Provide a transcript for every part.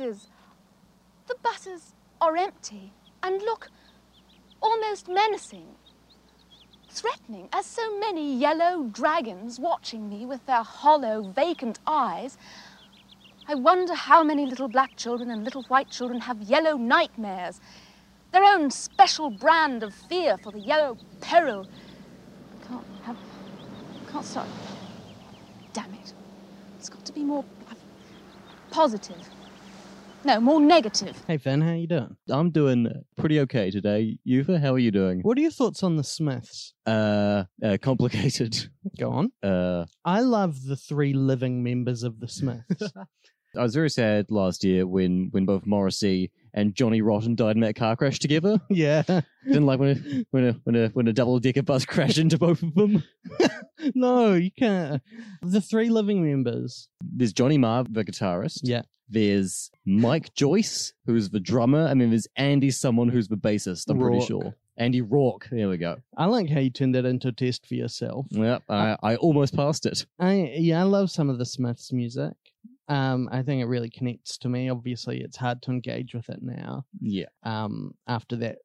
The buses are empty and look almost menacing. Threatening as so many yellow dragons watching me with their hollow, vacant eyes. I wonder how many little black children and little white children have yellow nightmares, their own special brand of fear for the yellow peril. I can't have. Can't start. Damn it. It's got to be more positive. No, more negative. Hey, Finn, how you doing? I'm doing pretty okay today. Yuva, how are you doing? What are your thoughts on the Smiths? Uh, uh complicated. Go on. Uh, I love the three living members of the Smiths. I was very sad last year when when both Morrissey and Johnny Rotten died in that car crash together. yeah. Didn't like when a when a when a when a double decker bus crashed into both of them. no, you can't. The three living members. There's Johnny Marr, the guitarist. Yeah. There's Mike Joyce, who's the drummer, and then there's Andy, someone who's the bassist. I'm pretty sure. Andy Rourke. There we go. I like how you turned that into a test for yourself. Yep, I, I almost passed it. I yeah, I love some of the Smiths music. Um, I think it really connects to me. Obviously, it's hard to engage with it now. Yeah. Um, after that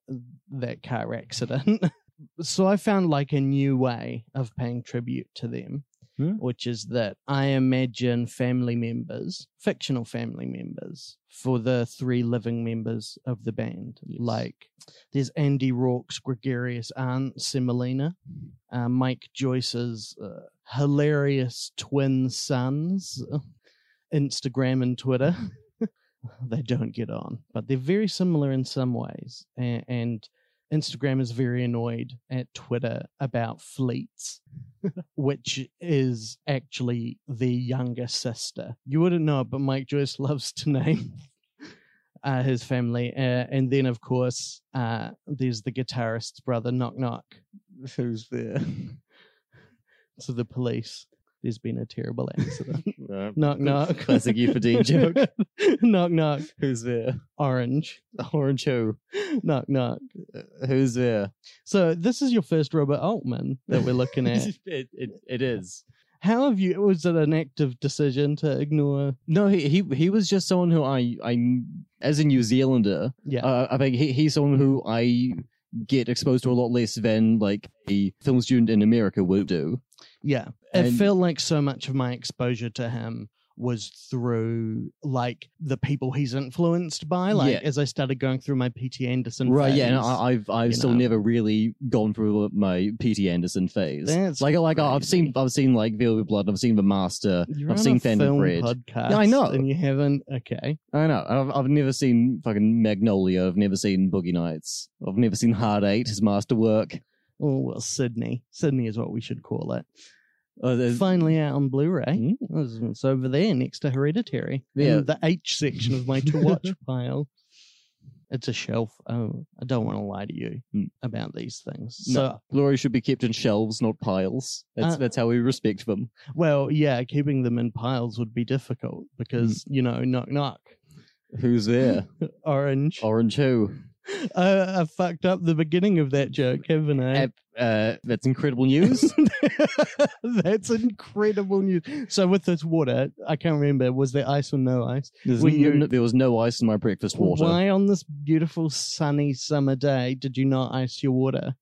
that car accident, so I found like a new way of paying tribute to them, Hmm. which is that I imagine family members, fictional family members, for the three living members of the band. Yes. Like, there's Andy Rourke's gregarious aunt Semolina, uh, Mike Joyce's uh, hilarious twin sons, Instagram and Twitter. they don't get on, but they're very similar in some ways. And, and Instagram is very annoyed at Twitter about fleets, which is actually the younger sister. You wouldn't know it, but Mike Joyce loves to name uh, his family. Uh, and then, of course, uh, there's the guitarist's brother, Knock Knock, who's there. to the police. There's been a terrible accident. Uh, knock knock. Classic Euphedine joke. knock knock. Who's there? Orange. Orange who? Knock knock. Uh, who's there? So this is your first Robert Altman that we're looking at. it, it, it is. How have you? Was it an active decision to ignore? No, he, he he was just someone who I I as a New Zealander, Yeah. uh, I think he, he's someone who I get exposed to a lot less than like a film student in America would do. Yeah. It And- felt like so much of my exposure to him was through like the people he's influenced by. Like Yeah. as I started going through my P.T. Anderson. Right? Yeah, and. I, I've I've still know. never really gone through uh, my P.T. Anderson phase. That's like like I've seen I've seen like Velvet Blood, I've seen The Master, You're I've seen Phantom Thread. podcast. Yeah, I know. and you haven't. Okay. I know. I've, I've never seen fucking Magnolia. I've never seen Boogie Nights. I've never seen Hard Eight, his masterwork. Oh well, Sydney. Sydney is what we should call it. Uh, there's- Finally out on Blu-ray. Mm. It's- It's over there next to Hereditary. Yeah. In the H section of my to watch pile. It's a shelf. Oh, I don't want to lie to you Mm. about these things. no, So, glory should be kept in shelves, not piles. That's Uh, that's how we respect them. well, yeah, keeping them in piles would be difficult because you know, knock knock, Who's there? orange. Orange who? I, I fucked up the beginning of that joke, haven't I? Uh, that's incredible news. That's incredible news. So with this water, I can't remember was there ice or no ice? There's Were n- you- there was no ice in my breakfast water Why on this beautiful sunny summer day did you not ice your water?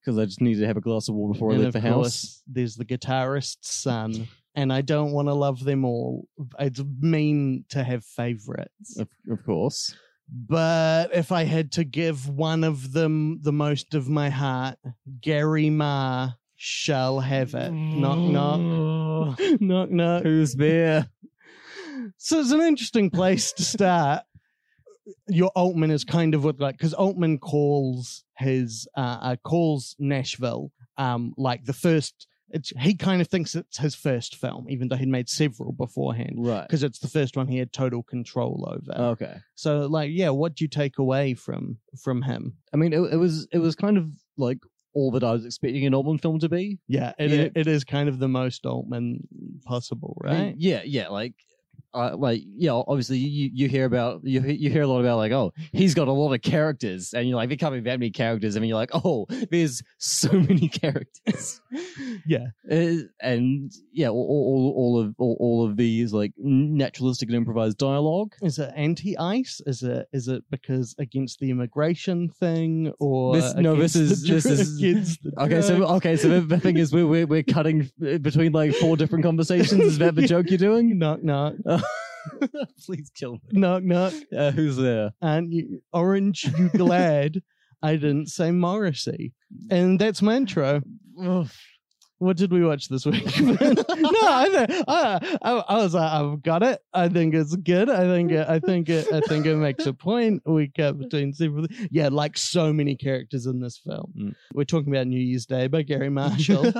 because I just needed to have a glass of water before I left the house. there's the guitarist's son, and I don't want to love them all. It's mean to have favorites, Of, of course. But if I had to give one of them the most of my heart, Gary Ma shall have it. knock knock, knock knock. Who's there? So it's an interesting place to start. Your Altman is kind of what like because Altman calls his uh, uh calls Nashville um like the first. It's he kind of thinks it's his first film, even though he'd made several beforehand. Right. Because it's the first one he had total control over. Okay. So, like, yeah, what do you take away from from him? I mean, it, it was it was kind of like all that I was expecting an Altman film to be. Yeah, it, Yeah. it is kind of the most Altman possible, I mean, right? yeah, yeah. Like uh, like you know, obviously you you hear about you you hear a lot about like oh he's got a lot of characters and you're like there can't be that many characters I mean you're like oh there's so many characters. Yeah. Uh, and yeah all, all all of all, all of these like naturalistic and improvised dialogue. Is it anti-ice? Is it is it because against the immigration thing or This- no, this is- this is- against the okay so okay so the, the thing is we're, we're we're cutting uh, between like four different conversations. Is that the joke you're doing? Knock knock please kill me knock knock. uh, who's there And you, orange, you glad I didn't say Morrissey, and that's my intro. What did we watch this week? no, I, th- I, I, I was like, I've got it. I think it's good. I think it, I think it, I think it makes a point. We cut between several. Yeah, like so many characters in this film. Mm. We're talking about New Year's Day by Gary Marshall,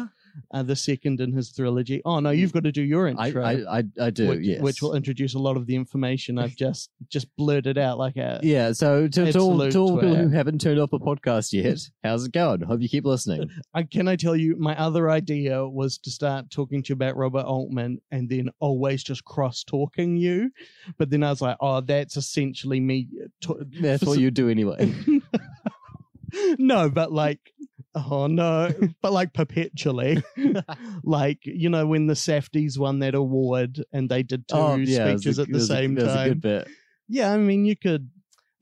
uh, the second in his trilogy. Oh no, you've got to do your intro. I I I do which, yes which will introduce a lot of the information I've just just blurted out like a Yeah, so to, to all, to all people who haven't turned off the podcast yet, how's it going? Hope you keep listening. I can I tell you my other idea was to start talking to you about Robert Altman and then always just cross talking you, but then I was like, oh, that's essentially me. To- That's what you do anyway. no, but like, oh no, but like perpetually, like you know when the Safdies won that award and they did two Oh, yeah, speeches a- at the same a time. good bit. Yeah, I mean, you could.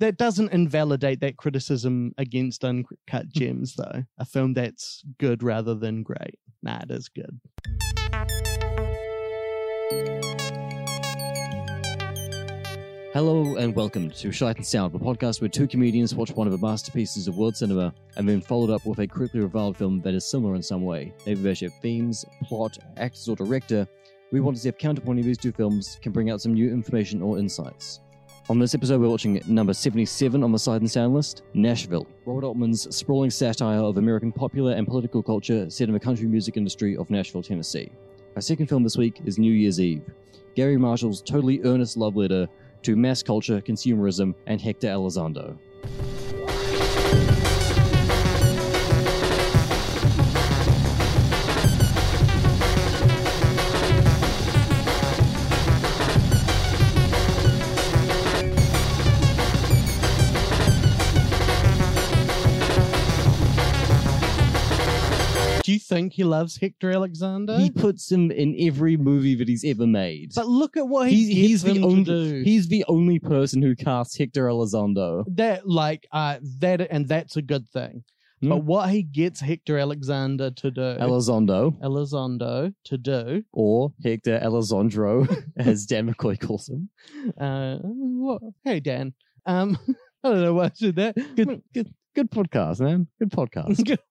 That doesn't invalidate that criticism against Uncut Gems, though. A film that's good rather than great. Nah, it is good. Hello and welcome to Shite and Sound, the podcast where two comedians watch one of the masterpieces of world cinema and then followed up with a critically reviled film that is similar in some way. Maybe they share themes, plot, actors, or director. We want to see if counterpointing these two films can bring out some new information or insights. On this episode, we're watching number 77 on the Sight and Sound list, Nashville. Robert Altman's sprawling satire of American popular and political culture set in the country music industry of Nashville, Tennessee. Our second film this week is New Year's Eve. Gary Marshall's totally earnest love letter to mass culture, consumerism, and Hector Elizondo. Think he loves Hector Alexander? He puts him in every movie that he's ever made. but look at what he he's, he's the him only to do. he's the only person who casts Hector Elizondo. that like uh that and that's a good thing. Hmm. But what he gets Hector Alexander to do, Elizondo Elizondo to do, or Hector Elizondro, as Dan McCoy calls him. uh, what, hey Dan, um, I don't know why I said that. Good, good, good podcast, man. Good podcast.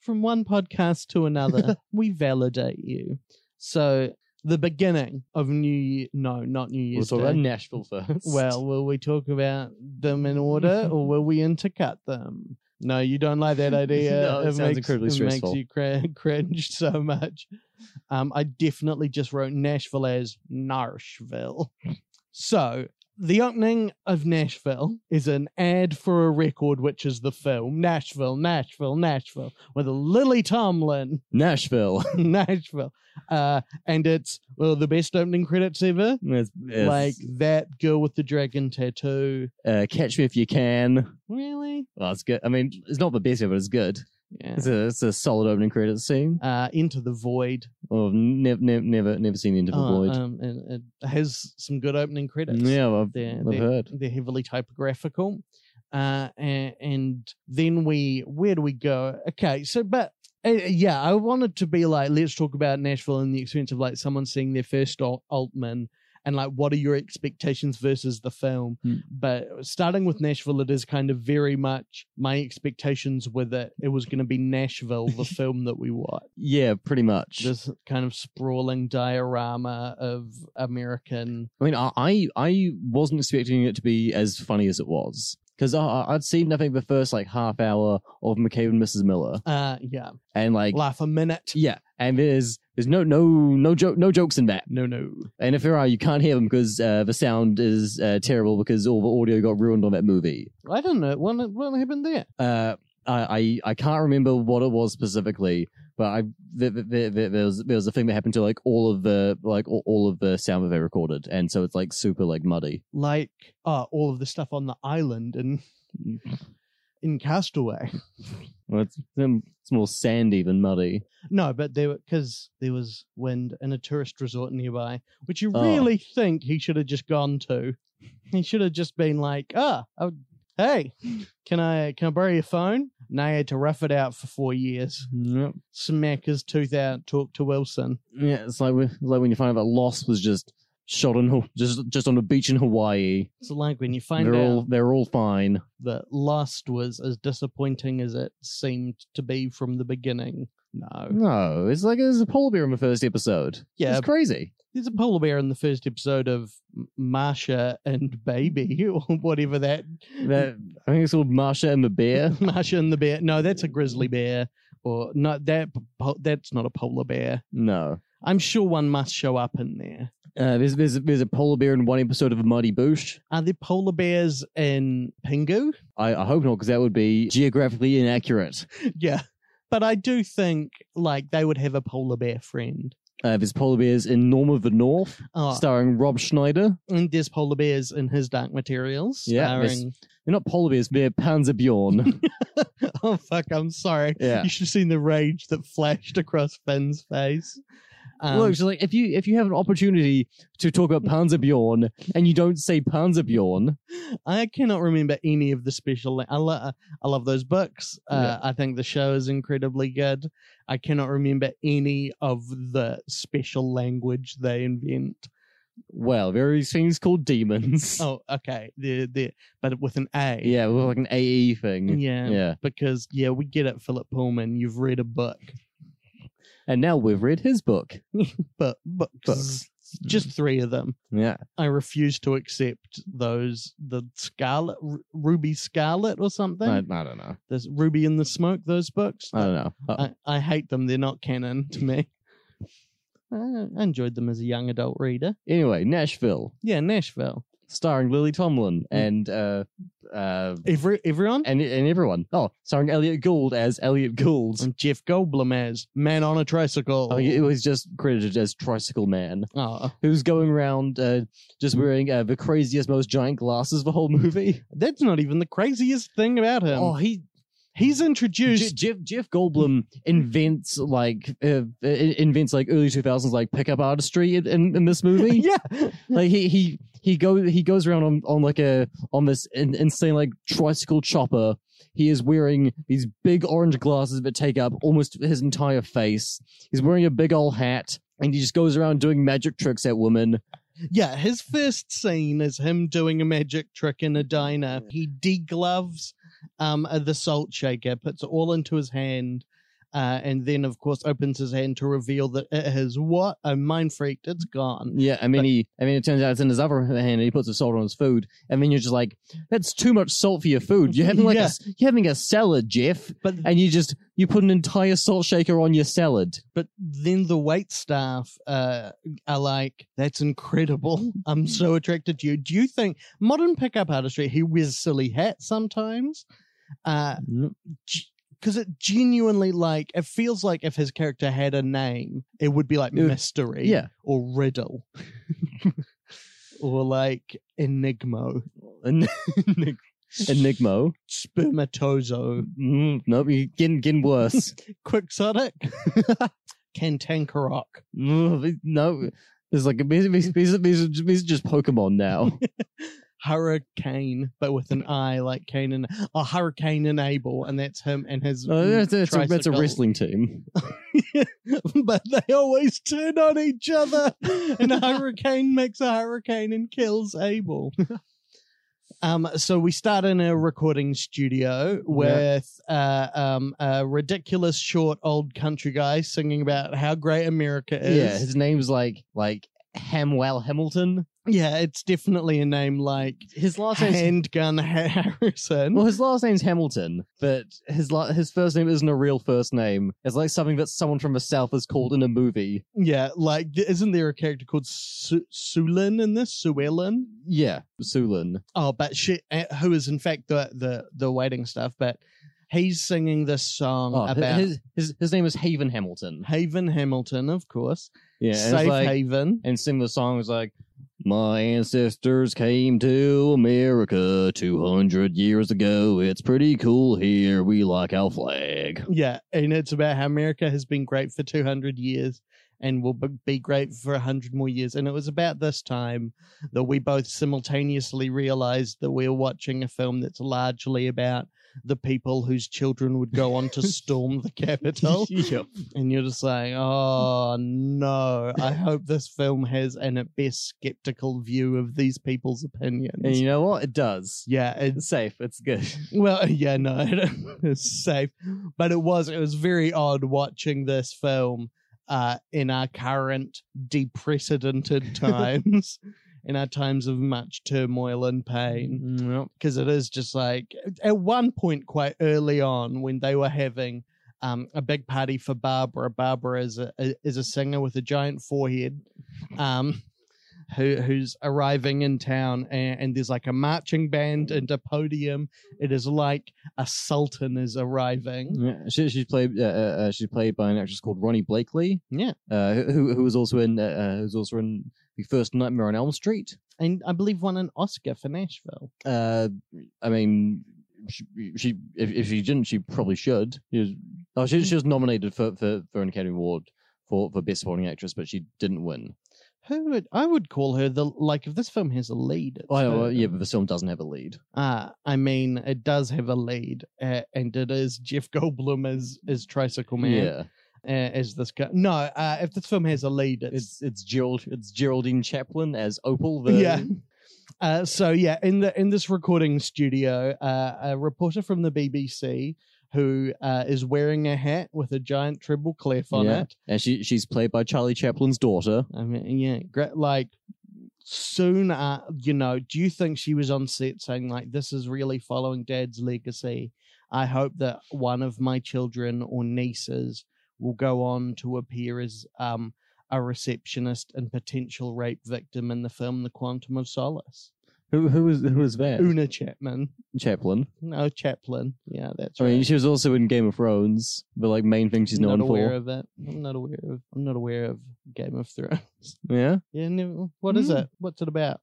From one podcast to another, we validate you. So the beginning of New Year, no, not New Year's. we'll talk Day. about Nashville first. Well, will we talk about them in order or will we intercut them? No, you don't like that idea. No, it sounds incredibly it stressful. makes you cra- cringe so much. Um, I definitely just wrote Nashville as Nashville. So the opening of Nashville is an ad for a record, which is the film Nashville, Nashville, Nashville, with Lily Tomlin, Nashville. Nashville, uh, and it's well the best opening credits ever. It's- it's, Like that girl with the dragon tattoo. uh, Catch Me If You Can. Really? Well, it's good. I mean, it's not the best, but it's good. Yeah. It's a it's a solid opening credit scene. Uh, Into the Void. Oh, never never never never seen Into the Uh, Void. Um, and it has some good opening credits. yeah, I've, they're, I've they're, heard. they're heavily typographical. Uh, and, and then we, where do we go? Okay, so, but uh, yeah, I wanted to be like, let's talk about Nashville and the experience of like someone seeing their first Alt- Altman and like, what are your expectations versus the film? Hmm. But starting with Nashville, it is kind of very much my expectations were that It was going to be Nashville, the film that we watched Yeah, pretty much. this kind of sprawling diorama of American. I mean, I I I wasn't expecting it to be as funny as it was because I'd seen nothing the first like half hour of McCabe and Mrs. Miller, Uh, yeah, and like laugh a minute. yeah, and there's there's no no no joke no jokes in that, No, no. and if there are, you can't hear them because uh, the sound is uh, terrible because all the audio got ruined on that movie. I don't know what what happened there. Uh, I, I I can't remember what it was specifically, but I there, there, there, there was there was a thing that happened to like all of the like all, all of the sound that they recorded, and so it's like super like muddy. Like uh, all of the stuff on the island and in Castaway. Well, it's, it's more sandy than muddy. No, but there because there was wind and a tourist resort nearby, which you Oh. really think he should have just gone to. He should have just been like, ah, oh, hey, can I can I borrow your phone? No, he had to rough it out for four years. Yep. Smack his tooth out, talk to Wilson. Yeah, it's like when- it's like when you find out that Lost was just shot in Haw- just just on a beach in Hawaii. It's like when you find they're out all they're all fine. that Lost was as disappointing as it seemed to be from the beginning. No. No, it's like there's a polar bear in the first episode. Yeah, it's crazy. there's a polar bear in the first episode of M- Marsha and Baby, or whatever that. That I think it's called Marsha and the bear. Marsha and the bear. No, that's a grizzly bear. Or no, that po- that's not a polar bear. No, I'm sure one must show up in there. Uh, there's there's there's a polar bear in one episode of Mighty Boosh. Are there polar bears in Pingu? I, I hope not, because that would be geographically inaccurate. Yeah, but I do think like they would have a polar bear friend. Uh, there's polar bears in Norm of the North, Oh, starring Rob Schneider. and there's polar bears in his Dark Materials. Yeah, there's- starring- They're not polar bears, they're Panzerbjorn. oh fuck! I'm sorry. Yeah. You should have seen the rage that flashed across Finn's face. Um, Look, so like if you if you have an opportunity to talk about Panzerbjorn and you don't say Panzerbjorn, I cannot remember any of the special. I, lo- I love those books. Uh, I think the show is incredibly good. I cannot remember any of the special language they invent. well, there are these things called dæmons. Oh, okay. They're, they're, but with an A. Yeah, with like an AE thing. Yeah. Yeah. Because, yeah, we get it, Philip Pullman. You've read a book. And now we've read his book. But books. Books. Just mm. three of them. Yeah. I refuse to accept those. The Scarlet, R- Ruby Scarlet or something. I, I don't know. There's Ruby in the Smoke, those books. I don't know. I, I hate them. They're not canon to me. I enjoyed them as a young adult reader. anyway, Nashville, Yeah, Nashville. Starring Lily Tomlin Hmm. and uh uh Every everyone. and and everyone. Oh, starring Elliot Gould as Elliot Gould. And Jeff Goldblum as man on a tricycle. Oh, it was just credited as Tricycle Man, Oh, who's going around uh, just wearing uh, the craziest, most giant glasses of the whole movie. that's not even the craziest thing about him. Oh, he He's introduced. Jeff Jeff Goldblum invents like uh, invents like early two thousands like pickup artistry in, in, in this movie. yeah, like he he he go he goes around on, on like a on this insane like tricycle chopper. He is wearing these big orange glasses that take up almost his entire face. He's wearing a big old hat, and he just goes around doing magic tricks at women. yeah. His first scene is him doing a magic trick in a diner. He degloves um the salt shaker, puts it all into his hand. Uh, and then, of course, opens his hand to reveal that it has what? A mind freaked. It's gone. Yeah, I mean, But- he, I mean, it turns out it's in his other hand, and he puts the salt on his food, and then you're just like, "That's too much salt for your food. You're having like a Yeah. s you're having a salad, Jeff, But and you just you put an entire salt shaker on your salad." but then the wait staff uh, are like, "That's incredible. I'm so attracted to you." Do you think modern pickup artistry? He wears silly hats sometimes. Uh, because it genuinely like it feels like if his character had a name, it would be like would- mystery, yeah. or riddle, or like enigmo, En- Enigmo. spermatozo, Mm, nope, you're getting getting worse. quixotic, cantankerok. Mm, no, it's like these, these, these, these, are- these are just Pokemon now. Hurricane, but with an I, like Cain and a Hurricane and Abel, and that's him and his. Oh, that's, that's, a, that's a wrestling team. but they always turn on each other, and a hurricane makes a hurricane and kills Abel. Um, so we start in a recording studio with uh, um, a ridiculous short old country guy singing about how great America is. Yeah, his name's like like Hamwell Hamilton. Yeah, it's definitely a name like His last name's Handgun Harrison. Well, his last name's Hamilton, but his la- his first name isn't a real first name. It's like something that someone from the South is called in a movie. Yeah, like th- isn't there a character called Su- Sueleen in this? Suellen? Yeah, Sueleen. Oh, but she, uh, who is in fact the the the waiting stuff, but he's singing this song Oh, about his, his his name is Haven Hamilton. Haven Hamilton, of course. Yeah, and it's Safe like- Haven. and sing the song is like my ancestors came to america 200 years ago. It's pretty cool here. We like our flag. Yeah, and it's about how America has been great for 200 years and will be great for 100 more years. And it was about this time that we both simultaneously realized that we were watching a film that's largely about the people whose children would go on to storm the Capitol. yep. And you're just like, oh no, I hope this film has an at best skeptical view of these people's opinions. and you know what? It does. Yeah, it's it's safe. It's good. Well, yeah, no, it's safe, but it was it was very odd watching this film uh, in our current deprecedented times, in our times of much turmoil and pain, Yep. because it is just like at one point quite early on when they were having. Um, a big party for Barbara. Barbara is a is a singer with a giant forehead, um, who who's arriving in town, and, and there's like a marching band and a podium. It is like a sultan is arriving. yeah, she, she's played uh, uh, uh, she's played by an actress called Ronee Blakley Yeah, uh, who who was also in uh, uh, who's also in the first Nightmare on Elm Street and I believe won an Oscar for Nashville. Uh, I mean, she, she if, if she didn't, she probably should. She was, oh, she, she was nominated for, for, for an Academy Award for, for Best Supporting Actress, but she didn't win. Who would I would call her the like if this film has a lead. Oh, her. yeah, but the film doesn't have a lead. Uh, I mean, it does have a lead, uh, and it is Jeff Goldblum as as Tricycle Man. Yeah, as this guy. No, uh, if this film has a lead, it's, it's it's Gerald it's Geraldine Chaplin as Opal. The, yeah. Uh, so yeah, in the in this recording studio, uh, a reporter from the BBC who uh, is wearing a hat with a giant treble clef on Yeah. it. and she she's played by Charlie Chaplin's daughter. I mean, yeah, great. Like soon, uh, you know, do you think she was on set saying like, "This is really following Dad's legacy"? I hope that one of my children or nieces will go on to appear as um, a receptionist and potential rape victim in the film The Quantum of Solace. Who who was who was that? Oona Chapman. Chaplin. No, Chaplin. Yeah, that's I right. mean, she was also in Game of Thrones. The like main thing she's I'm not known aware for. of it. I'm not aware of. I'm not aware of Game of Thrones. Yeah. Yeah, what is Hmm. it? What's it about?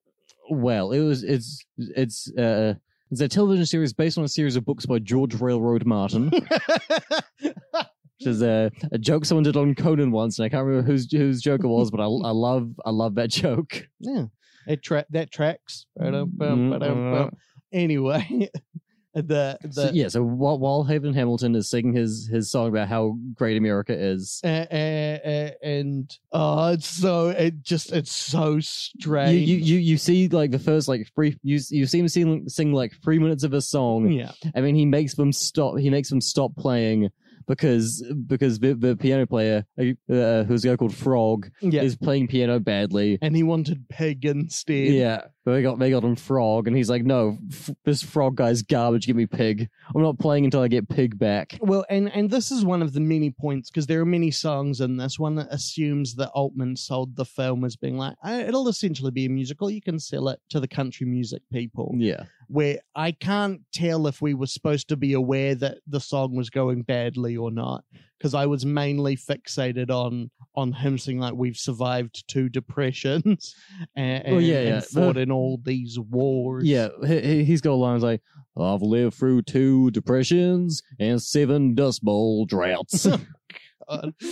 Well, it was it's it's uh it's a television series based on a series of books by George Railroad Martin, which is a, a joke someone did on Conan once, and I can't remember whose whose joke it was, but I, I love I love that joke. yeah, it tra- that tracks. Mm, uh, bum. Anyway, the the So, yeah, so while, while Haven Hamilton is singing his his song about how great America is, uh, uh, and oh, it's so it just it's so you, strange. you you you see like the first like three you you see him sing sing like three minutes of a song, yeah, I mean, he makes them stop. He makes them stop playing because because the, the piano player, uh, who's a guy called Frog, yeah, is playing piano badly. and he wanted pig instead. Yeah, but they got they got him Frog, and he's like, "No, f- this Frog guy's garbage. Give me Pig. I'm not playing until I get Pig back." Well, and and this is one of the many points because there are many songs in this one that assumes that Altman sold the film as being like "Uh, it'll essentially be a musical. You can sell it to the country music people. Yeah, Where I can't tell if we were supposed to be aware that the song was going badly or not because I was mainly fixated on on him saying like we've survived two depressions and, Well, yeah, and yeah. fought in all these wars. yeah. He- he's got lines like, "I've lived through two depressions and seven Dust Bowl droughts." God.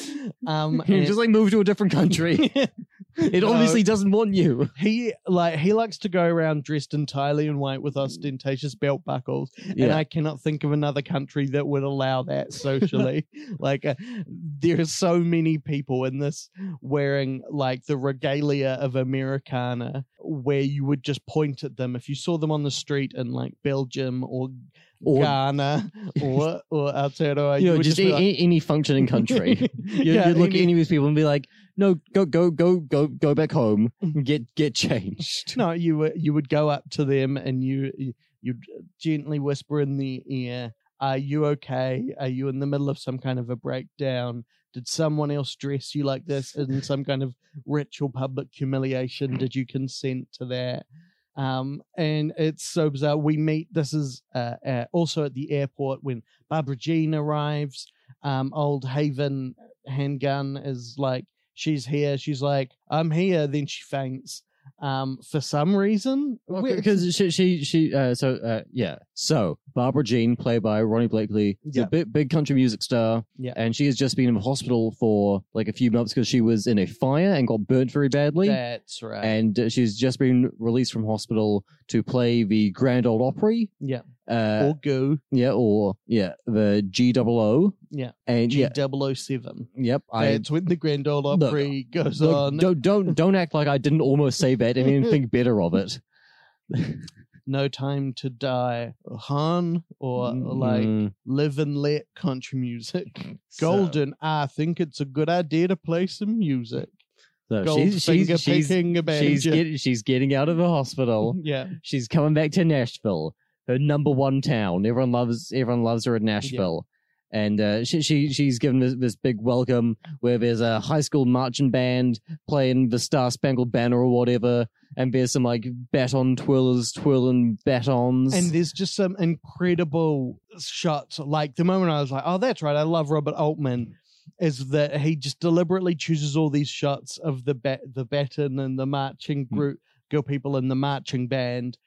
Um, You just like move to a different country. It No. obviously doesn't want you. he like he likes to go around dressed entirely in white with ostentatious belt buckles and i cannot think of another country that would allow that socially like uh, there are so many people in this wearing like the regalia of americana where you would just point at them if you saw them on the street in like belgium or, Or- ghana or or Aotearoa, you know, would just, be like- any functioning country. You, Yeah, you look at any- any of these people and be like, "No, go, go, go, go, go back home. Mm-hmm. Get, get changed." No, you would you would go up to them and you you- you'd gently whisper in the ear, "Are you okay? Are you in the middle of some kind of a breakdown? Did someone else dress you like this in some kind of ritual public humiliation? Did you consent to that?" Um, and it's so bizarre. We meet. This is uh, uh, also at the airport when Barbara Jean arrives. Um, old Haven handgun is like, she's here. She's like, I'm here. Then she faints. Um, for some reason, because she she she uh, so uh, yeah so Barbara Jean played by Ronee Blakley Yeah. a big big country music star Yeah. and she has just been in hospital for like a few months because she was in a fire and got burnt very badly that's right. and uh, she's just been released from hospital to play the Grand Ole Opry yeah, uh or Goo. yeah or yeah the G double O Yeah. and G yeah 007. yep I That's when the Grand Ole Opry goes Look, on. don't don't don't act like I didn't almost say that and then think better of it. No time to die. Han or like Mm, live and let country music. so- Golden. I think it's a good idea to play some music. so Gold she's she's she's, picking a banjo. she's, get, she's getting out of the hospital. yeah. She's coming back to Nashville, her number one town. Everyone loves everyone loves her in Nashville. And uh, she, she she's given this, this big welcome where there's a high school marching band playing the Star Spangled Banner or whatever, and there's some like baton twirlers twirling batons. And there's just some incredible shots. Like the moment I was like, oh, that's right. I love Robert Altman. Is that he just deliberately chooses all these shots of the bat, the baton and the marching Hmm. group, girl people in the marching band,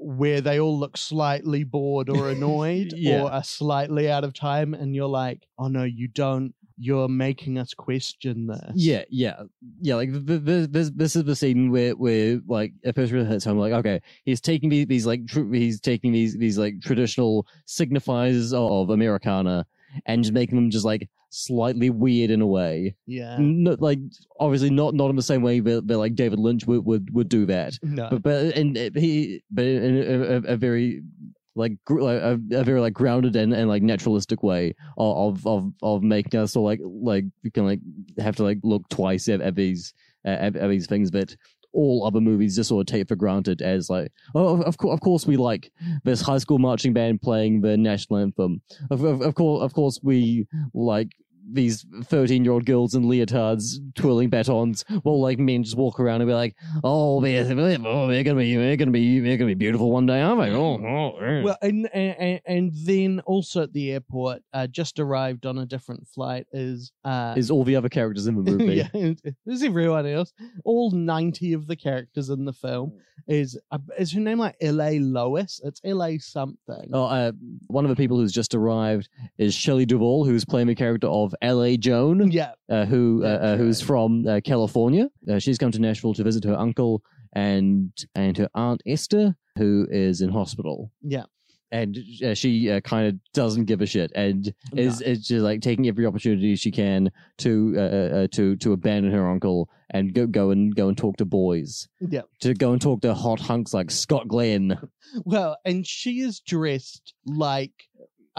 where they all look slightly bored or annoyed Yeah. or are slightly out of time, and you're like, oh no, you don't. You're making us question this. Yeah, yeah, yeah. Like th- th- this, this is the scene where, where like a person really hits home. Like, okay, he's taking these, these like, tr- he's taking these, these like traditional signifiers of Americana and just making them just like slightly weird in a way. yeah. Not like obviously not not in the same way that, that like David Lynch would would, would do that, No. but but and uh, he but in a, a, a very like like, a, a very like grounded and, and like naturalistic way of of of making us all like like you can like have to like look twice at, at these at, at these things that all other movies just sort of take for granted as like oh of, of course we like this high school marching band playing the national anthem. Of of, of course of course we like these 13 year old girls in leotards twirling batons while like men just walk around and be like oh they're, oh, they're gonna be they're gonna be they're gonna be beautiful one day aren't they oh, oh, eh." Well, and, and and then also at the airport, uh, just arrived on a different flight is uh, is all the other characters in the movie yeah, is everyone else. All ninety of the characters in the film is uh, is her name like L.A. Lois? It's L.A. something. Oh, uh, one of the people who's just arrived is Shelley Duvall, who's playing the character of L.A. Joan, Yeah, uh, who uh, uh, who's from uh, California. Uh, she's come to Nashville to visit her uncle and and her aunt Esther, who is in hospital. yeah. And uh, she uh, kind of doesn't give a shit, and is is just like taking every opportunity she can to uh, uh, to to abandon her uncle and go go and go and talk to boys, Yeah. to go and talk to hot hunks like Scott Glenn. Well, and she is dressed like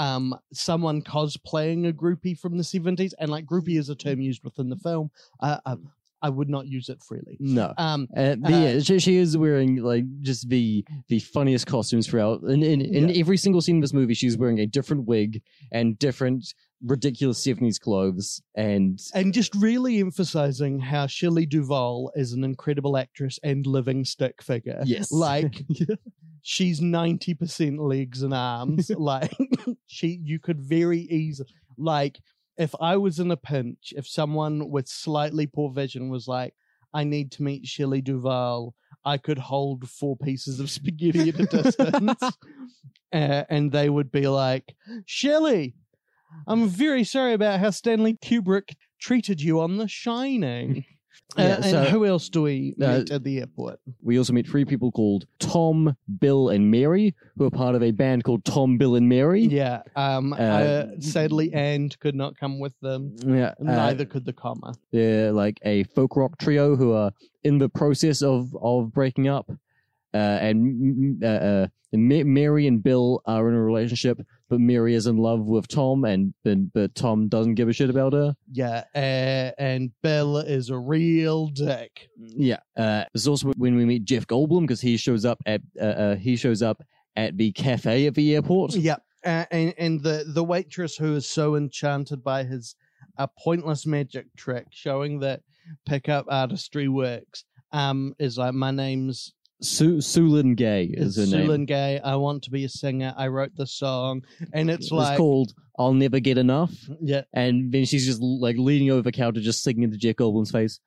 um someone cosplaying a groupie from the seventies, and like groupie is a term used within the film. Uh, I, I would not use it freely. No, Um, Uh, but Uh, yeah, she, she is wearing like just the the funniest costumes throughout. In in, in Yeah. every single scene of this movie, she's wearing a different wig and different ridiculous seventies clothes. And and just really emphasizing how Shelley Duvall is an incredible actress and living stick figure. yes, Like she's 90% legs and arms. like she you could very easily like if I was in a pinch, if someone with slightly poor vision was like, I need to meet Shelley Duvall, I could hold four pieces of spaghetti at a distance. uh, and they would be like, Shelley, I'm very sorry about how Stanley Kubrick treated you on The Shining. Uh, Yeah, and so- who else do we Uh, meet at the airport? we also meet three people called Tom, Bill, and Mary, who are part of a band called Tom, Bill, and Mary. Yeah. Um. Uh, Uh, sadly, and could not come with them. Yeah, uh, Neither could the comma. They're like a folk rock trio who are in the process of of breaking up. Uh, and uh, uh, Mary and Bill are in a relationship, but Mary is in love with Tom, and but, but Tom doesn't give a shit about her. Yeah. Uh, and Bill is a real dick. Yeah. Uh, is also when we meet Jeff Goldblum because he shows up at uh, uh, he shows up at the cafe at the airport. Yeah. Uh, and and the the waitress who is so enchanted by his a pointless magic trick, showing that pickup artistry works, um, is like my name's Su- Sueleen Gay is It's her name. Sueleen Gay. I want to be a singer. I wrote the song, and it's like It's called "I'll Never Get Enough," yeah, and then she's just like leaning over the counter, just singing into Jeff Goldblum's face.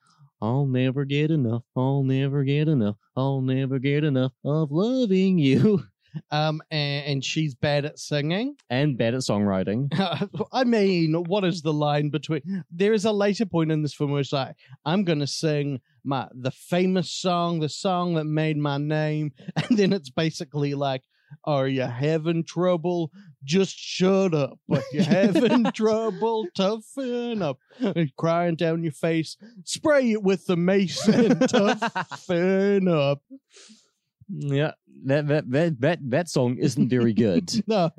I'll never get enough. I'll never get enough. I'll never get enough of loving you. um, and, and she's bad at singing. And bad at songwriting. I mean, what is the line between? There is a later point in this film where it's like, I'm going to sing my the famous song, the song that made my name, and then it's basically like, Are you having trouble? Just shut up. Are you're having trouble? Toughen up. Crying down your face. Spray it with the mace and toughen up. Yeah, that that that that that song isn't very good. No,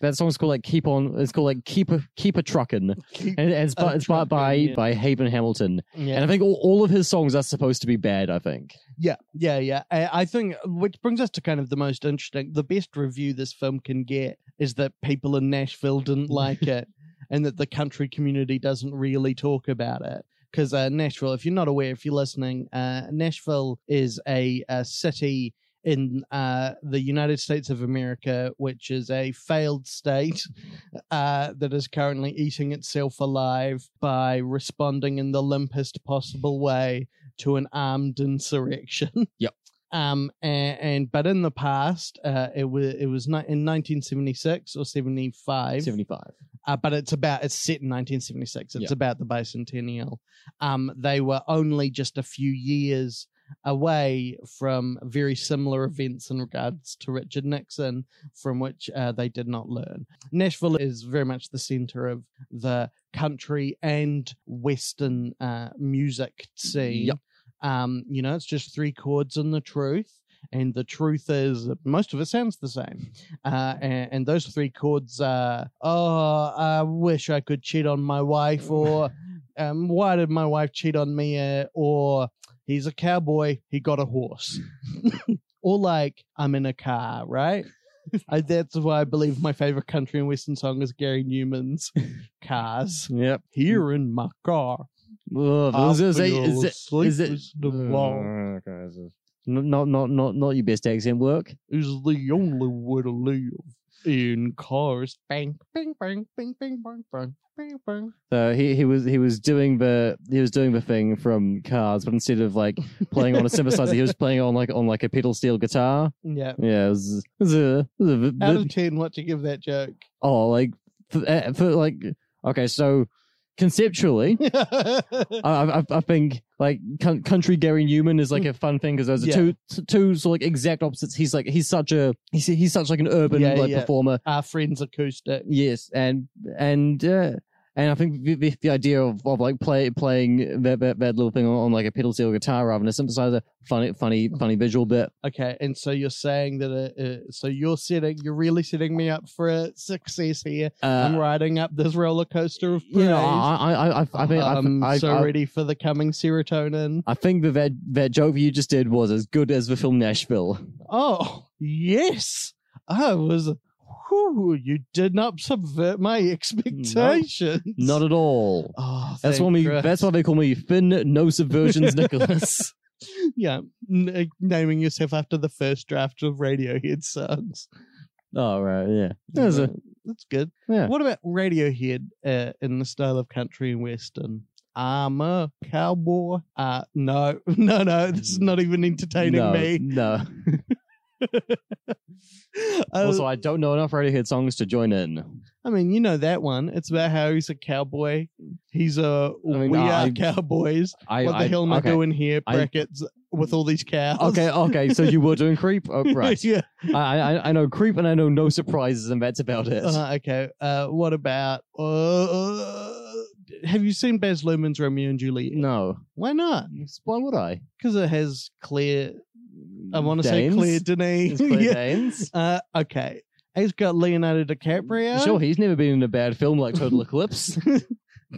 that song's called like "Keep On." It's called like "Keep a Keep a Truckin'," keep- and it's by, it's by by, yeah. by Haven Hamilton. yeah. And I think all, all of his songs are supposed to be bad. I think. Yeah, yeah, yeah. I, I think, which brings us to kind of the most interesting, the best review this film can get is that people in Nashville didn't like it and that the country community doesn't really talk about it. Because uh, Nashville, if you're not aware, if you're listening, uh, Nashville is a, a city in uh, the United States of America, which is a failed state uh, that is currently eating itself alive by responding in the limpest possible way to an armed insurrection. Yep. Um, and, and but in the past, uh, it was it was in 1976 or 75. Seventy-five. Uh, but it's about it's set in 1976. It's Yeah. about the bicentennial. Um, they were only just a few years away from very similar events in regards to Richard Nixon, from which uh, they did not learn. Nashville is very much the center of the country and western uh, music scene. Yep. Um, you know, it's just three chords and the truth. And the truth is, most of it sounds the same. Uh, and, and those three chords are, oh, I wish I could cheat on my wife, or um, why did my wife cheat on me, uh, or he's a cowboy, he got a horse. or like, I'm in a car, right? I, that's why I believe my favorite country and western song is Gary Numan's Cars. Yep. Here in my car. Ugh, is, it- is, it- feel is, it- asleep is it? as uh, the okay, this Not not not not your best accent work. is the only way to live in cars. Bang, bang, bang, bang, bang, bang, bang. So he, he was he was doing the he was doing the thing from Cars, but instead of like playing on a synthesizer, he was playing on like on like a pedal steel guitar. Yeah, yeah. It was, it was a, it was a, Out of ten, what you give that joke? Oh, like for, eh, for like okay, so conceptually, I, I, I think like coun- country Gary Numan is like a fun thing because those are Yeah. two two sort of like exact opposites. He's like he's such a he's he's such like an urban Yeah, like yeah. performer. Our friend's acoustic. Yes, and and uh, and I think the, the, the idea of, of like play playing that, that that little thing on, on like a pedal steel guitar rather than a synthesizer, funny funny funny visual bit. Okay, and so you're saying that, uh, uh, so you're setting, you're really setting me up for a success here. I'm Uh, riding up this roller coaster of praise. know, I I I I, think I'm I, so I, ready for the coming serotonin. I think that, that that joke you just did was as good as the film Nashville. Oh, yes. I was, whew, you did not subvert my expectations. Not at all. Oh, That's why. Christ. That's why they call me Finn No Subversions Nicholas. yeah, n- uh, naming yourself after the first draft of Radiohead songs. oh right, yeah. That's a, That's good. yeah. What about Radiohead uh, in the style of country and western? I'm a cowboy. Uh, no, no, no. This is not even entertaining no, me. no. Uh, Also, I don't know enough Radiohead songs to join in. I mean, you know that one. It's about how he's a cowboy. He's a I mean, we I- are cowboys. I, what the I, hell am I doing here? I- Brackets with all these cows. Okay, okay. So you were doing creep, oh, right? yeah. I, I I know creep and I know no surprises, and that's about it. Uh, okay. Uh, what about? Uh, have you seen Baz Luhrmann's Romeo and Juliet? no, Why not? why would I? Because it has Claire. I want to say Danes? Claire Denis. Claire yeah. Danes. Uh, okay. He's got Leonardo DiCaprio. Sure, he's never been in a bad film like Total Eclipse.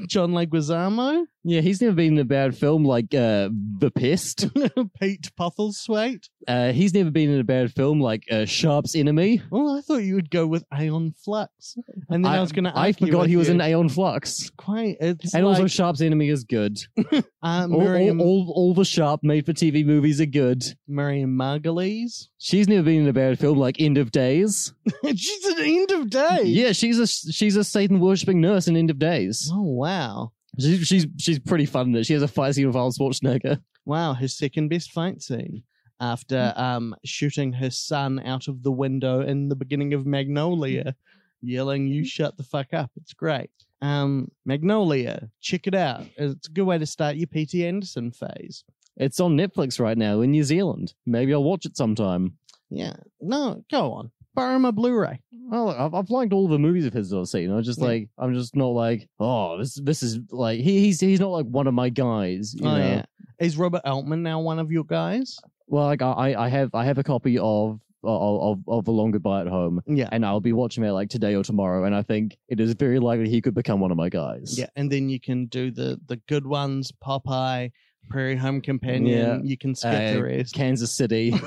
John Leguizamo. Yeah, he's never been in a bad film like uh, The Pest. Pete Postlethwaite. Uh, he's never been in a bad film like uh, Sharpe's Enemy. Well, I thought you would go with Aeon Flux, and then I, was going to. I forgot he was in Aeon Flux. Quite. It's And also, Sharpe's Enemy is good. uh, All, Miriam, all, all, all the Sharpe made for TV movies are good. Miriam Margolyes. She's never been in a bad film like End of Days. She's an end of Days. Yeah, she's a she's a Satan worshipping nurse in End of Days. Oh wow. She's she's she's pretty fun. That. She has a fight scene with Arnold Schwarzenegger. Wow, her second best fight scene after um shooting her son out of the window in the beginning of Magnolia, yelling, You shut the fuck up. It's great. Um Magnolia, check it out. It's a good way to start your PT Anderson phase. It's on Netflix right now in New Zealand. Maybe I'll watch it sometime. Yeah. No, go on. Borrow my Blu-ray. Well, I've, I've liked all the movies of his that I've seen. I'm just Yeah. like, I'm just not like, oh, this this is like he, he's he's not like one of my guys. You oh know? yeah. Is Robert Altman now one of your guys? Well, like I I have I have a copy of of of, of The Long Goodbye at Home, Yeah. and I'll be watching it like today or tomorrow. And I think it is very likely he could become one of my guys. Yeah, and then you can do the the good ones, Popeye, Prairie Home Companion. Yeah. You can skip Uh, the rest. Kansas City.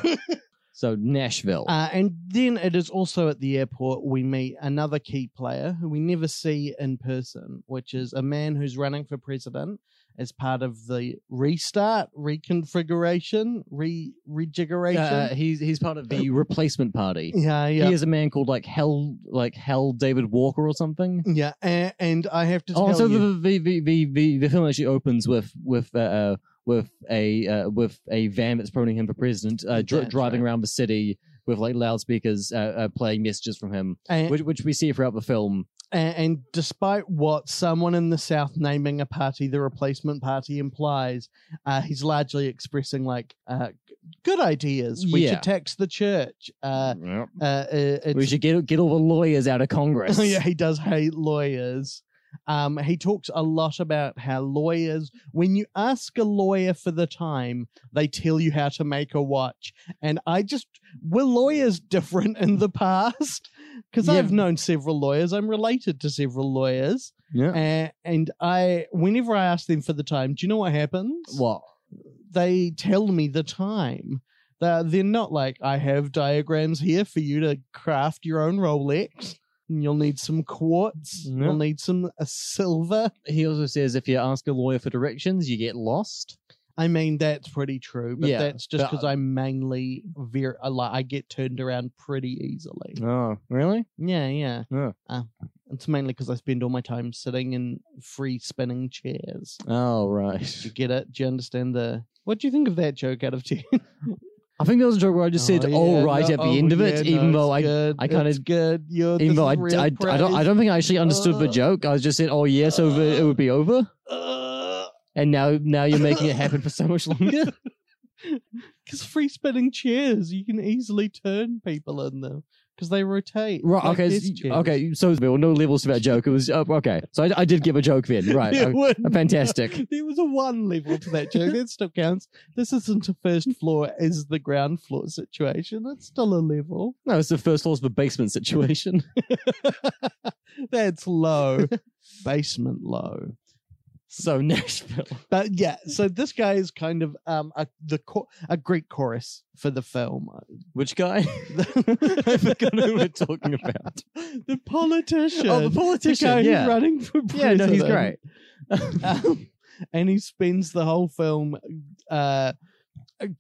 so Nashville. Uh, and then it is also at the airport we meet another key player who we never see in person, which is a man who's running for president as part of the restart, reconfiguration, re rejiggration. Uh, he's he's part of the replacement party. yeah, yeah. He is a man called like Hell, like Hal David Walker or something. yeah, and, and I have to tell Also, you, the, the, the, the, the film actually opens with with uh, uh, with a uh, with a van that's promoting him for president, uh, That's driving right. around the city with like loudspeakers uh, uh, playing messages from him, and, which which we see throughout the film. and, and despite what someone in the South naming a party the replacement party implies, uh, he's largely expressing like uh, good ideas. We Yeah. should tax the church. Uh, Yep. we should get get all the lawyers out of Congress. Yeah, he does hate lawyers. Um, he talks a lot about how lawyers, when you ask a lawyer for the time, they tell you how to make a watch. And I just, were lawyers different in the past? Because Yeah. I've known several lawyers. I'm related to several lawyers. yeah. Uh, and I, whenever I ask them for the time, do you know what happens? What? They tell me the time. They're, they're not like, I have diagrams here for you to craft your own Rolex. You'll need some quartz. Yeah. You'll need some uh, silver. He also says if you ask a lawyer for directions, you get lost. I mean, that's pretty true, but Yeah, that's just but- because I'm mainly very, I like, I get turned around pretty easily. Oh, really? Yeah, yeah. Yeah. Uh, it's mainly because I spend all my time sitting in free spinning chairs. Oh, right. Do you get it? Do you understand the? What do you think of that joke out of ten? I think there was a joke where I just said, Oh, "Oh, yeah, right" no, at the oh, end of yeah, it, no, even though I, good, I kinda- it's good. You're, even though I, I, I don't, I don't think I actually understood the Uh, joke. I just said, "Oh, yeah," so the- it would be over. Uh, And now, now you're making it happen for so much longer. Because free spinning chairs, you can easily turn people in them because they rotate. Right? like okay. desk s- chairs. Okay. So were no levels to that joke. It was uh, okay. So I, I did give a joke then. Right. Uh, wouldn't- fantastic. There was a one level to that joke. That still counts. This isn't a first floor as the ground floor situation. It's still a level. No, it's the first floor floor's the basement situation. That's low. Basement low. So Nashville. But yeah, so this guy is kind of um a the cho- a great chorus for the film. Which guy? I forgot who we're talking about. the politician. Oh, the The politician. guy yeah. who's running for president. yeah. No, he's great. um, and he spends the whole film uh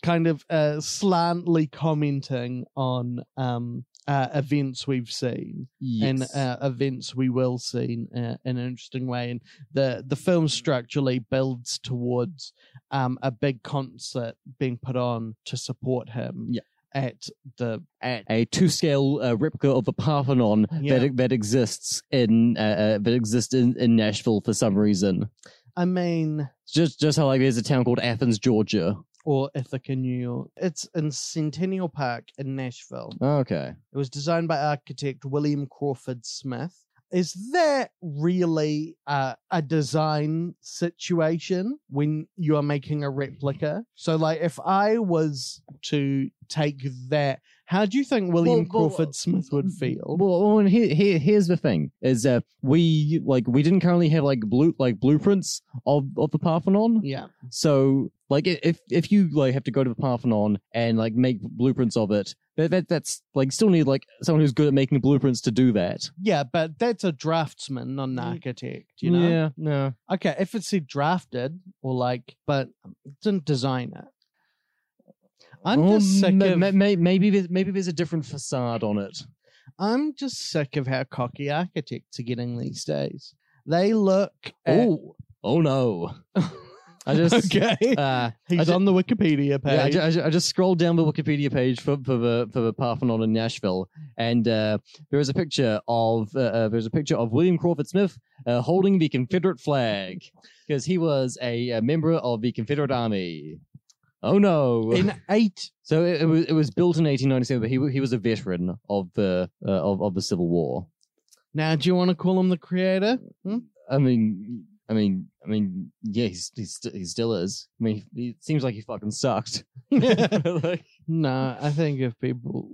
kind of uh slantly commenting on um uh, events we've seen and uh, events we will see uh, in an interesting way and the the film structurally builds towards um a big concert being put on to support him Yeah. at the at a two-scale uh, replica of the Parthenon Yeah. that that exists in uh, uh, that exists in, in Nashville for some reason. i mean Just just how like there's a town called Athens, Georgia. Or ithaca new york it's in centennial park in nashville Okay. It was designed by architect William Crawford Smith. is that really uh, a design situation when you are making a replica? So, like, if I was to take that, how do you think William Well, well, Crawford Smith would feel? Well, well and here, here, here's the thing: is uh, we like we didn't currently have like blue like blueprints of of the Parthenon. yeah, So, like, if if you like have to go to the Parthenon and like make blueprints of it, that, that that's like still need like someone who's good at making blueprints to do that. yeah, but that's a draftsman, not an Mm. architect. You know? Yeah, no. Okay, if it's drafted or like, but didn't design it. I'm just sick ma- of. ma- ma- maybe there's, maybe there's a different facade on it. I'm just sick of how cocky architects are getting these days. They look. At, Oh, oh no! I just okay. uh, He's on the Wikipedia Yeah, page. ju- I, ju- I just scrolled down the Wikipedia page for, for the for the Parthenon in Nashville, and uh, there is a picture of uh, uh, there's a picture of William Crawford Smith uh, holding the Confederate flag because he was a, a member of the Confederate Army. Oh no! in eight. so it, it was it was built in 1897, but he he was a veteran of the uh, of of the Civil War. Now, do you want to call him the creator? I mean. I mean, I mean, yeah, he's, he's he still is. I mean, he, it seems like he fucking sucked. Like- No, I think if people.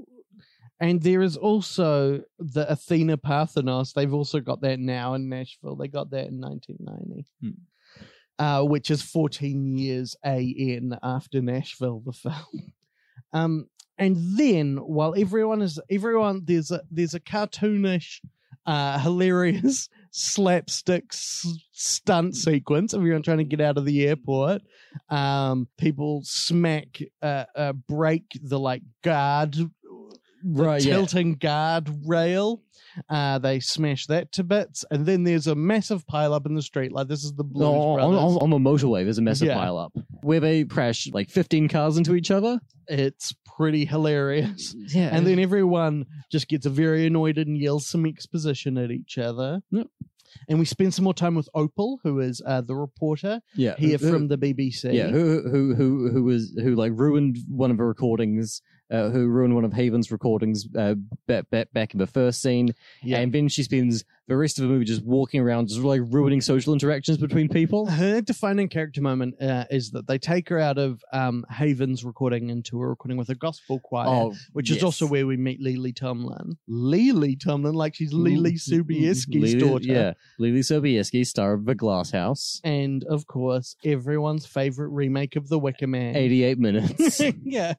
And there is also the Athena Parthenos. They've also got that now in Nashville. They got that in 1990, Hmm. uh, which is 14 years AN after Nashville, the film. Um, and then while everyone is everyone there's a there's a cartoonish, uh, hilarious slapstick s- stunt sequence. Everyone trying to get out of the airport. Um, people smack, uh, uh, break the like guard, Right, yeah. tilting guard rail. Uh, they smash that to bits, and then there's a massive pile up in the street. Like this is the Blues No, on, on, on the motorway, there's a massive Yeah. pile up where they crash like 15 cars into each other. It's pretty hilarious. Yeah, and then everyone just gets very annoyed and yells some exposition at each other. Yep. And we spend some more time with Opal, who is uh, the reporter yeah, here who- from the BBC. yeah, who who who who was who like ruined one of the recordings, uh, who ruined one of Haven's recordings uh, back, back back in the first scene, Yeah. and then she spends the rest of the movie just walking around, just like ruining social interactions between people. Her defining character moment uh, is that they take her out of um, Haven's recording into a recording with a gospel choir, Oh, which is also where we meet Lily Tomlin. Lily Tomlin, like she's Leelee Sobieski's daughter. Yeah, Lily Sobieski, star of The Glass House. And of course, everyone's favorite remake of The Wicker Man. 88 minutes. yeah.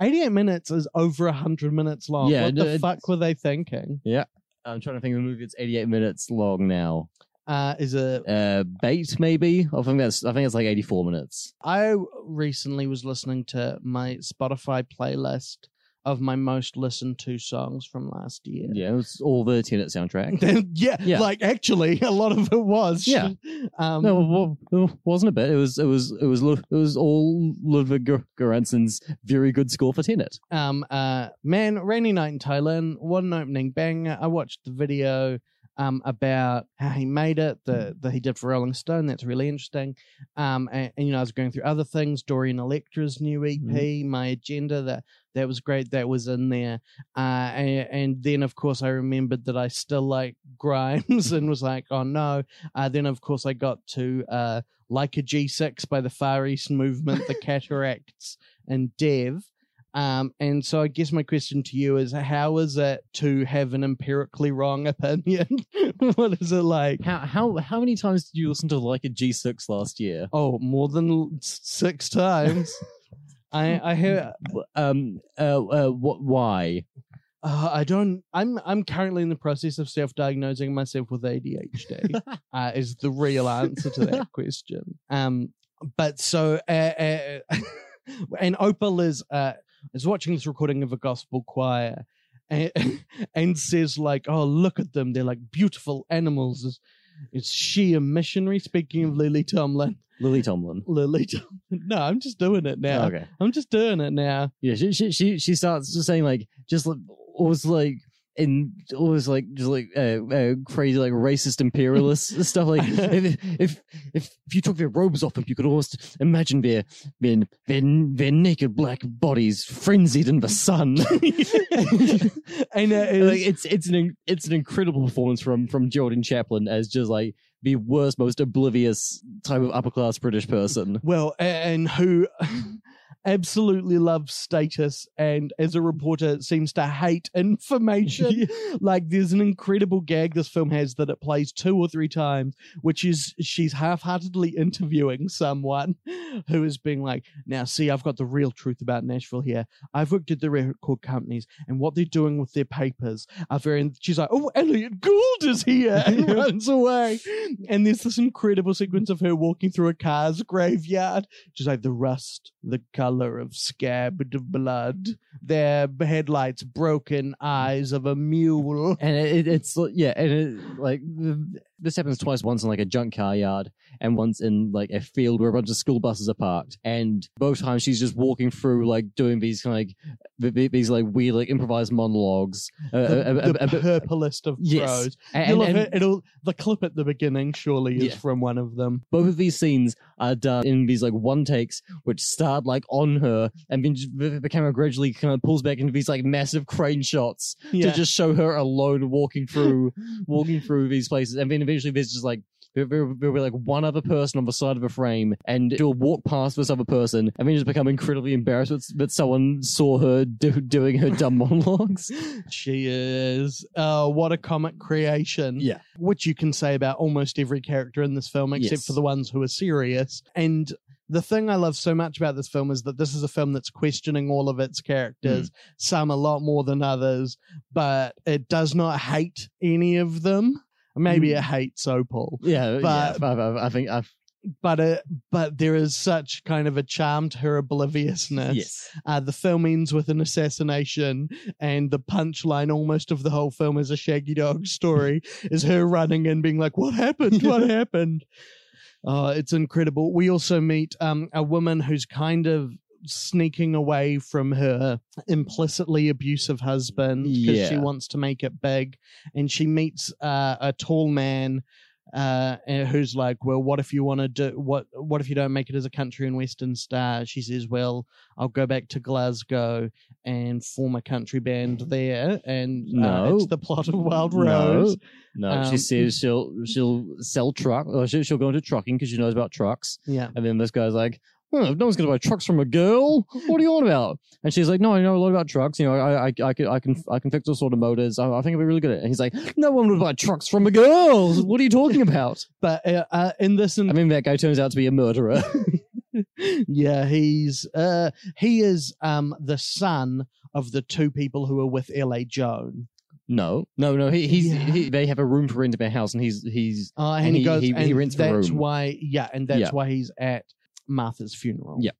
88 minutes is over 100 minutes long. Yeah, what the it's- fuck were they thinking? Yeah. I'm trying to think of the movie that's 88 minutes long now. Uh, is it? Uh, Bait, maybe? I think that's, I think it's like 84 minutes. I recently was listening to my Spotify playlist of my most listened to songs from last year. Yeah, it was all the Tenet soundtrack. yeah, Yeah. like actually, a lot of it was. Yeah. Um, No, well, well, wasn't a bit. It was, it was, it was, it was all Ludwig Göransson's very good score for Tenet. um, uh, man, rainy night in Tallinn, what an opening banger. I watched the video um about how he made it, the that he did for Rolling Stone. That's really interesting. Um, and, and, you know, I was going through other things. Dorian Electra's new EP, My Agenda. That that was great. That was in there. Uh, and, and then of course I remembered that I still like Grimes and was like, oh no. Uh, then of course I got to uh, like a G6 by the Far East Movement, the Cataracs, and Dev. Um, and so I guess my question to you is how is it to have an empirically wrong opinion? what is it like? How, how, how many times did you listen to like a G6 last year? Oh, more than six times. I I hear Um, uh, uh, what, why? uh, I don't I'm I'm currently in the process of self-diagnosing myself with ADHD. uh, is the real answer to that question. Um, but so uh, uh, and Opal is uh is watching this recording of a gospel choir. And, and says like, "Oh, look at them! They're like beautiful animals." It's, it's she a missionary? Speaking of Lily Tomlin, Lily Tomlin. Lily Tomlin. No, I'm just doing it now. Okay. I'm just doing it now. Yeah, she, she she she starts just saying like just like was like in all this like just like uh, uh, crazy like racist imperialist stuff. Like if, if if if you took their robes off them, you could almost imagine their their their, their naked black bodies frenzied in the sun. and it is, like it's it's an it's an incredible performance from from Geraldine Chaplin as just like the worst, most oblivious type of upper class British person. well, and who absolutely loves status and as a reporter seems to hate information. like there's an incredible gag this film has that it plays two or three times, which is she's half-heartedly interviewing someone who is being like, "Now, see, I've got the real truth about Nashville here. I've looked at the record companies and what they're doing with their papers are very." She's like, "Oh, Elliot Gould is here," and runs away. And there's this incredible sequence of her walking through a car's graveyard, She's like the rust, the color of scabbed blood, their headlights broken, eyes of a mule. and it, it, it's yeah, and it, like this happens twice. Once in like a junk car yard, and once in like a field where a bunch of school buses are parked. And both times she's just walking through, like doing these kind of like th- th- these like weird like improvised monologues. Uh, The, uh, uh, the uh, uh, purplest of yes. prose. and, You'll and- heard- it'll the clip at the beginning surely is Yeah. from one of them. both of these scenes are done in these like one takes, which start like on her, and then just, the, the camera gradually kind of pulls back into these like massive crane shots Yeah. to just show her alone walking through, walking through these places, and then eventually there's just like. There, there, there'll be like one other person on the side of a frame, and she'll walk past this other person, and then just become incredibly embarrassed that, someone saw her do, doing her dumb monologues. She is. Uh, what a comic creation. Yeah. Which you can say about almost every character in this film, except Yes. for the ones who are serious. And the thing I love so much about this film is that this is a film that's questioning all of its characters, some a lot more than others, but it does not hate any of them. Maybe it hates Opal, Yeah, But- yeah. I, I, I think I've but it, but there is such kind of a charm to her obliviousness. yes. Uh, the film ends with an assassination, and the punchline almost of the whole film is a Shaggy Dog story, is her running and being like, "What happened? What happened?" Oh, it's incredible. We also meet um, a woman who's kind of sneaking away from her implicitly abusive husband because she wants to make it big, and she meets uh, a tall man uh, uh, who's like, well, what if you want to do what? What if you don't make it as a country and western star? She says, well, I'll go back to Glasgow and form a country band there, and uh, No. it's the plot of Wild Rose. No, she Um, says she'll she'll sell truck or she'll, she'll go into trucking because she knows about trucks. Yeah, And then this guy's like, no one's going to buy trucks from a girl. What are you on about? And she's like, no, I know a lot about trucks. You know, I I, I can I can I can fix all sort of motors. I, I think I'll be really good at it. And he's like, no one would buy trucks from a girl. What are you talking about? but uh, uh, in this, I mean, that guy turns out to be a murderer. yeah, he's uh, he is um the son of the two people who are with L.A. Joan. no, no, no. He, he's Yeah. he, they have a room for rent in their house, and he's he's Uh, and, And he, he- goes, he- he and rents the that's room. why, yeah, and that's Yeah. why he's at Martha's funeral. Yeah.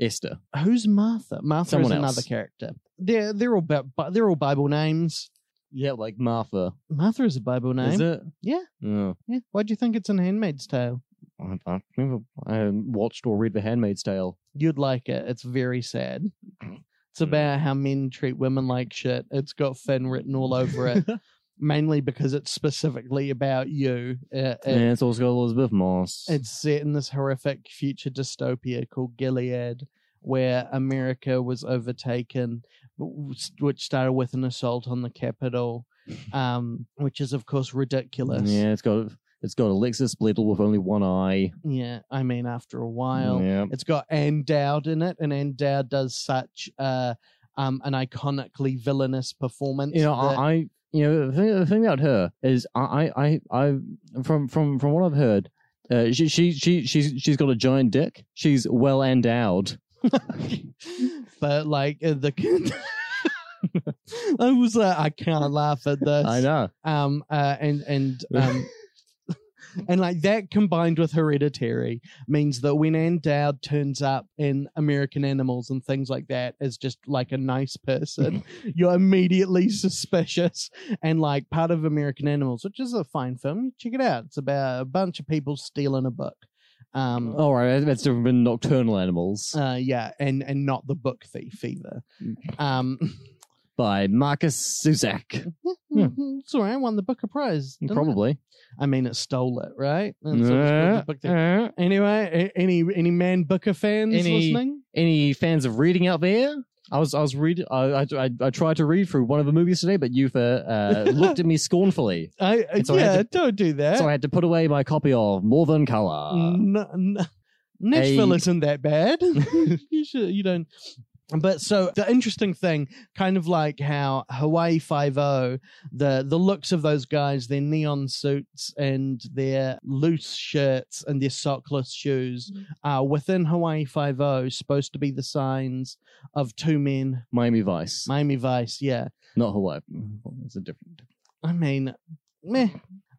Esther. who's Martha? Martha Someone is else. another character. They're they're all Bi- they're all Bible names. Yeah, like Martha. Martha is a Bible name. Is it? Yeah. Oh. Yeah. Why do you think it's in Handmaid's Tale? I, I've never I watched or read The Handmaid's Tale. You'd like it. It's very sad. It's Hmm. about how men treat women like shit. It's got Finn written all over it, mainly because it's specifically about you. Uh, it- and it's also got Elisabeth Moss. It's set in this horrific future dystopia called Gilead, where America was overtaken, which started with an assault on the Capitol, um, which is of course ridiculous. Yeah, it's got it's got Alexis Bledel with only one eye. Yeah, I mean, after a while, yeah. it's got Ann Dowd in it, and Ann Dowd does such uh, um, an iconically villainous performance. You know, I you know the thing, the thing about her is I I I I from from from what I've heard, uh, she she she she's she's got a giant dick. She's well endowed. but like uh, the. I was like, I can't laugh at this. I know. um uh and and um and like that combined with hereditary means that when Ann Dowd turns up in American Animals and things like that as just like a nice person, you're immediately suspicious. And like part of American Animals, which is a fine film, check it out. It's about a bunch of people stealing a book. Um All right, that's different than nocturnal animals uh yeah, and and not the book thief either. Um by Markus Zusak. Yeah. right. I won the Booker Prize. didn't it? Probably. I mean, it stole it, right? And so it was called the Booker- Uh, Anyway, a- any any man Booker fans Any- listening? any fans of reading out there? I was I was read I, I I I tried to read through one of the movies today, but you've uh, uh, looked at me scornfully, I, I I had yeah, don't do that. so I had to put away my copy of More Than Color. N- n- Nashville isn't that bad. you should, you don't. But so the interesting thing, kind of like how Hawaii Five O, the the looks of those guys, their neon suits and their loose shirts and their sockless shoes, mm-hmm. are within Hawaii Five O supposed to be the signs of two men. Miami Vice, Miami Vice, yeah. not Hawaii. It's a different. I mean, meh.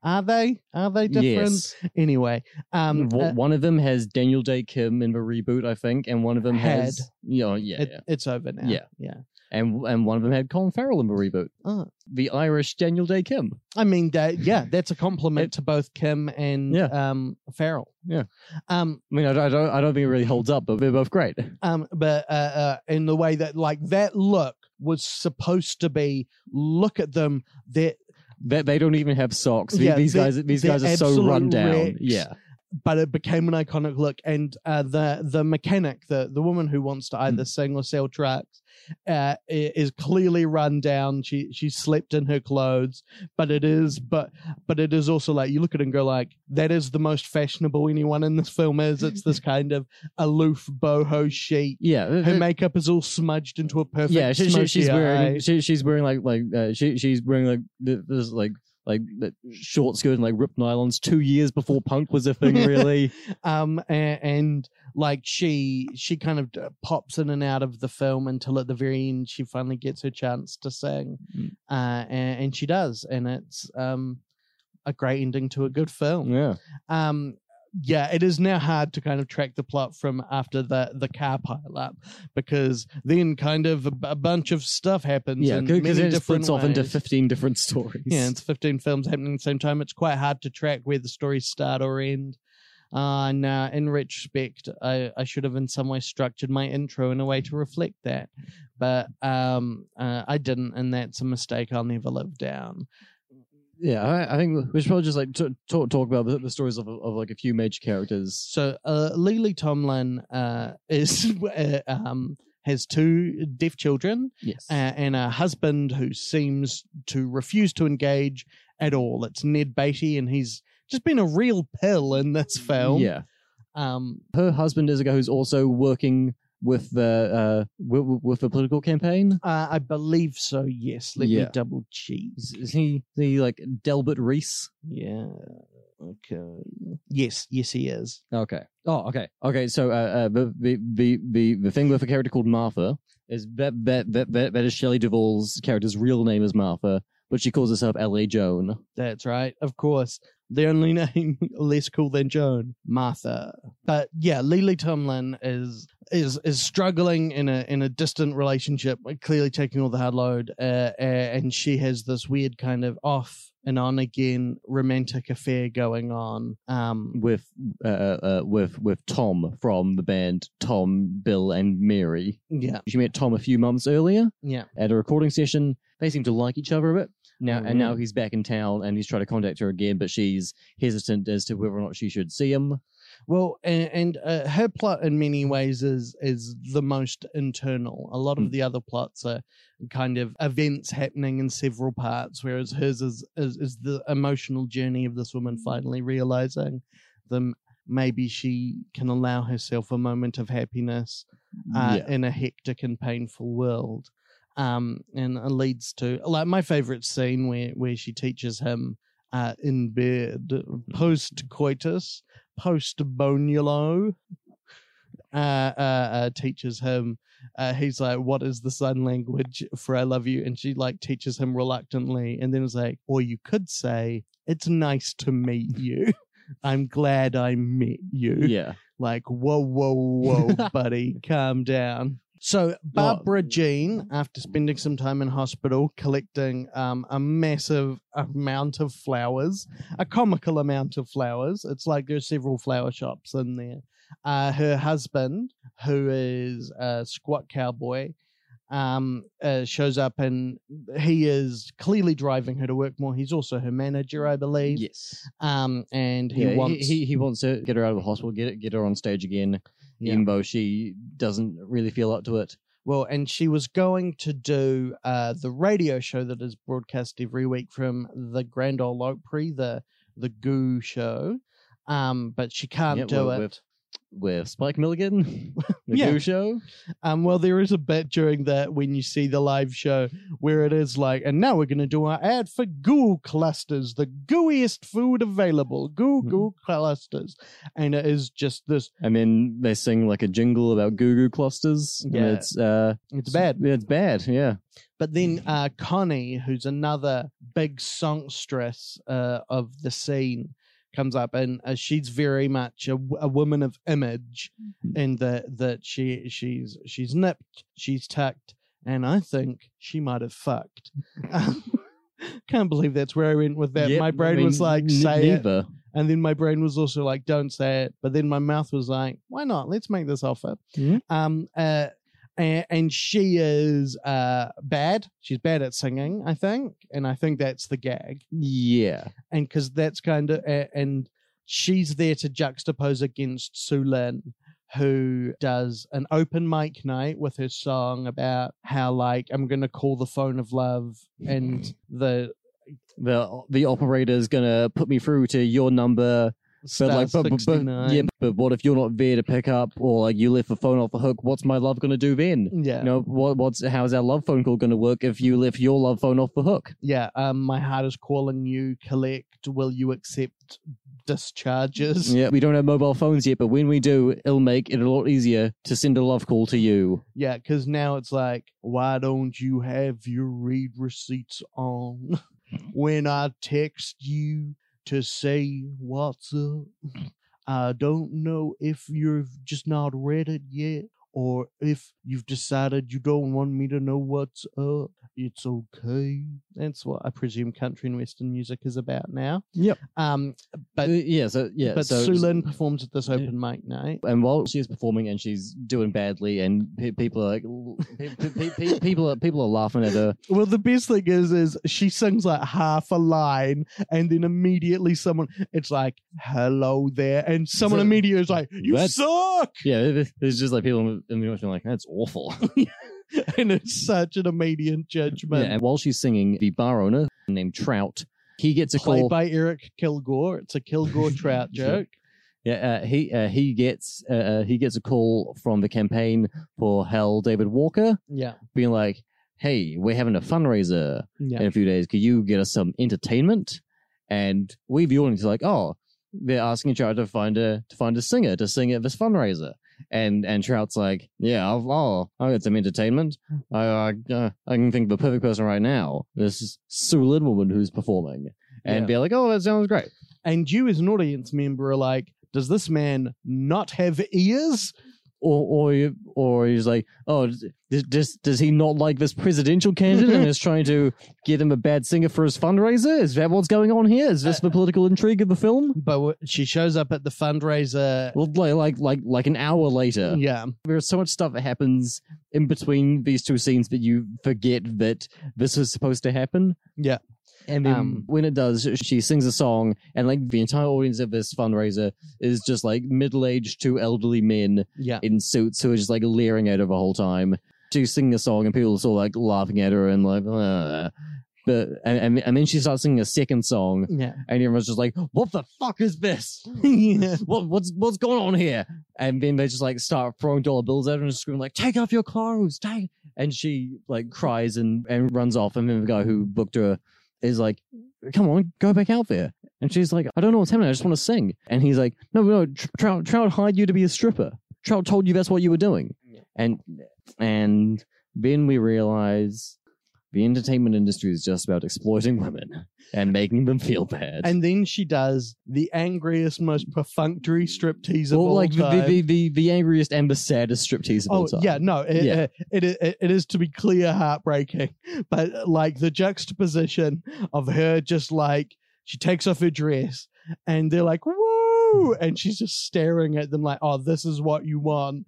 Are they? Are they different? Yes. Anyway, um, W- uh, one of them has Daniel Dae Kim in the reboot, I think, and one of them Had. has you know, yeah, it- yeah. it's over now. Yeah. yeah. and and one of them had Colin Farrell in the reboot. Oh. The Irish Daniel Dae Kim. I mean, that, yeah, that's a compliment to both Kim and Yeah. um, Farrell. Yeah. Um, I mean, I, don't- I don't, I don't think it really holds up, but they're both great. um, but uh, uh, in the way that, like, that look was supposed to be, look at them. That, They, they don't even have socks. Yeah, these guys, these guys are so run down. wrecks. Yeah, but it became an iconic look. And uh, the the mechanic, the the woman who wants to either sing or sell trucks, uh, is clearly run down. She she slept in her clothes, but it is but but it is also like you look at it and go like that is the most fashionable anyone in this film is. It's this kind of aloof boho chic. yeah. Her makeup is all smudged into a perfect. yeah, she, she, she's wearing she, she's wearing like like uh, she she's wearing like this like like short skirt and like ripped nylons two years before punk was a thing. Really, um and, and like she she kind of pops in and out of the film until at the very end she finally gets her chance to sing Mm. uh and, and she does and it's um a great ending to a good film yeah. um yeah it is now hard to kind of track the plot from after the the car pile up because then kind of a, a bunch of stuff happens Yeah, in because it different splits off into fifteen different stories. Yeah, it's 15 films happening at the same time. It's quite hard to track where the stories start or end. Uh, and uh, in retrospect, I, I should have in some way structured my intro in a way to reflect that. But um, uh, I didn't, and that's a mistake I'll never live down. Yeah. I, I think we should probably just like t- talk talk about the, the stories of of like a few major characters. So uh, Lily Tomlin uh, is uh, um, has two deaf children Yes. uh, and a husband who seems to refuse to engage at all. It's Ned Beatty, and he's just been a real pill in this film. yeah. Um, Her husband is a guy who's also working with the uh with, with the political campaign. uh, I believe so. Yes. Let me double check. Is, is he the like Delbert Reese? Yeah. Okay. Yes. Yes, he is. Okay. Oh, okay. Okay. So, uh, uh the, the the the the thing with a character called Martha is that that that that, that is Shelley Duvall's character's real name is Martha, but she calls herself L.A. Joan. That's right. Of course. The only name less cool than Joan, Martha. But yeah, Lily Tomlin is is is struggling in a in a distant relationship, clearly taking all the hard load, uh, uh, and she has this weird kind of off and on again romantic affair going on. Um, with uh, uh with with Tom from the band Tom, Bill, and Mary. yeah, She met Tom a few months earlier yeah. at a recording session. They seem to like each other a bit. Now Oh, and now he's back in town and he's trying to contact her again, but she's hesitant as to whether or not she should see him. Well, and, and uh, her plot in many ways is is the most internal. A lot of Mm. the other plots are kind of events happening in several parts, whereas hers is is, is the emotional journey of this woman finally realizing that maybe she can allow herself a moment of happiness uh, yeah. in a hectic and painful world. Um, and it leads to like my favorite scene where where she teaches him uh, in bed post coitus, post bonulo. Uh, uh, uh, teaches him. Uh, he's like, "What is the sign language for I love you?" And she like teaches him reluctantly, and then is like, "Or you could say, it's nice to meet you. I'm glad I met you." yeah. Like, whoa, whoa, whoa, buddy, calm down. So Barbara Jean, after spending some time in hospital collecting um, a massive amount of flowers, a comical amount of flowers. It's like there's several flower shops in there. Uh, her husband, who is a squat cowboy, um, uh, shows up and he is clearly driving her to work more. He's also her manager, I believe. Yes. Um, and he Yeah, wants he, he wants to get her out of the hospital, get it, get her on stage again, Yeah. even though she doesn't really feel up to it. Well, and she was going to do uh, the radio show that is broadcast every week from the Grand Ole Opry, the the Goo show. Um, but she can't Yeah, do it. With- Spike Milligan, the Yeah. Goo Show. Um, well, there is a bit during that when you see the live show where it is like, and now we're going to do our ad for Goo clusters, the gooiest food available, Goo Mhm. Goo clusters, and it is just this. And then they sing like a jingle about Goo Goo clusters. and Yeah. it's uh, It's bad. It's bad. Yeah, But then uh, Connie, who's another big songstress uh, of the scene, comes up, and uh, she's very much a, a woman of image, in that that she she's she's nipped, she's tucked, and I think she might have fucked. Can't believe that's where I went with that. Yep, my I brain mean, was like, say it. And then my brain was also like, don't say it. But then my mouth was like, why not? Let's make this offer. Mhm. Um, uh, and, and she is uh, bad. She's bad at singing, I think. And I think that's the gag. Yeah, And because that's kind of, uh, and she's there to juxtapose against Sueleen, who does an open mic night with her song about how, like, I'm going to call the phone of love. And the the the operator's gonna put me through to your number. But like, but, but, but yeah, but what if you're not there to pick up, or like you left the phone off the hook? What's my love gonna do then? yeah. You know, what what's how's our love phone call gonna work if you left your love phone off the hook? yeah, um, my heart is calling you. Collect. Will you accept discharges? Yeah, we don't have mobile phones yet, but when we do, it'll make it a lot easier to send a love call to you. Yeah, because now it's like, why don't you have your read receipts on when I text you to say what's up? I don't know if you've just not read it yet or if you've decided you don't want me to know what's up. It's okay. That's what I presume country and western music is about now. Yep. Um, but Uh, yeah, so yeah, but so Sueleen performs at this open mic night. and while she's performing and she's doing badly, and pe- people are like, pe- pe- pe- people are people are laughing at her. Well, the best thing is, is she sings like half a line, and then immediately someone, it's like, "Hello there," and someone So- immediately is like, "You suck," Yeah, it's just like people audience are like, that's awful. and it's such an immediate yeah, judgment. and while she's singing, the bar owner named Trout, he gets a Played call. by Merle Kilgore. It's a Kilgore Trout joke. Yeah, uh, he uh, he gets uh, uh, he gets a call from the campaign for Hal David Walker, Yeah, being like, "Hey, we're having a fundraiser yeah, in a few days. Could you get us some entertainment?" And we, the audience, are like, "Oh, they're asking Trout to find a to find a singer to sing at this fundraiser." And and Trout's like, "Yeah, I'll I'll, I'll get some entertainment. I I, uh, I can think of the perfect person right now. This is Sueleen woman who's performing." And Yeah. be like, "Oh, that sounds great." And you, as an audience member, are like, "Does this man not have ears?" Or or or he's like, oh, does, does does he not like this presidential candidate and is trying to get him a bad singer for his fundraiser? Is that what's going on here? Is this uh, the political intrigue of the film? But wh- she shows up at the fundraiser. Well, like like like like an hour later, Yeah, there's so much stuff that happens in between these two scenes that you forget that this is supposed to happen. Yeah. And then Um, when it does, she sings a song, and like the entire audience of this fundraiser is just like middle-aged to elderly men yeah. in suits who are just like leering at her the whole time. She's singing a song and people are sort of like laughing at her and like, "Ugh." but and, and and then she starts singing a second song Yeah. and everyone's just like, "What the fuck is this? yeah. What what's what's going on here?" And then they just like start throwing dollar bills at her and screaming like, "Take off your clothes!" Take. And she like cries and and runs off. And then the guy who booked her is like, "Come on, go back out there." And she's like, "I don't know what's happening. I just want to sing." And he's like, "No, no, Trout Trout hired you to be a stripper. Trout told you that's what you were doing." Yeah. And and then we realize the entertainment industry is just about exploiting women and making them feel bad. And then she does the angriest, most perfunctory striptease of well, all like the, time. the, the, the angriest and the saddest striptease of all Oh time. yeah, no, it, Yeah. It, it, it is to be clear heartbreaking, but like the juxtaposition of her just like she takes off her dress and they're like woo and she's just staring at them like oh this is what you want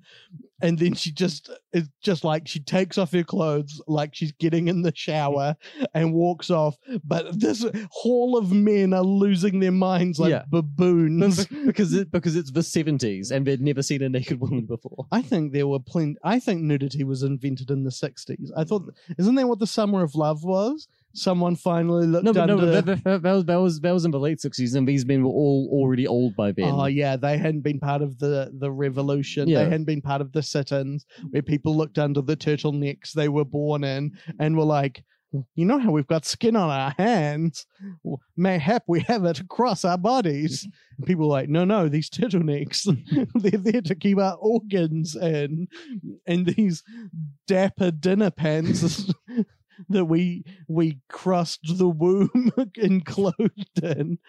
and then she just it's just like she takes off her clothes like she's getting in the shower and walks off but this hall of men are losing their minds like Yeah. baboons because it because it's the seventies and they'd never seen a naked woman before. I think there were plenty. I think nudity was invented in the '60s. I thought, isn't that what the Summer of Love was? Someone finally looked No, but no, but that, that, was that was that was in the late sixties, and these men were all already old by then. Oh yeah, they hadn't been part of the the revolution. Yeah. They hadn't been part of the sit-ins where people looked under the turtlenecks they were born in and were like, you know how we've got skin on our hands? Mayhap we have it across our bodies. And people were like, no, no, these turtlenecks, they're there to keep our organs in. And these dapper dinner pants that we we crushed the womb and enclosed in.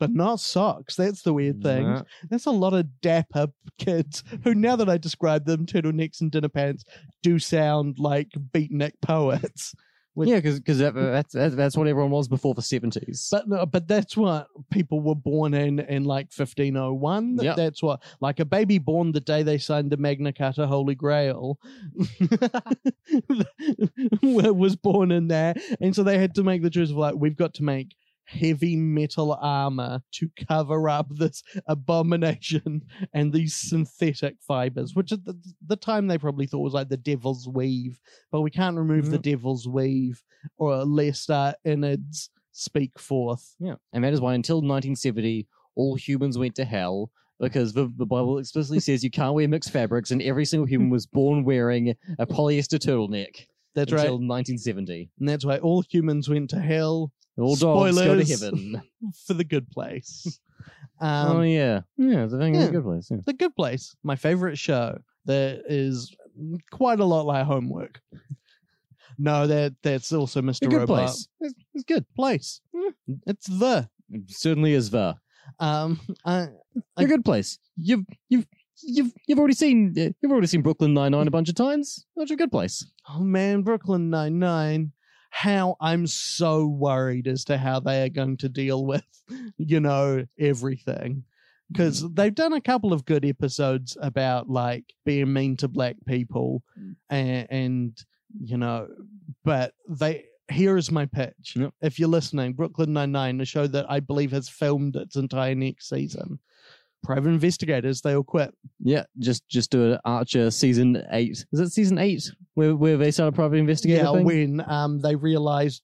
But not socks. That's the weird thing. Nah. There's a lot of dapper kids who, now that I describe them, turtlenecks and dinner pants, do sound like beatnik poets. With- Yeah, because that, that's that's that's what everyone was before the seventies. But no, but that's what people were born in in like 1501. Yep. That's what like a baby born the day they signed the Magna Carta Holy Grail was born in there, and so they had to make the choice of like we've got to make heavy metal armor to cover up this abomination and these synthetic fibers, which at the, the time they probably thought was like the devil's weave, but we can't remove the mm-hmm. devil's weave or lest our innards speak forth. Yeah, and that is why until 1970, all humans went to hell because the, the Bible explicitly says you can't wear mixed fabrics, and every single human was born wearing a polyester turtleneck That's right. until 1970. And that's why all humans went to hell All dogs go to Spoilers. heaven. for the good place. Um, oh yeah, yeah, the thing is yeah. a good place. Yeah. The Good Place, my favorite show that is quite a lot like homework. No, that that's also Mr. A good Robot. place. It's, it's good. Place. It's the. It certainly is the Um, I, a good place. You've you've you've you've already seen uh, you've already seen Brooklyn Nine Nine a bunch of times. That's a good place. oh man, Brooklyn Nine Nine. How I'm so worried as to how they are going to deal with, you know, everything. Mm-hmm. Because they've done a couple of good episodes about like being mean to black people, mm. and, and you know, but they. Here is my pitch. Yep. If you're listening, Brooklyn Nine Nine, a show that I believe has filmed its entire next season. Private investigators, they all quit. Yeah, just just do an Archer season eight. Is it season eight where where they started private investigator yeah, thing? when um they realized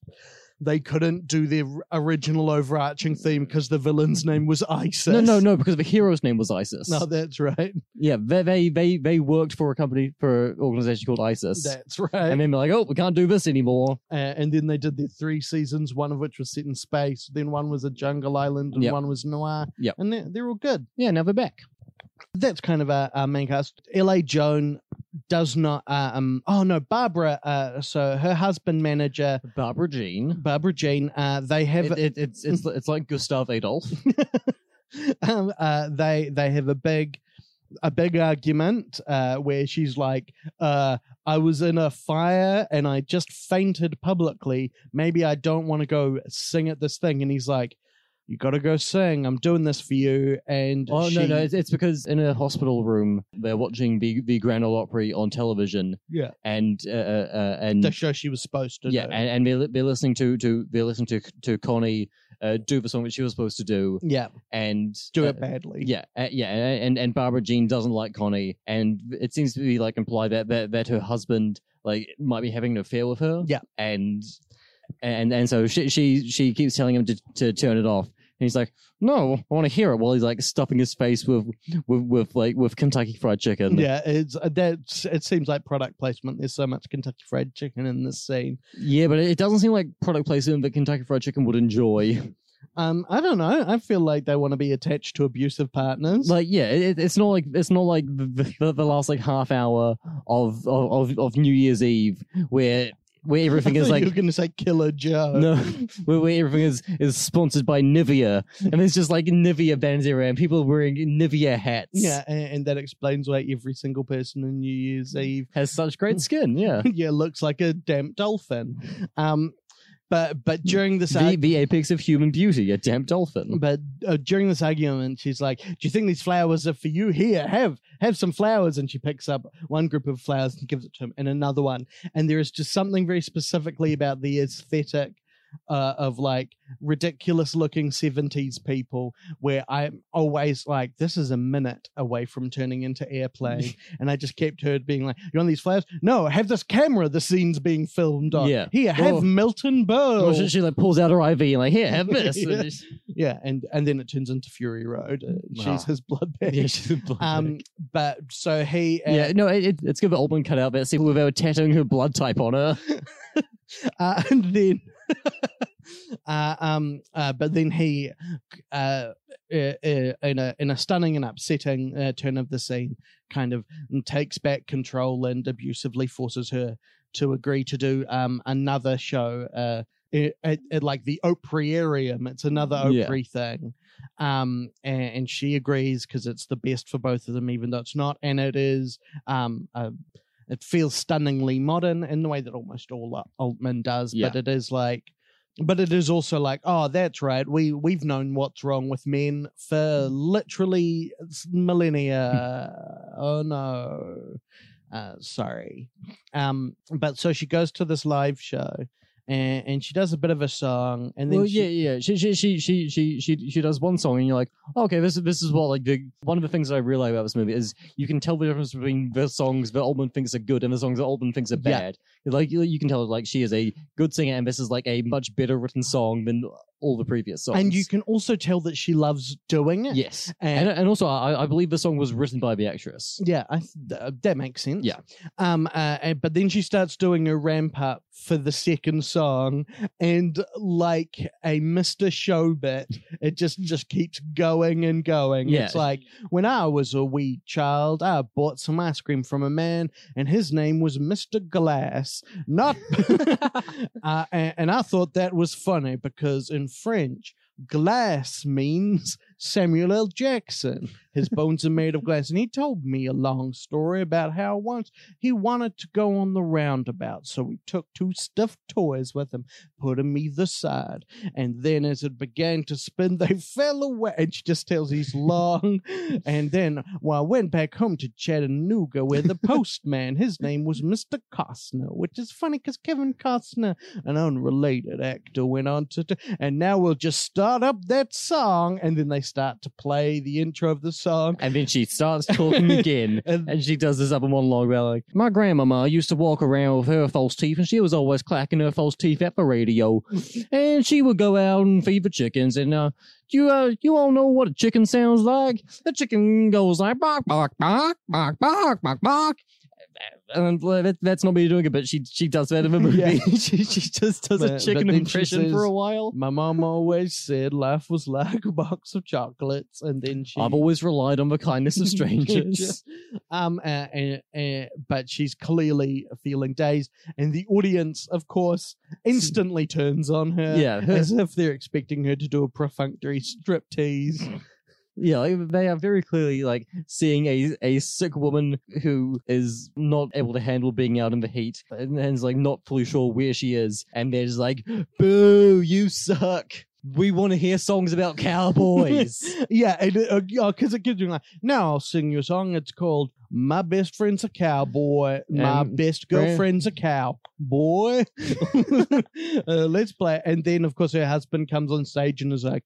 they couldn't do the original overarching theme because the villain's name was ISIS. no, no, no, because the hero's name was ISIS. No, that's right. Yeah, they, they they they worked for a company for an organization called ISIS, That's right. and then they're like, oh, we can't do this anymore. Uh, and then they did their three seasons, one of which was set in space. Then one was a jungle island, and Yep. one was noir. Yep. and they're, they're all good. Yeah, now they're back. That's kind of our, our main cast. L.A. Joan does not. Uh, um. Oh no, Barbara. Uh. So her husband, manager Barbara Jean. Barbara Jean. Uh. They have. It, it, it's it's it's like Gustav Adolf. um, uh, they they have a big a big argument uh, where she's like, uh, "I was in a fire and I just fainted publicly. Maybe I don't want to go sing at this thing." And he's like, "You got to go sing. I'm doing this for you." And Oh she, no, no, it's, it's because in a hospital room they're watching the the Grand Ole Opry on television, yeah, and uh, uh, uh, and the show she was supposed to yeah, do. and, and they're, they're listening to to they're listening to to Connie uh, do the song that she was supposed to do, yeah, and do uh, it badly. Yeah, uh, yeah, and and Barbara Jean doesn't like Connie, and it seems to be like implied that that, that her husband like might be having an affair with her. Yeah. and and and so she she she keeps telling him to to turn it off, he's like, "No, I want to hear it." While he's like stuffing his face with with with like with Kentucky Fried Chicken. Yeah, it's uh, that. It seems like product placement. There's so much Kentucky Fried Chicken in this scene. yeah, but it doesn't seem like product placement that Kentucky Fried Chicken would enjoy. Um, I don't know. I feel like they want to be attached to abusive partners. Like, yeah, it, it's not like it's not like the, the, the last like half hour of of of, of New Year's Eve where where everything is like you're going to say Killer Joe. No, where, where everything is, is sponsored by Nivea, and there's just like Nivea bands around. People wearing Nivea hats. Yeah, and, and that explains why every single person on New Year's Eve, has such great skin. Yeah, yeah, looks like a damp dolphin. Um, but but during this the, the apex of human beauty, a damp dolphin. but uh, during this argument, she's like, "Do you think these flowers are for you? Here, have have some flowers." And she picks up one group of flowers and gives it to him, and another one. And there is just something very specifically about the aesthetic uh, of like ridiculous looking 70s people where I'm always like, this is a minute away from turning into airplane. and I just kept her being like, You want these flowers? No, have this camera the scene's being filmed on. Yeah. Here, have Oh. Milton Berle. Or she, she like pulls out her IV and like, here, have this. Yeah. yeah, and, and then it turns into Fury Road. Uh, Wow. She's his blood bag. yeah, she's a blood Um, but so he, uh, yeah, no, it, it- it's good that Altman cut out that scene with her tattooing her blood type on her. uh, and then, uh, um, uh, but then he, uh, uh, uh, in a in a stunning and upsetting uh, turn of the scene, kind of takes back control and abusively forces her to agree to do um another show. Uh, like the Opriarium, it's another Yeah. Opry thing, um, and, and she agrees because it's the best for both of them, even though it's not, and it is um, uh, it feels stunningly modern in the way that almost all Alt- Altman does, but it is like, but it is also like, oh, that's right, we we've known what's wrong with men for literally millennia. oh no, uh, sorry. Um, but so she goes to this live show. And, and she does a bit of a song, and then well, she, yeah, yeah. She, she, she, she, she, she, she does one song, and you're like, okay, this is this is what like the one of the things that I really like about this movie is you can tell the difference between the songs that Altman thinks are good and the songs that Altman thinks are bad Yeah. Like you, you can tell like she is a good singer, and this is like a much better written song than all the previous songs. and you can also tell that she loves doing it. yes, and, and and also I, I believe the song was written by the actress. Yeah, I th- th- that makes sense. Yeah. Um. Uh, but then she starts doing a ramp up for the second song, and like a Mister Show bit, it just just keeps going and going. Yeah. It's like when I was a wee child, I bought some ice cream from a man, and his name was Mister Glass. Not, uh, and, and I thought that was funny because in French, glass means Samuel L. Jackson. His bones are made of glass. And he told me a long story about how once he wanted to go on the roundabout. So he took two stuffed toys with him, put them either side. And then as it began to spin, they fell away. And she just tells these long. and then, well, I went back home to Chattanooga where the postman, his name was Mr. Costner, which is funny because Kevin Costner, an unrelated actor, went on to. to and now we'll just start up that song. And then they start to play the intro of the song. And then she starts talking again. And And she does this up other monologue about like my grandmama used to walk around with her false teeth, and she was always clacking her false teeth at the radio. and she would go out and feed the chickens. And uh, you uh, you all know what a chicken sounds like? The chicken goes like bark, bark, bark, bark, bark, bark, bark. And that, that's not me doing it, but she she does that in the movie. Yeah. she, she just does a chicken impression says- for a while. my mom always said life was like a box of chocolates. And then she. I've always relied on the kindness of strangers. um, uh, uh, uh, but she's clearly feeling dazed, and the audience, of course, instantly turns on her. Yeah. as if they're expecting her to do a perfunctory striptease. Yeah, they are very clearly like seeing a a sick woman who is not able to handle being out in the heat and, and is like not fully sure where she is, and they're just like, "Boo, you suck." We want to hear songs about cowboys. yeah, and because it gives you like, now I'll sing you a song. It's called "My Best Friend's a Cowboy, My Best Girlfriend's a Cow." Boy, uh, let's play. And then, of course, her husband comes on stage and is like,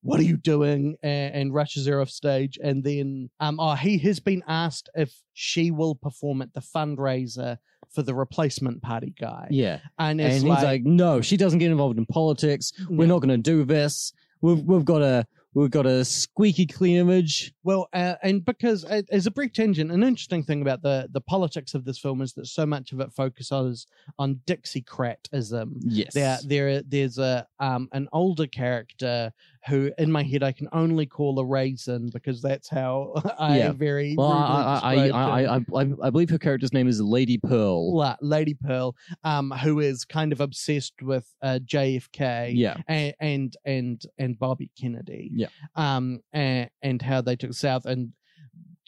"What are you doing?" and, and rushes her off stage. And then, um, oh, he has been asked if she will perform at the fundraiser for the replacement party guy. yeah, and and he's like, like, "No, she doesn't get involved in politics. We're No. not going to do this. We've we've got a we've got a squeaky clean image." Well, uh, and because uh, as a brief tangent, an interesting thing about the the politics of this film is that so much of it focuses on Dixiecratism. Yes, There, there, there's a um an older character who, in my head, I can only call a raisin because that's how I Yeah. very Well, I I, I. I, I, believe her character's name is Lady Pearl. La- Lady Pearl, um, who is kind of obsessed with uh, JFK. Yeah. and and and and Bobby Kennedy. Yeah. Um and, and how they took south and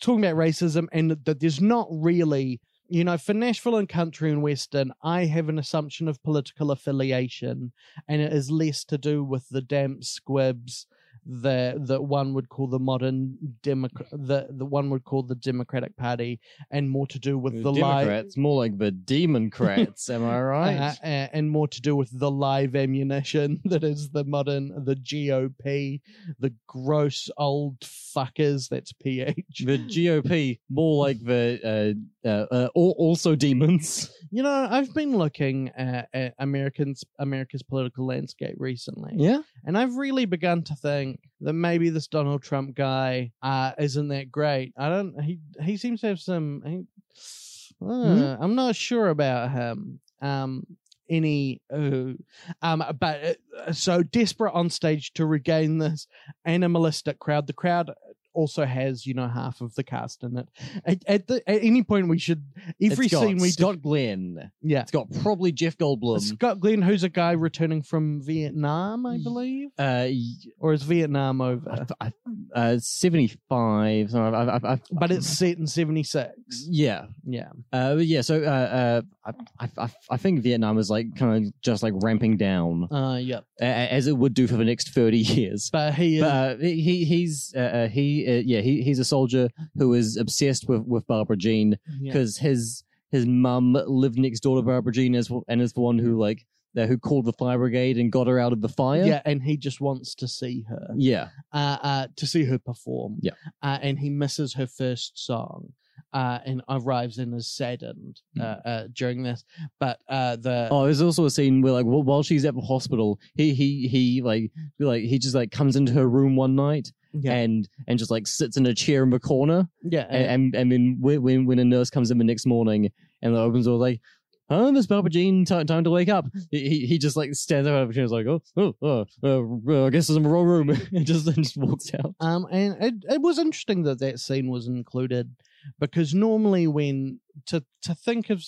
talking about racism and that there's not really you know, for Nashville and country and western, I have an assumption of political affiliation, and it is less to do with the damp squibs that that one would call the modern Democrat, the the one would call the Democratic Party, and more to do with the live, Democrats, more like the Democrats. am I right? uh, and more to do with the live ammunition that is the modern the GOP, the gross old fuckers. That's PH. the GOP, more like the uh, uh, uh, also demons. You know, I've been looking at, at Americans America's political landscape recently. Yeah. And I've really begun to think that maybe this Donald Trump guy uh, isn't that great. I don't. He he seems to have some. He, uh, Hmm? I'm not sure about him. Um, any. Uh, um, but uh, so desperate on stage to regain this animalistic crowd. The crowd also has you know half of the cast in it. At at, the, at any point we should every it's got scene we do- Scott Glenn. yeah. It's got probably Jeff Goldblum. Scott Glenn, who's a guy returning from Vietnam, I believe, Uh, or is Vietnam over? I, uh. So I, I, I, I, But it's set in '76. yeah, Yeah, uh, yeah. So uh, uh, I, I, I think Vietnam is like kind of just like ramping down, uh, yeah. as it would do for the next thirty years. But he is. But uh, he he's uh, uh, he uh, yeah he he's a soldier who is obsessed with with Barbara Jean yeah. because his his mum lived next door to Barbara Jean as and is the one who like uh, who called the fire brigade and got her out of the fire. yeah, and he just wants to see her, yeah, uh, uh, to see her perform. Yeah. uh, and he misses her first song, uh, and arrives and is saddened uh, uh, during this. But uh, the Hmm. Oh, there's also a scene where like wh- while she's at the hospital, he he he like like he just like comes into her room one night yeah, and and just like sits in a chair in the corner, yeah, and and, and then when when when a nurse comes in the next morning and opens the door like. Oh, Miss Jean, ti time to wake up. He, he just like stands up and is like, oh, oh, oh, uh, I guess I'm in the wrong room, and just and just walks out. Um, and it, it was interesting that that scene was included because normally when to to think of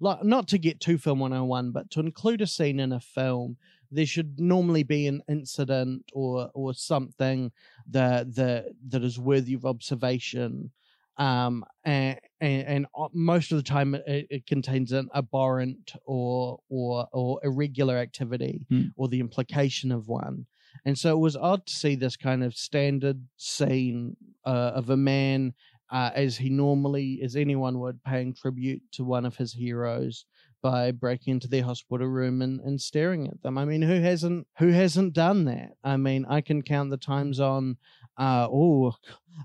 like not to get too film 101 but to include a scene in a film there should normally be an incident or or something that that that is worthy of observation um and and, and most of the time it, it contains an abhorrent or or or irregular activity Hmm. or the implication of one and so it was odd to see this kind of standard scene uh, of a man, uh, as he normally, as anyone would, paying tribute to one of his heroes by breaking into their hospital room and, and staring at them. I mean, who hasn't who hasn't done that? I mean, I can count the times on. Uh, oh,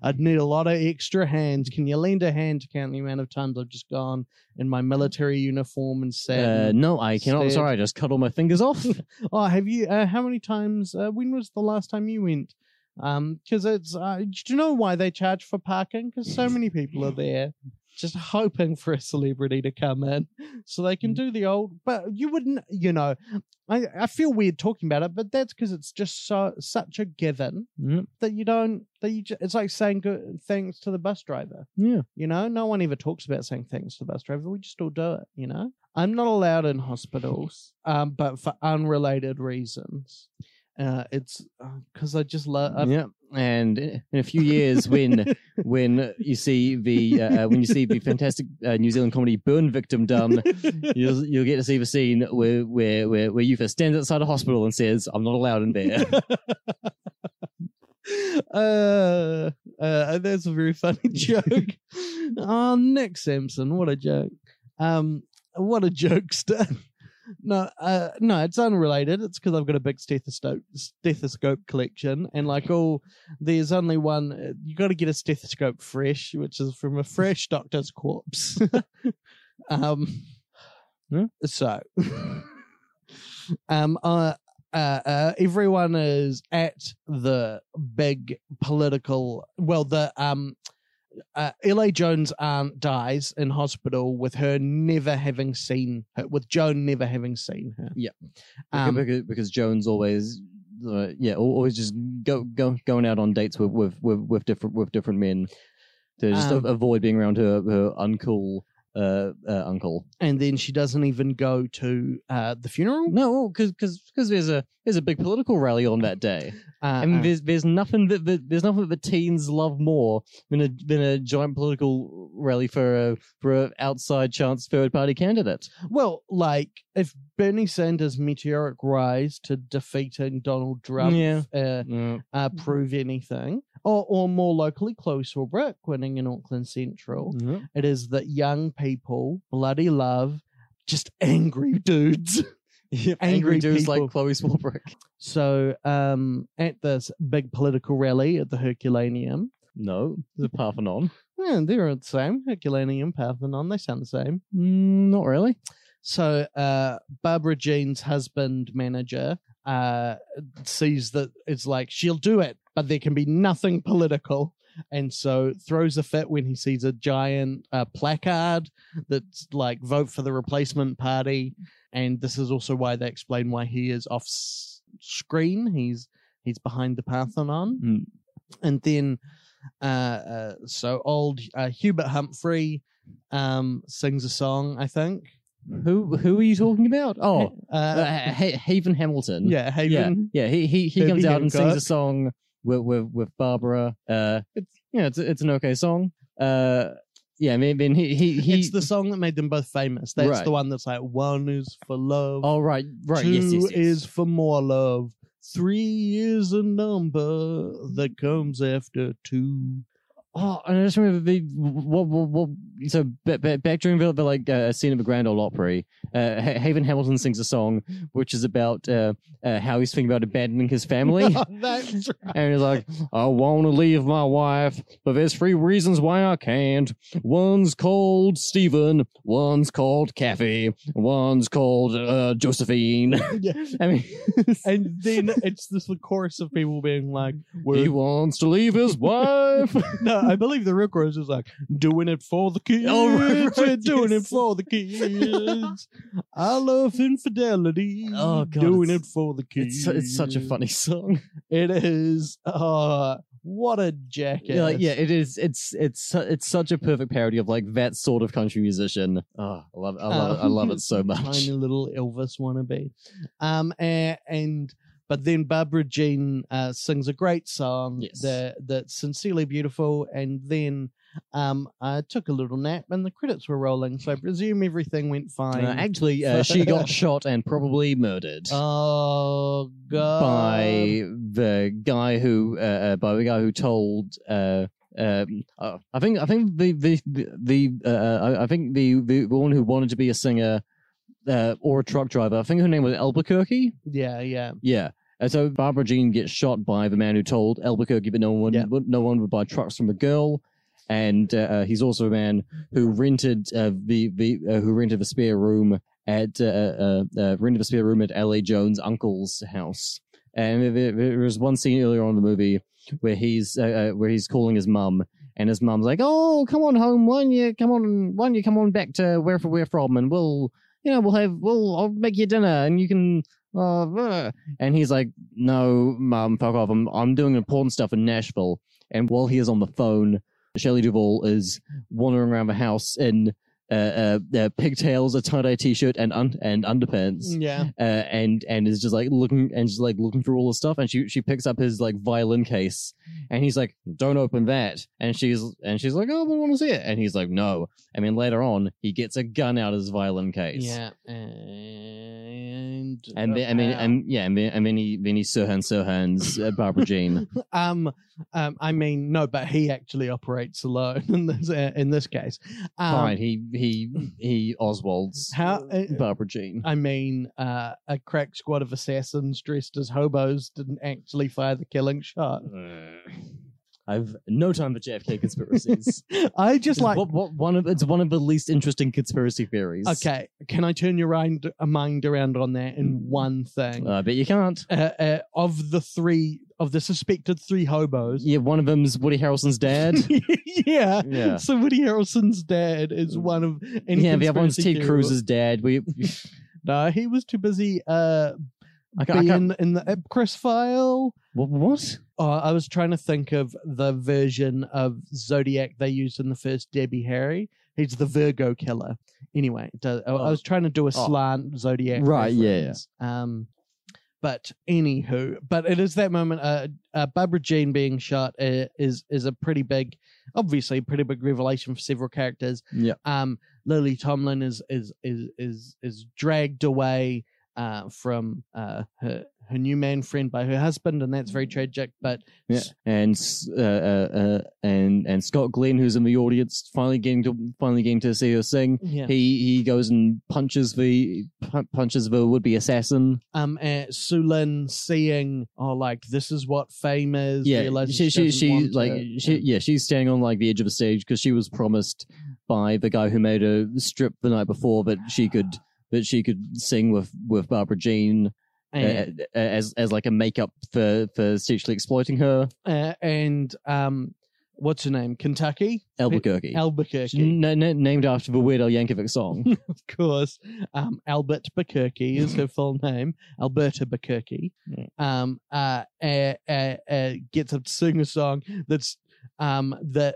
I'd need a lot of extra hands. Can you lend a hand to count the amount of times I've just gone in my military uniform and said, Uh, no, I cannot. stared. Sorry, I just cut all my fingers off. Oh, have you? Uh, how many times? Uh, when was the last time you went? Um, because it's. Uh, do you know why they charge for parking? Because so many people are there, just hoping for a celebrity to come in, so they can do the old. But you wouldn't, you know. I I feel weird talking about it, but that's because it's just so such a given Mhm. that you don't. That you. Just, it's like saying good thanks to the bus driver. Yeah. You know, no one ever talks about saying thanks to the bus driver. We just all do it, you know? I'm not allowed in hospitals, um, but for unrelated reasons. Uh, it's because I just love. yeah, and in a few years, when when you see the uh, uh, when you see the fantastic uh, New Zealand comedy Burn Victim done, you'll you'll get to see the scene where where where where Yufa stands outside a hospital and says, "I'm not allowed in there." uh, uh, that's a very funny joke. oh, Nick Sampson, what a joke. Um, what a jokester. No, uh, no, it's unrelated. It's because I've got a big stethoscope stethoscope collection, and like all, there's only one. uh, You got to get a stethoscope fresh, which is from a fresh doctor's corpse. um, so, um, uh, uh, uh, everyone is at the big political. Well, the um, uh, L.A. Jones' aunt dies in hospital with her never having seen her, with Joan never having seen her. Yeah. Um, because, because Jones always, uh, yeah, always just go, go going out on dates with with with, with different with different men to just Um, avoid being around her her uncool uh, uh, uncle. and then she doesn't even go to uh, the funeral. No, because because there's a there's a big political rally on that day. Uh, I mean, uh, there's there's nothing that, that there's nothing that teens love more than a than a giant political rally for a for a outside chance third party candidate. well, like if Bernie Sanders' meteoric rise to defeating Donald Trump Yeah. uh, uh, prove anything, or or more locally, Chloe Swarbrick winning in Auckland Central, it is that young people bloody love just angry dudes. Yeah, Angry angry dudes people. like Chloe Swarbrick. So um, at this big political rally at the Herculaneum, No, the Parthenon. yeah, they're the same. Herculaneum, Parthenon, they sound the same. Mm, not really. So uh, Barbara Jean's husband manager uh, sees that it's like she'll do it, but there can be nothing political. And so throws a fit when he sees a giant uh, placard that's like vote for the replacement party. And this is also why they explain why he is off s- screen. He's he's behind the Parthenon. Mm. And then uh, uh, so old uh, Hubert Humphrey um, sings a song, I think. Who who are you talking about? Oh, uh, uh, Ha- Haven Hamilton. yeah, Haven. Yeah, he he he comes out and sings a song with with with Barbara. Uh, it's yeah, it's it's an okay song. Uh, yeah, I mean, I mean he he he. it's the song that made them both famous. That's Right. the one that's like one is for love, oh right, right. two yes, yes, yes. is for more love, three is a number that comes after two. Oh, and I just remember the what what, what so back, back, back during the, the like uh, scene of the Grand Ole Opry, uh, Ha- Haven Hamilton sings a song which is about uh, uh, how he's thinking about abandoning his family. That's right. And he's like, I want to leave my wife, but there's three reasons why I can't. One's called Stephen, one's called Kathy, one's called uh, Josephine. Yeah. I mean, And then it's this chorus of people being like, he wants to leave his wife. no, I believe the real chorus is like doing it for the kids. Oh, right, right, doing yes. it for the kids. I love infidelity. Oh, God, doing it for the kids. it's, it's such a funny song. It is. Uh, what a jackass! Yeah, like, yeah, it is. It's it's it's such a perfect parody of like that sort of country musician. Oh, I love it. I love it. I love it so much. Tiny little Elvis wannabe. Um, and, and but then Barbara Jean uh, sings a great song Yes. that that's sincerely beautiful, and then um, I took a little nap, and the credits were rolling, so I presume everything went fine. Uh, actually, uh, she got shot and probably murdered. oh god! by the guy who uh, uh, by the guy who told uh, um, uh, I think I think the the the, the uh, I, think the, the one who wanted to be a singer uh, or a truck driver I think her name was Albuquerque yeah, yeah. yeah and so Barbara Jean gets shot by the man who told Albuquerque that no one Yeah. would no one would buy trucks from a girl and uh, uh, he's also a man who rented uh, the the uh, who rented a spare room at uh, uh, uh, rented a spare room at L.A. Jones' uncle's house. And there, there was one scene earlier on in the movie where he's uh, uh, where he's calling his mum, and his mum's like, "Oh, come on home, why don't you come on, why don't you come on back to where we're from, and we'll, you know, we'll have, we'll, I'll make you dinner, and you can." Uh." and he's like, "No, mum, fuck off. I'm, I'm doing important stuff in Nashville." And while he is on the phone, Shelley Duvall is wandering around the house in uh, uh, uh, pigtails, a tie-dye t-shirt, and un- and underpants. Yeah. uh, and and is just like looking and just like looking through all the stuff and she she picks up his like violin case and he's like don't open that. And she's and she's like oh I want to see it. And he's like no. I mean later on he gets a gun out of his violin case. Yeah. And and then, I mean uh, and yeah and then, and then he then he Sirhan Sirhan's uh, Barbara Jean. Um, um, I mean, no, but he actually operates alone in this uh, in this case. Um, fine he he he Oswald's How- uh, Barbara Jean I mean, uh, a crack squad of assassins dressed as hobos didn't actually fire the killing shot. I've no time for JFK conspiracies. I just like. what, what, one of it's one of the least interesting conspiracy theories. Okay, can I turn your mind, uh, mind around on that in one thing? I bet you can't. Uh, uh, of the three, of the suspected three hobos, Yeah, one of them's Woody Harrelson's dad. yeah. Yeah. So Woody Harrelson's dad is one of. any yeah, the other one's Ted Cruz's dad. We, No, he was too busy uh, I, ca- I being can't. in the Ipcress file. What? what? Oh, I was trying to think of the version of Zodiac they used in the first Debbie Harry. He's the Virgo killer. Anyway, does- I, I was trying to do a Oh. slant zodiac. Right, yeah, yeah. Um, but anywho, but it is that moment. Uh, uh Barbara Jean being shot uh, is is a pretty big, obviously pretty big revelation for several characters. Yeah. Um, Lily Tomlin is is is is is dragged away uh from uh her her new man friend by her husband, and that's very tragic. But Yeah, and uh, uh, uh, and and Scott Glenn, who's in the audience, finally getting to finally getting to see her sing. yeah, He he goes and punches the pu- punches the would be assassin. um, uh, Sueleen seeing oh like this is what fame is. Yeah, realizes she she she like she yeah she's standing on like the edge of the stage because she was promised by the guy who made her strip the night before that she could that she could sing with with Barbara Jean Uh, as as like a makeup for for sexually exploiting her. uh, and um, what's her name? Kentucky, Albuquerque. Albuquerque, N- n- named after the Weird Al Yankovic song. of course. Um, Albert Bukirky is her full name. Alberta Bukirky. Yeah. Um, uh, uh, uh, uh, gets up to sing a song that's um that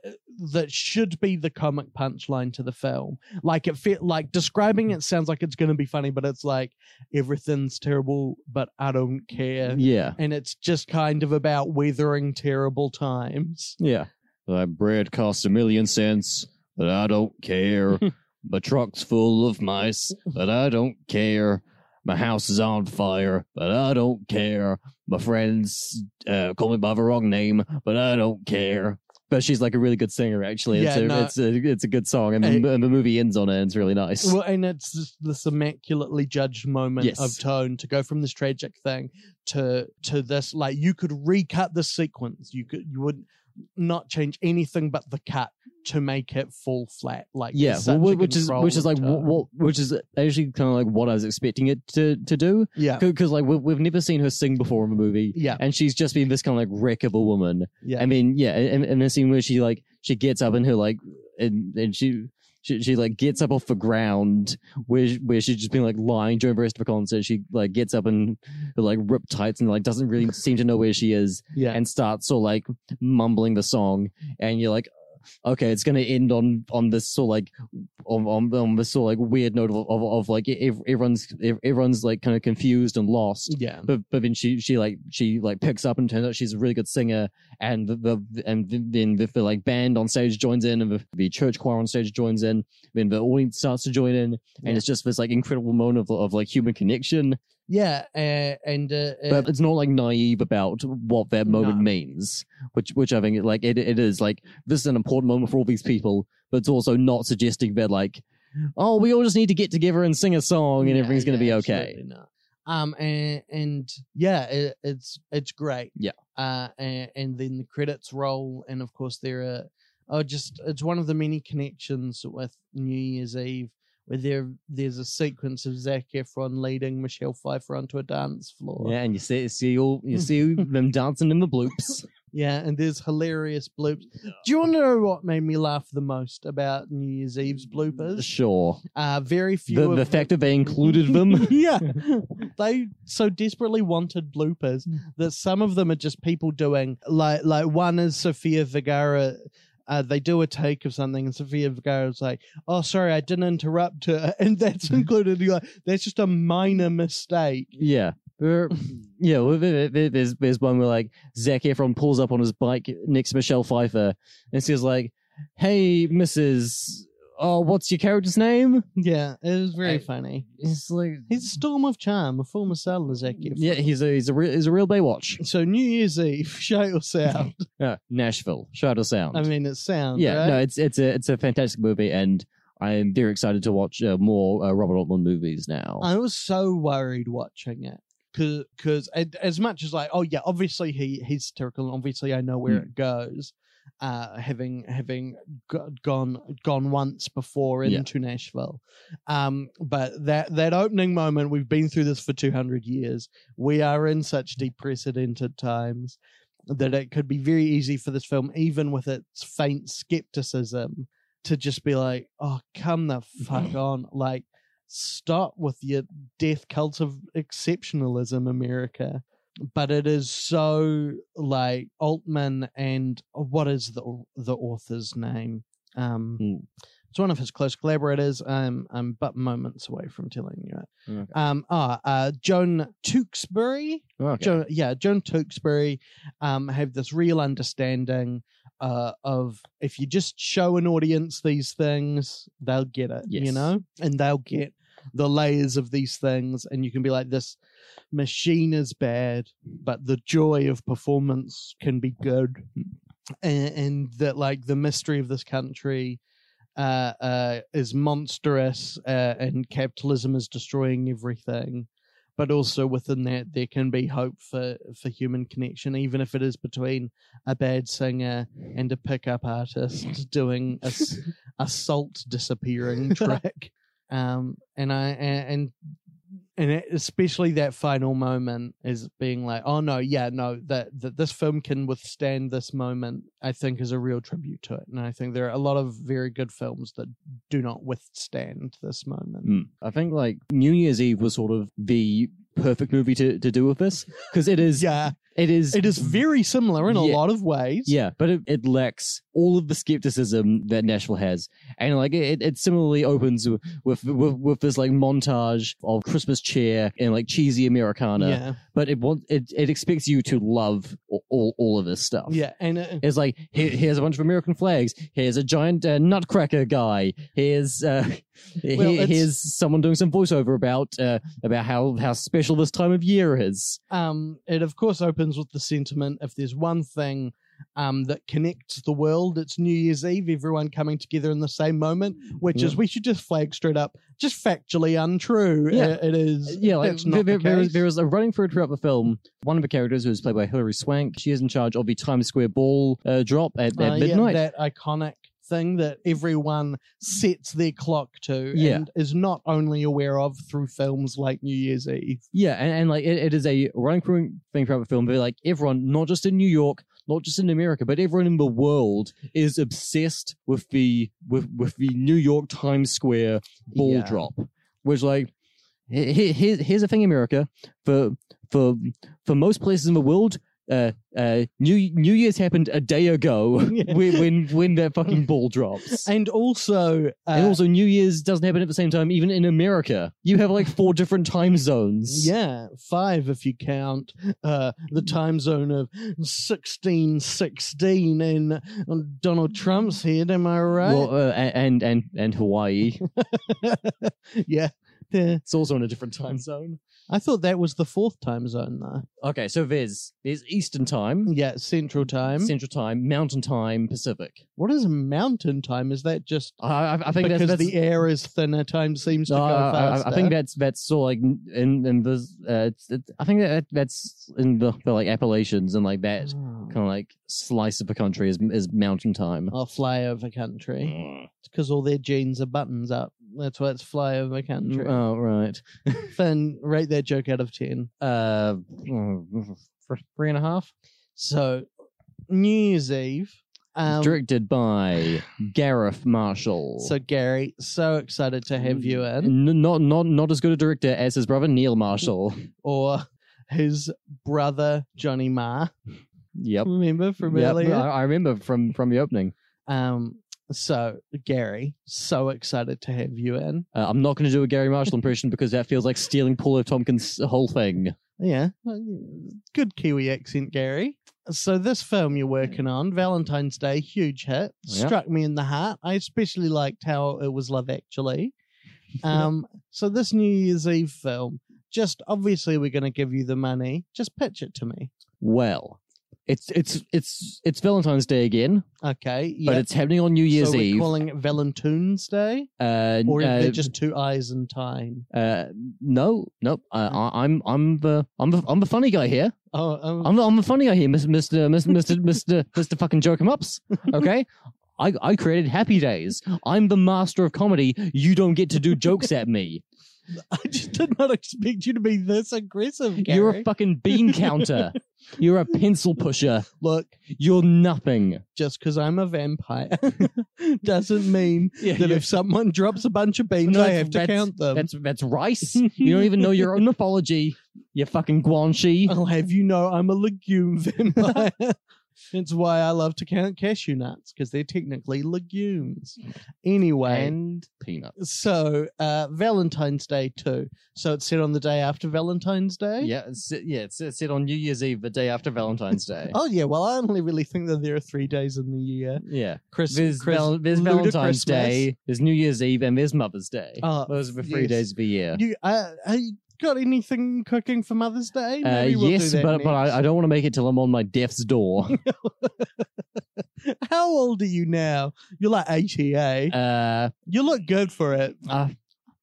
that should be the comic punchline to the film. Like it feel like describing it sounds like it's going to be funny, but it's like everything's terrible, but I don't care. yeah. And it's just kind of about weathering terrible times. Yeah. My bread costs a million cents, but I don't care. My truck's full of mice, but I don't care. My house is on fire, but I don't care. My friends uh, call me by the wrong name, but I don't care. But she's like a really good singer, actually. Yeah, it's, a, no. it's a it's a good song, and the, and the movie ends on it. and It's really nice. Well, and it's this, this immaculately judged moment Yes. of tone to go from this tragic thing to to this like you could recut the sequence. You could you would not change anything but the cut to make it fall flat. Like yeah, well, which is which is like what, what uh, which is actually kind of like what I was expecting it to to do yeah because like we, we've never seen her sing before in a movie. yeah and she's just been this kind of like wreck of a woman. yeah I mean, yeah, and, and the scene where she like she gets up and her like and and she. She, she like gets up off the ground where where she's just been like lying during the rest of the concert. She like gets up and like ripped tights and like doesn't really seem to know where she is yeah and starts sort of like mumbling the song and you're like okay it's gonna end on on this sort of like on on, on this sort of like weird note of, of, of like everyone's everyone's like kind of confused and lost. Yeah. But but then she she like she like picks up and turns out she's a really good singer and the, the and then the, the like band on stage joins in and the, the church choir on stage joins in then the audience starts to join in and Yeah. it's just this like incredible moment of, of like human connection yeah uh, and uh, uh, but it's not like naive about what that moment No. means which which i think like it, it is like this is an important moment for all these people but it's also not suggesting that like oh we all just need to get together and sing a song and Yeah, everything's going to yeah, be okay not. Um, and, and yeah, it, it's it's great. Yeah. Uh, and, and then the credits roll, and of course there are oh, just it's one of the many connections with New Year's Eve where there there's a sequence of Zac Efron leading Michelle Pfeiffer onto a dance floor. yeah and you see see all you see them dancing in the bloops Yeah, and there's hilarious bloops. Do you want to know what made me laugh the most about New Year's Eve's bloopers? sure Uh, very few. the, of the them- fact that they included them yeah. They so desperately wanted bloopers that some of them are just people doing like like one is Sophia Vergara. Uh, they do a take of something, and Sophia Vergara's like, "Oh, sorry, I didn't interrupt her," and that's included. You're like, that's just a minor mistake. yeah yeah, well, there- there- there's there's one where like Zac Efron pulls up on his bike next to Michelle Pfeiffer and she's like, "Hey, Mrs. Oh, what's your character's name?" Yeah, it was very I- funny. It's like, He's a storm of charm, a former sailor, executive. Yeah, he's a he's a real he's a real Baywatch. So New Year's Eve, shout your sound. Yeah, Nashville, shout us sound. I mean, it sounds. yeah, no, it's it's a it's a fantastic movie, and I'm very excited to watch uh, more uh, Robert Altman movies now. I was so worried watching it because as much as like, oh yeah, obviously he he's satirical, and obviously I know where Hmm. it goes. Uh, having having go- gone gone once before Yeah. into Nashville, um, but that that opening moment, we've been through this for two hundred years. We are in such deprecedented times that it could be very easy for this film, even with its faint skepticism, to just be like, "Oh, come the fuck on!" Like, stop with your death cult of exceptionalism, America. But it is so like Altman and what is the the author's name? Um, Hmm. It's one of his close collaborators. Um, I'm but moments away from telling you it. Okay. Um, ah, uh, Joan Tewksbury. Okay. Joan, yeah, Joan Tewksbury um, have this real understanding uh, of if you just show an audience these things, they'll get it, you know, and they'll get the layers of these things, and you can be like, this machine is bad, but the joy of performance can be good, and, and that like the mystery of this country. Uh, uh, is monstrous, uh, and capitalism is destroying everything but also within that there can be hope for for human connection even if it is between a bad singer and a pickup artist doing a, a salt disappearing track um and i and and especially that final moment is being like oh no yeah no that that this film can withstand this moment i think is a real tribute to it. And i think there are a lot of very good films that do not withstand this moment. Mm. I think like New Year's Eve was sort of the perfect movie to, to do with this because it is yeah it is it is very similar in a Yeah. lot of ways yeah, but it, it lacks all of the skepticism that Nashville has, and like it, it similarly opens with with, with this like montage of Christmas cheer and like cheesy Americana, yeah but it wants it it expects you to love all all, of this stuff. yeah and it, It's like here, here's a bunch of American flags. Here's a giant uh, nutcracker guy. Here's uh, Well, here's someone doing some voiceover about uh, about how how special this time of year is. um it of course opens with the sentiment if there's one thing um that connects the world it's new year's eve everyone coming together in the same moment which is we should just flag straight up just factually untrue Yeah. Uh, it is Yeah, like there, not there, the there is, there is a running through throughout the film. One of the characters who is played by Hilary Swank. She is in charge of the Times Square ball uh, drop at, at Uh, midnight. yeah, that iconic thing that everyone sets their clock to Yeah. and is not only aware of through films like new year's eve Yeah, and, and like it, it is a running through thing throughout the film. But like everyone, not just in New York, not just in America, but everyone in the world is obsessed with the with with the New York Times Square ball Yeah. drop. Which like he- he- here's here's the thing, America for for for most places in the world. Uh, uh, New New Year's happened a day ago Yeah. when, when when that fucking ball drops. and also uh, and also, New Year's doesn't happen at the same time, even in America. You have like four different time zones. Yeah, five if you count uh, the time zone of sixteen sixteen in Donald Trump's head. Am I right? Well, uh, and and and Hawaii. yeah, yeah. It's also in a different time zone. I thought that was the fourth time zone, though. Okay, so there's there's Eastern time, Yeah, Central Time. Central time, Mountain time, Pacific. what is Mountain Time? Is that just I, I, I think because that's, that's the air is thinner? Time seems to no, go I, I- faster. I think that's that's sort of like in in the uh, it's, it, I think that that's in the, the like Appalachians and like that ah. Oh. kind of like slice of the country is is Mountain time. I'll fly over country. Mm. It's because all their jeans are buttons up. That's why it's fly over country. Mm, Oh right. Finn, rate that joke out of ten. Uh, three and a half. So, New Year's Eve. Um, Directed by Gareth Marshall. so Gary, so excited to have you in, N- not not not as good a director as his brother Neil Marshall. or his brother Johnny Marr. yep. Remember from Yep, earlier? I, I remember from from the opening. Um. So Gary, so excited to have you in. Uh, I'm not going to do a Gary Marshall impression because that feels like stealing Paul F. Tompkins' whole thing. Yeah, good Kiwi accent, Gary. So this film you're working on, Valentine's Day, huge hit, Yeah. struck me in the heart. I especially liked how it was Love Actually. Um, so this New Year's Eve film, just obviously we're going to give you the money. Just pitch it to me, Well, it's it's it's it's Valentine's Day again, okay? but it's happening on New Year's so we're Eve. calling it Valentine's Day, uh, or is uh, just two eyes and time? uh, no, no. Uh, I, I'm I'm the I'm the I'm the funny guy here. Oh, oh I'm the, I'm the funny guy here, Mister Mister Mister Mister Mister Mister fucking joke 'em ups. Okay. I, I created Happy Days. I'm the master of comedy. You don't get to do jokes at me. I just did not expect you to be this aggressive, Gary. You're a fucking bean counter. You're a pencil pusher. Look, You're nothing. just because I'm a vampire doesn't mean Yeah, that if someone drops a bunch of beans, No, I have to that's- count them. That's that's rice. You don't even know your own mythology. You fucking guanxi. I'll have you know I'm a legume vampire. It's why I love to count cashew nuts because they're technically legumes. Anyway, and peanuts. so uh, Valentine's Day too. So it's set on the day after Valentine's Day. Yeah, it's, yeah, it's, it's set on New Year's Eve, the day after Valentine's Day. Oh yeah. Well, I only really think that there are three days in the year. yeah. Chris, There's, Chris Val- there's Valentine's Christmas. Day, there's New Year's Eve, and there's Mother's Day. Oh, Those are the three yes. days of the year. You, uh, have you got anything cooking for Mother's Day? Uh, we'll yes, but but I, I don't want to make it till I'm on my death's door. How old are you now? You're like 88. uh, you look good for it. uh,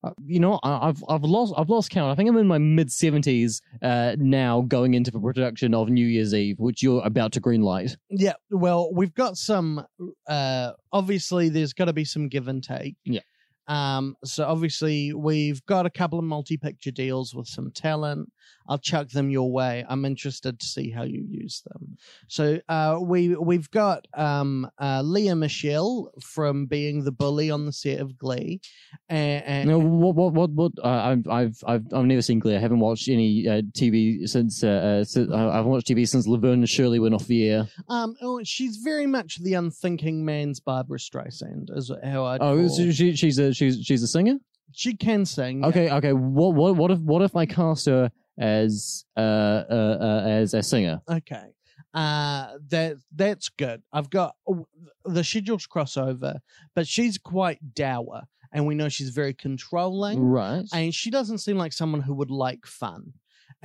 uh, you know, I, I've I've lost I've lost count. I think I'm in my mid seventies uh, now, going into the production of New Year's Eve, which you're about to greenlight. Yeah, well, we've got some. Uh, obviously, there's got to be some give and take. Yeah. Um. So obviously, we've got a couple of multi-picture deals with some talent. I'll chuck them your way. I'm interested to see how you use them. So, uh, we we've got um uh Lea Michele from being the bully on the set of Glee, and, and No, what what what what? Uh, I've I've I've I've never seen Glee. I haven't watched any uh, TV since. Uh, uh, since I've watched TV since Laverne and Shirley went off the air. um, oh, she's very much the unthinking man's Barbra Streisand, is how I. Oh, so she, she's a she's she's a singer. she can sing. yeah. Okay, okay. What what what if what if I cast her as uh uh, uh as a singer? Okay. Uh that that's good. I've got oh, the schedule's crossover, but she's quite dour and we know she's very controlling Right. and she doesn't seem like someone who would like fun.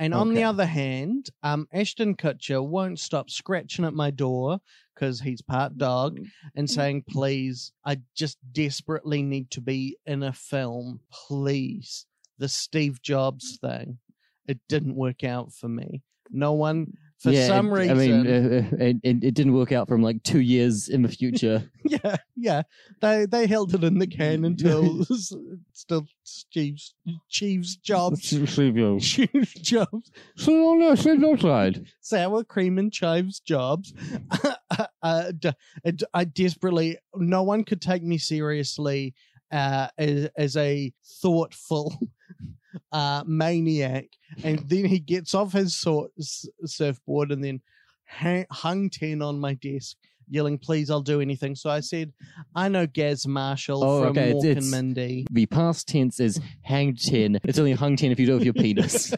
And on the other hand, um Ashton Kutcher won't stop scratching at my door because he's part dog and saying, "Please, I just desperately need to be in a film, please." The Steve Jobs thing, it didn't work out for me. No one, for yeah, some it- reason, I mean, uh, uh, it, it it didn't work out from like two years in the future. yeah, yeah, they they held it in the can until still Steve's Chief's Jobs. Chief's Jobs. So on no, so outside. sour cream and chives jobs. uh, d- I desperately, no one could take me seriously uh, as, as a thoughtful uh, maniac. And then he gets off his sor- s- surfboard and then ha- hung 10 on my desk. Yelling, please, I'll do anything. So I said, I know Gaz Marshall Oh, from okay, it's- and it's- Mindy. The past tense is hanged ten. It's only hung ten if you do it with your penis.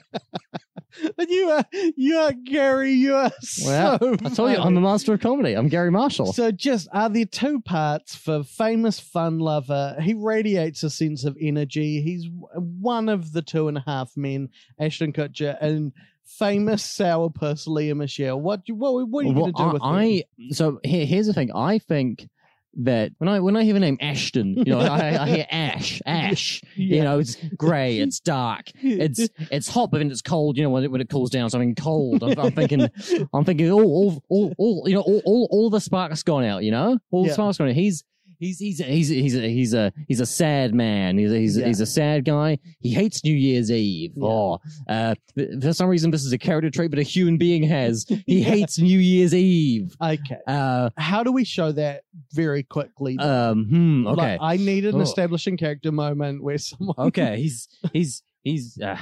And you are, you are Gary. You are Well, so. I told you, I'm a master of comedy. I'm Gary Marshall. So, just uh, are there two parts for famous fun lover? He radiates a sense of energy. He's one of the two and a half men, Ashton Kutcher, and famous sourpuss Lea Michele. What you what, what are you Well, going to do with I, them? I so here, here's the thing. I think that when I when I hear the name Ashton, you know, I, I hear Ash, Ash. You know, it's grey, it's dark, it's it's hot, but then it's cold. You know, when it, when it cools down, something cold. I'm, I'm thinking, I'm thinking, all, all, all, all, you know, all, all, all the sparks gone out. You know, all Yeah. the sparks gone out. He's he's he's he's he's a, he's a he's a sad man. He's a, he's Yeah. he's a sad guy. He hates New Year's Eve. Yeah. Oh, uh, for some reason, this is a character trait, but a human being has. He Yeah. hates New Year's Eve. okay. Uh, How do we show that very quickly? um, hmm, okay. Like, I need an Oh. establishing character moment where someone. okay, he's he's he's. Uh,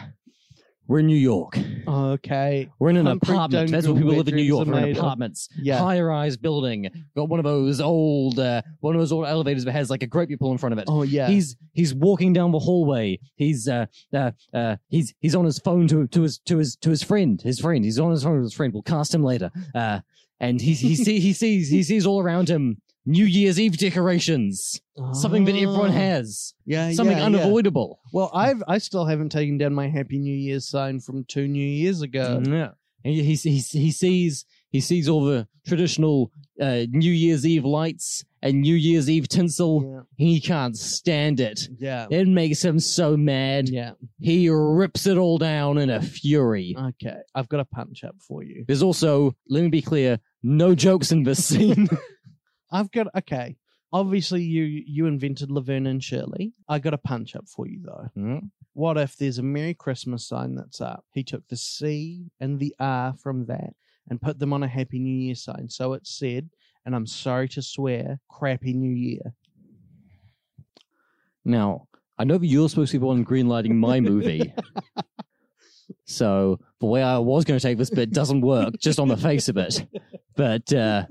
we're in New York. Okay. We're in an Concrete apartment. That's what people live in New York. We're in made of. apartments. Yeah. High-rise building. Got one of those old, uh, one of those old elevators that has like a grape you pull in front of it. Oh yeah. He's he's walking down the hallway. He's uh, uh uh he's he's on his phone to to his to his to his friend. His friend. He's on his phone with his friend. We'll cast him later. Uh, and he he see, he sees he sees all around him New Year's Eve decorations. Something that everyone Oh. has. Yeah. Something yeah, yeah. unavoidable. Well, I've I still haven't taken down my Happy New Year sign from two New Years ago. Yeah. And he, he, he, sees he sees all the traditional uh, New Year's Eve lights and New Year's Eve tinsel. He can't stand it. Yeah. It makes him so mad. Yeah. He rips it all down in a fury. Okay. I've got a punch up for you. There's also, let me be clear, no jokes in this scene. I've got okay. Obviously, you you invented Laverne and Shirley. I got a punch up for you though. Hmm? What if there's a Merry Christmas sign that's up? He took the C and the R from that and put them on a Happy New Year sign. So it said, and I'm sorry to swear, Crappy New Year. Now, I know that you're supposed to be the one greenlighting my movie. so the way I was going to take this bit doesn't work just on the face of it. but uh,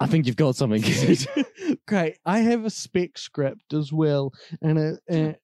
I think you've got something. Great. I have a spec script as well, and it, it-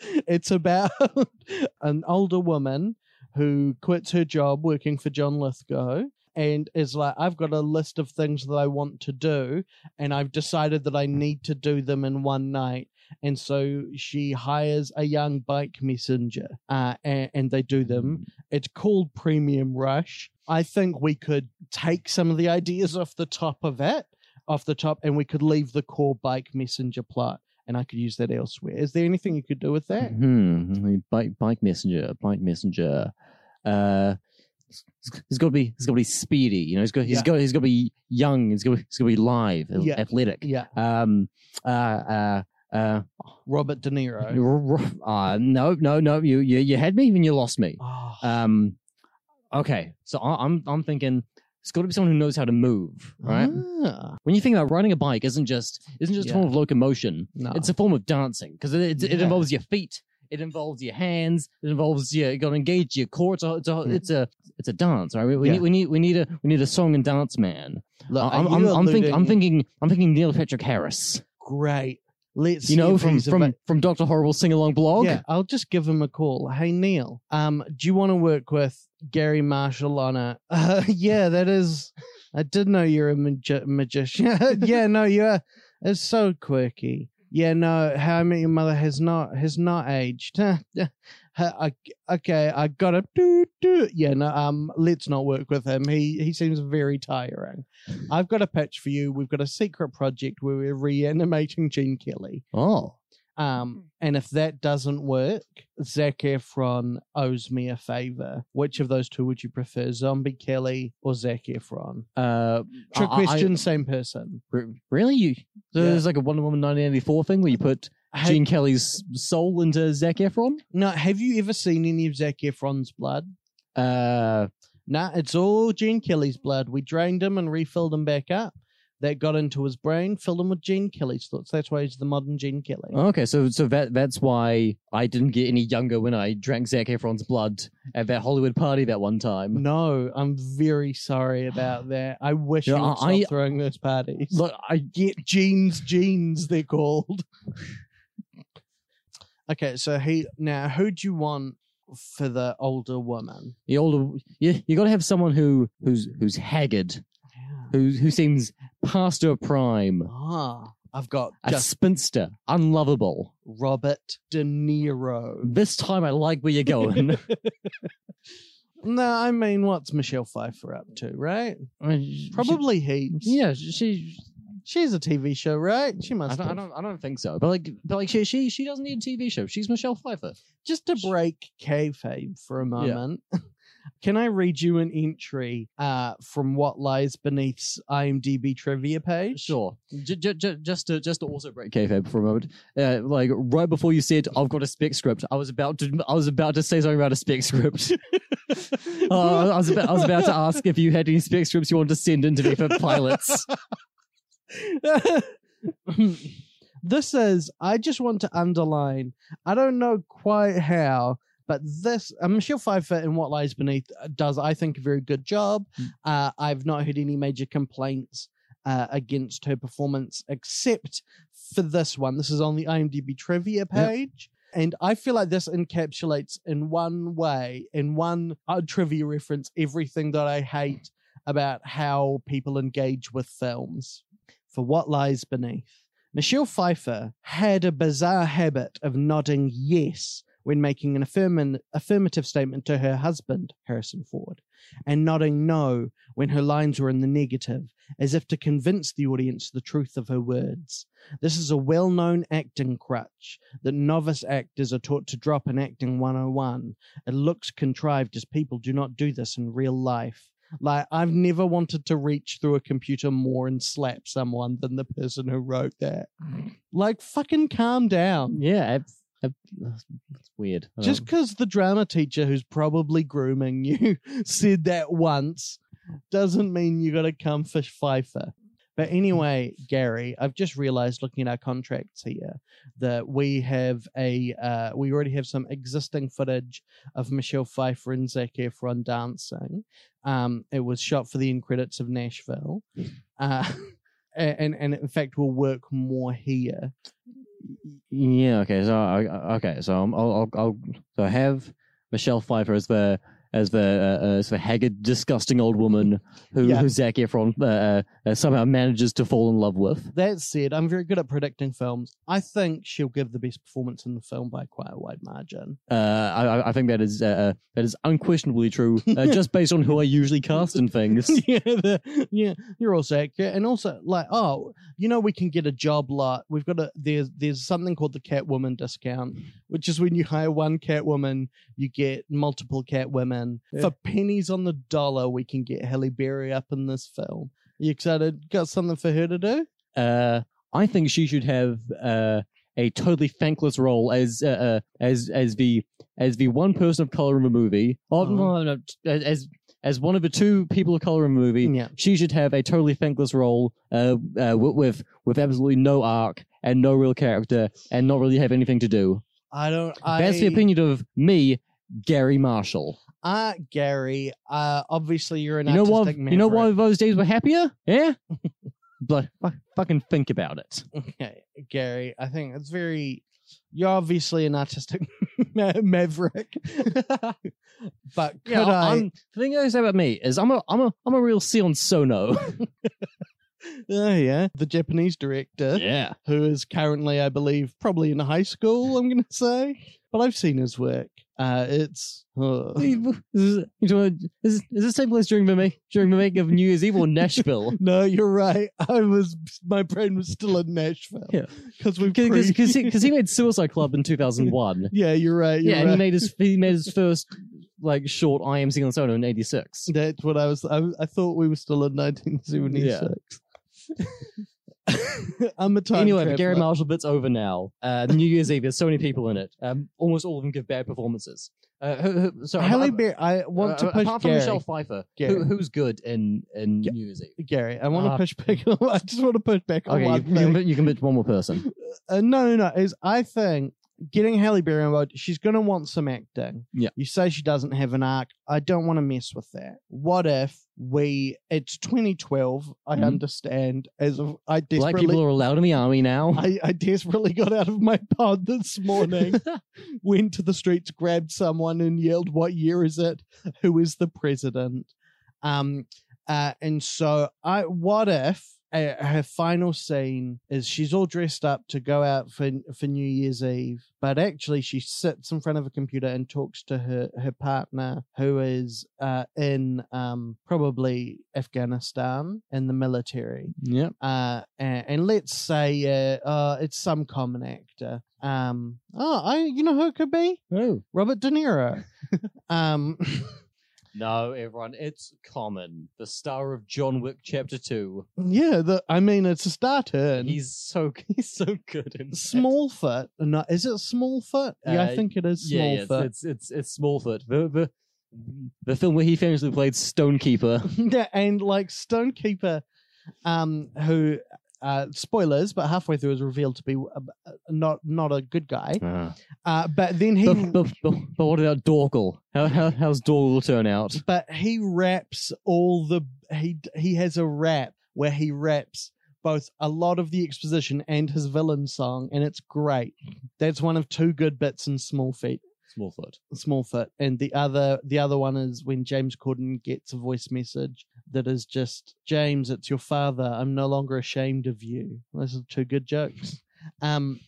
it's about an older woman who quits her job working for John Lithgow and is like, I've got a list of things that I want to do, and I've decided that I need to do them in one night. And so she hires a young bike messenger, uh, and, and they do them. It's called Premium Rush. I think we could take some of the ideas off the top of it, off the top, and we could leave the core bike messenger plot, and I could use that elsewhere. Is there anything you could do with that? Hmm. Bike, bike messenger, bike messenger. Uh, he's got to be, he's got to be speedy. You know, he's got, he's Yeah. got, he's got to be young. He's got, he's got to be live, Yeah. athletic. Yeah, Um. Uh. Uh. Uh. Robert De Niro. uh no, no, no. You, you, you had me, and you lost me. Oh, Um. Okay, so I, I'm, I'm thinking. It's got to be someone who knows how to move, right? ah, When you think about riding a bike, isn't just isn't just a form of locomotion. no. It's a form of dancing because it, it, it involves your feet, it involves your hands, it involves your you got to engage your core. It's a it's a, Yeah. it's a it's a dance, right? We, we Yeah. need we need we need a we need a song and dance man. Look, I'm I'm, I'm, think, I'm thinking I'm thinking Neil Patrick Harris. great. Let's You know from from ava- from Doctor Horrible sing along blog. Yeah, I'll just give him a call. Hey Neil, um, do you want to work with Gary Marshall on a? Uh, yeah, that is. I did know you're a magi- magician. yeah, no, you're. It's so quirky. Yeah, no, How I Met Your Mother has not has not aged. I- okay, I got to do do. Yeah, no, um, let's not work with him. He he seems very tiring. I've got a pitch for you. We've got a secret project where we're reanimating Gene Kelly. Oh, Um, and if that doesn't work, Zac Efron owes me a favor. Which of those two would you prefer, Zombie Kelly or Zac Efron? uh, Trick I- I- question, same person. really? You so Yeah. there's like a Wonder Woman 1984 thing where you put Ha- Gene Kelly's soul into Zac Efron? no, have you ever seen any of Zac Efron's blood? Uh, Nah, it's all Gene Kelly's blood. We drained him and refilled him back up. That got into his brain, filled him with Gene Kelly's thoughts. That's why he's the modern Gene Kelly. Okay, so so that that's why I didn't get any younger when I drank Zac Efron's blood at that Hollywood party that one time. No, I'm very sorry about that. I wish Yeah, you would stop I- throwing those parties. Look, I get jeans jeans they're called okay so he now who do you want for the older woman the older you you got to have someone who who's who's haggard, yeah. who who seems past her prime, ah i've got a just spinster, unlovable. robert de niro This time I like where you're going. no i mean what's michelle pfeiffer up to right I mean, probably heaps yeah, she. She has a tv show right she I must don't, I don't. I don't think so. But like, but like, she she she doesn't need a TV show. She's Michelle Pfeiffer. just to break kayfabe for a moment can i read you an entry uh from what lies beneath's imdb trivia page Sure. J- j- j- just to just to also break kayfabe for a moment, uh, like right before you said I've got a spec script, I was about to I was about to say something about a spec script. uh, I was about I was about to ask if you had any spec scripts you wanted to send in to me for pilots. this is i just want to underline i don't know quite how but this uh, michelle pfeiffer in what lies beneath uh, does i think a very good job. Mm. uh, i've not heard any major complaints uh, against her performance except for this one. This is on the imdb trivia page. And i feel like this encapsulates in one way in one uh, trivia reference everything that i hate about how people engage with films for what lies beneath Michelle Pfeiffer had a bizarre habit of nodding yes when making an affirm- affirmative statement to her husband, Harrison Ford, and nodding no when her lines were in the negative, as if to convince the audience the truth of her words. This is a well known acting crutch that novice actors are taught to drop in Acting 101. It looks contrived as people do not do this in real life. Like, I've never wanted to reach through a computer more and slap someone than the person who wrote that. Like, fucking calm down. Yeah, it's, weird. Just because the drama teacher who's probably grooming you said that once doesn't mean you got to come for Pfeiffer. But anyway, Gary, I've just realized looking at our contracts here that we have a uh, we already have some existing footage of Michelle Pfeiffer and Zac Efron dancing. Um, it was shot for the end credits of Nashville, uh, and and in fact will work more here. Yeah. Okay. So I, okay. So I'll, I'll I'll so I have Michelle Pfeiffer as the as the uh, uh, as the haggard, disgusting old woman who Yeah. who Zac Efron uh, uh, uh, somehow manages to fall in love with. That said, I'm very good at predicting films. I think she'll give the best performance in the film by quite a wide margin. Uh, I I- think that is that is unquestionably true, uh, just based on who I usually cast in things. yeah, the, yeah, you're also accurate, and also like, oh, you know, we can get a job lot. We've got a there's there's something called the Catwoman discount, which is when you hire one Catwoman, you get multiple Catwomen Yeah. for pennies on the dollar. We can get Halle Berry up in this film. you excited? Got something for her to do? Uh, I think she should have uh, a totally thankless role as uh, uh, as as the as the one person of color in the movie. Or Uh-huh. no, no, as as as one of the two people of color in the movie. Yeah. She should have a totally thankless role uh, uh, with, with with absolutely no arc and no real character and not really have anything to do. I don't. I, That's the opinion of me, Garry Marshall. Uh, Gary. Uh, obviously you're an You know what? You know why those days were happier? Yeah. but fu- fucking think about it. Okay, Gary, I think it's very. You're obviously an artistic ma- maverick, but could Yeah, I? I'm, the thing I say about me is I'm a I'm a I'm a real Sion Sono. Oh yeah, the Japanese director yeah. who is currently, I believe, probably in high school. I'm going to say, but I've seen his work. Uh, it's. uh, Is, is, is this take place during the make during the make of New Year's Eve or Nashville? no, you're right. I was. My brain was still in Nashville. Yeah. because we. Because pre- he, he made Suicide Club in 2001. Yeah, you're right. You're yeah, and he made his he made his first like short I Am Sion Sono in '86. That's what I was. I, I thought we were still in 1976. I'm a time Anyway, the Gary. Marshall bit's over now. Uh, New Year's Eve, there's so many people in it. Um, almost all of them give bad performances. Uh, who, who, so Halle uh, Berry. I want uh, to push apart from Gary. Michelle Pfeiffer, Gary. who, who's good in in New Year's Eve? Gary, I want to Uh, push back. I just want to push back on Okay, you, one you, thing. can, you can bitch one more person. uh, no, no, no. Is I think getting Halle Berry involved, she's going to want some acting. Yeah. You say she doesn't have an arc. I don't want to mess with that. What if we? It's 2012. I Mhm. understand. As of I Black people are allowed in the army now. I, I desperately got out of my pod this morning, went to the streets, grabbed someone, and yelled, "What year is it? Who is the president?" Um, uh, and so I, what if uh, her final scene is she's all dressed up to go out for for New Year's Eve, but actually she sits in front of a computer and talks to her her partner who is uh, in um probably Afghanistan in the military yep. uh, and, and let's say uh, uh, it's some common actor. Um, oh, I, you know who it could be? Oh. Robert De Niro. um, No, everyone, it's Common, the star of John Wick Chapter 2. yeah, the, I mean, it's a star turn. He's so he's so good in that. Smallfoot. No, is it Smallfoot? Yeah, I Uh, think it is Yeah, yeah, it's, it's it's it's Smallfoot. The the the film where he famously played Stonekeeper. yeah, and like Stonekeeper, um, who, uh, spoilers, but halfway through is revealed to be uh, uh, not not a good guy. Uh, but then he but, but, but, but what about Dorgle? How, how how's Dorgle turn out? but he raps all the he he has a rap where he raps both a lot of the exposition and his villain song and it's great that's one of two good bits in small feet Smallfoot. smallfoot and the other the other one is when james corden gets a voice message that is just james it's your father i'm no longer ashamed of you those are two good jokes um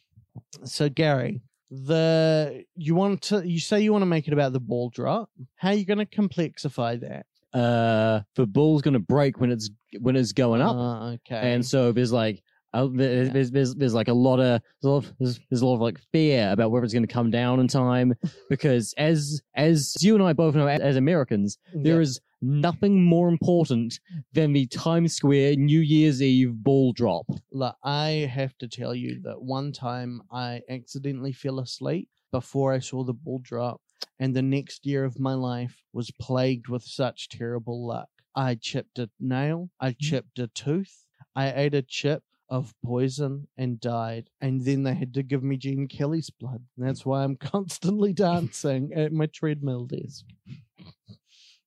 so gary the you want to you say you want to make it about the ball drop how are you going to complexify that Uh, the ball's gonna break when it's when it's going up, Ah, okay. and so there's like. Uh, there's, Yeah. there's, there's, there's like a lot of there's a lot of, there's, there's a lot of like fear about whether it's going to come down in time because as as you and I both know as, as Americans there is nothing more important than the Times Square New Year's Eve ball drop. Look, I have to tell you that one time I accidentally fell asleep before I saw the ball drop, and the next year of my life was plagued with such terrible luck. I chipped a nail, I chipped a tooth, I ate a chip of poison and died, and then they had to give me Gene Kelly's blood. And that's why I'm constantly dancing at my treadmill desk.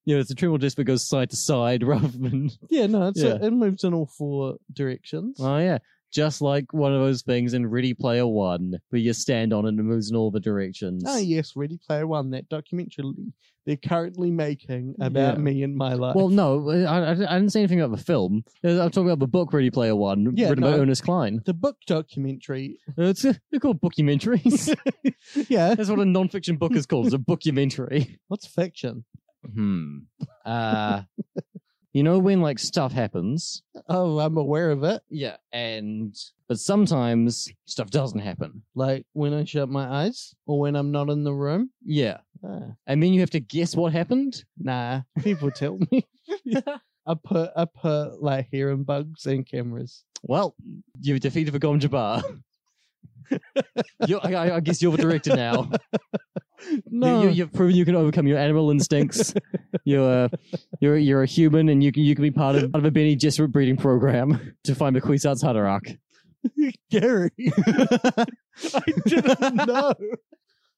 Yeah, it's a treadmill desk that goes side to side rather than. Yeah, no, it's Yeah. it moves in all four directions. Oh, yeah. Just like one of those things in Ready Player One, where you stand on it and it moves in all the directions. Oh yes, Ready Player One, that documentary they're currently making about Yeah. me and my life. Well, no, I, I, I didn't say anything about the film. I'm talking about the book Ready Player One, Yeah, written by no. Ernest Cline. the book documentary, It's a, they're called documentaries. yeah, That's what a non-fiction book is called. It's a documentary. what's fiction? Hmm. Uh, you know when like stuff happens. Oh, I'm aware of it. Yeah. And but sometimes stuff doesn't happen. Like when I shut my eyes or when I'm not in the room. Yeah. Ah, And then you have to guess what happened. nah, people tell me. I put I put like hearing bugs and cameras. Well, you've defeated the Gom Jabbar. I, I- I guess you're the director now. No, You, you, have proven you can overcome your animal instincts. you're, a, you're you're a human, and you can you can be part of, part of a Bene Gesserit breeding program to find the Kwisatz Haderach. Gary. I didn't know.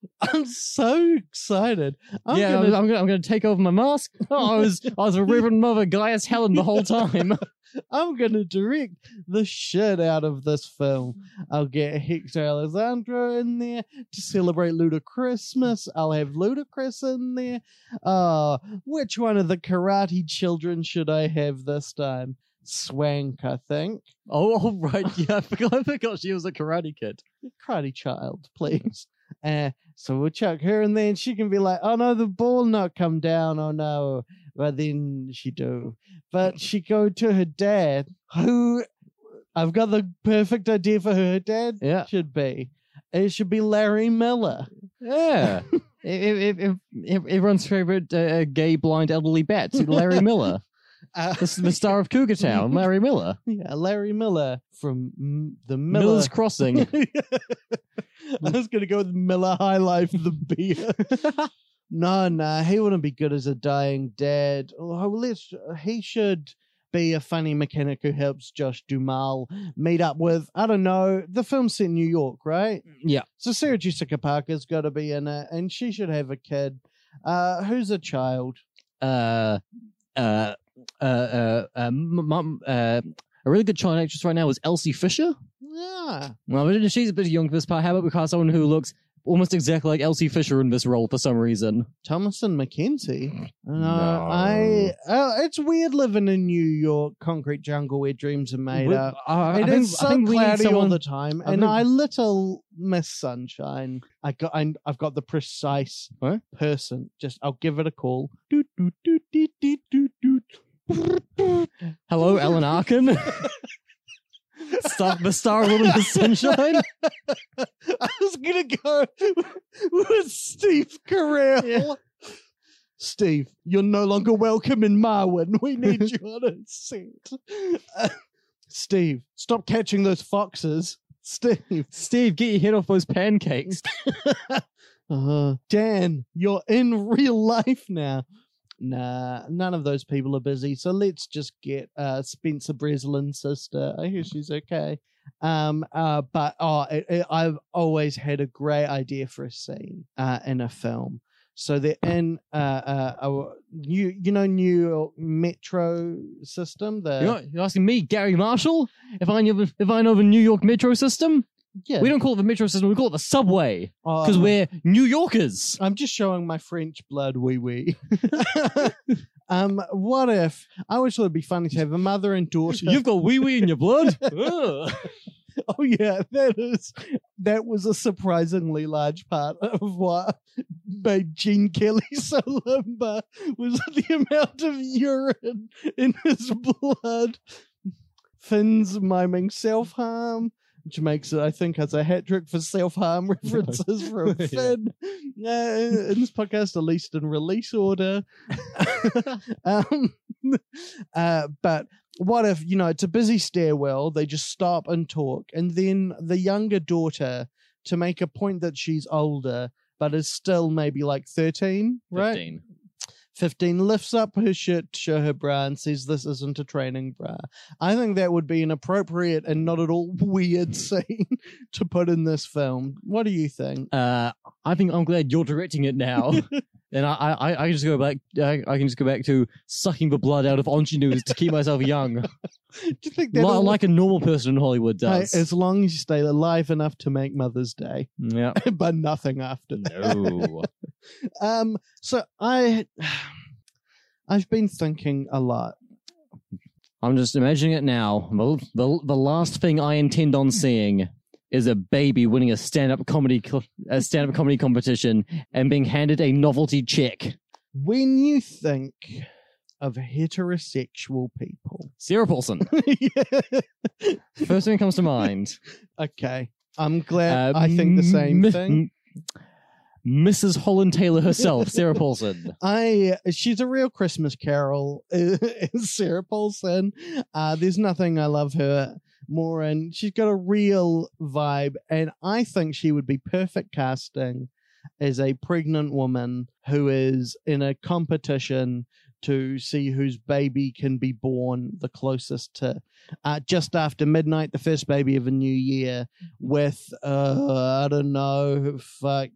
I'm so excited. I'm yeah, gonna, I'm, gonna I'm gonna take over my mask. Oh, I was I was a Reverend Mother Gaius Helen the whole time. I'm gonna direct the shit out of this film. I'll get Hector Elizondo in there to celebrate Luda Christmas. I'll have Ludacris in there. Uh, which one of the karate children should I have this time? Swank, I think. oh, all right. Yeah, I forgot, I forgot she was a karate kid. Karate child, please. Uh, so we'll chuck her and then she can be like, oh no, the ball not come down. Oh no. But then she do. But she go to her dad, who I've got the perfect idea for who her dad Yeah, should be. It should be Larry Miller. yeah. if, if, if, if everyone's favorite uh, gay blind elderly bat, Larry Miller, Uh, the, the star of Cougar Town, Larry Miller, yeah, Larry Miller from M- the Miller. Miller's Crossing. I was gonna go with Miller High Life, the beer. no, no, he wouldn't be good as a dying dad. Oh, let's. He should be a funny mechanic who helps Josh Duhamel meet up with. I don't know. The film's set in New York, right? Yeah. So Sarah Jessica Parker's got to be in it, and she should have a kid. Uh, who's a child? uh, uh, uh, uh, uh, m- mum, uh, a really good child actress right now is Elsie Fisher. Yeah. Well, but she's a bit young for this part. How about we cast someone who looks almost exactly like Elsie Fisher in this role for some reason? Thomasin McKenzie. No, No. I. Oh, it's weird living in New York, concrete jungle where dreams are made We- up. I, I It think, is I so think we need cloudy all the time, I and think- I little miss sunshine. I got, I, I've got the precise What? person. Just, I'll give it a call. Doot, doot, doot, Hello, Alan Arkin. Star, the star of Little Miss Sunshine. I was gonna go with Steve Carell. Yeah. Steve, you're no longer welcome in Marwen. We need you on a set. Uh, Steve, stop catching those foxes. Steve. Steve, get your head off those pancakes. Uh, Dan, you're in real life now. Nah, none of those people are busy. So let's just get uh, Spencer Breslin's sister. I hear she's okay. Um, uh, but oh, it, it- I've always had a great idea for a scene uh, in a film. So they're in uh, uh, new, you know, New York Metro system. The You're, you're asking me, Garry Marshall, if I know if I know the New York metro system? Yeah, We don't call it the metro system. We call it the subway because uh, we're New Yorkers. I'm just showing my French blood, wee wee. um, what if I always thought it'd be funny to have a mother and daughter. You've got wee wee in your blood. Ugh. oh yeah, that is that was a surprisingly large part of what made Gene Kelly so limber was the amount of urine in his blood. Finn's miming self harm. Which makes it, I think, as a hat trick for self harm references from Yeah. Finn. Uh, in this podcast, at least in release order. um, uh, but what if you know it's a busy stairwell they just stop and talk and then the younger daughter to make a point that she's older but is still maybe like 13 right 15. 15 lifts up her shirt to show her bra and says this isn't a training bra. I think that would be an appropriate and not at all weird scene to put in this film. What do you think? Uh, I think I'm glad you're directing it now. and I, I, I can just go back. I, I can just go back to sucking the blood out of ingenues to keep myself young, do you think that like a normal person in Hollywood does. as long as you stay alive enough to make Mother's Day, yeah. but nothing after that. No. Um, so I, I've been thinking a lot. I'm just imagining it now. The, the, the last thing I intend on seeing is a baby winning a stand-up comedy a stand-up comedy competition and being handed a novelty check. When you think of heterosexual people, Sarah Paulson. First thing that comes to mind. okay, I'm glad Uh, I think the same thing. Mrs. Holland Taylor herself, Sarah Paulson. I she's a real Christmas Carol, Sarah Paulson. Uh, there's nothing I love her more, and she's got a real vibe, and I think she would be perfect casting as a pregnant woman who is in a competition to see whose baby can be born the closest to uh, just after midnight, the first baby of a new year, with uh, I don't know, fuck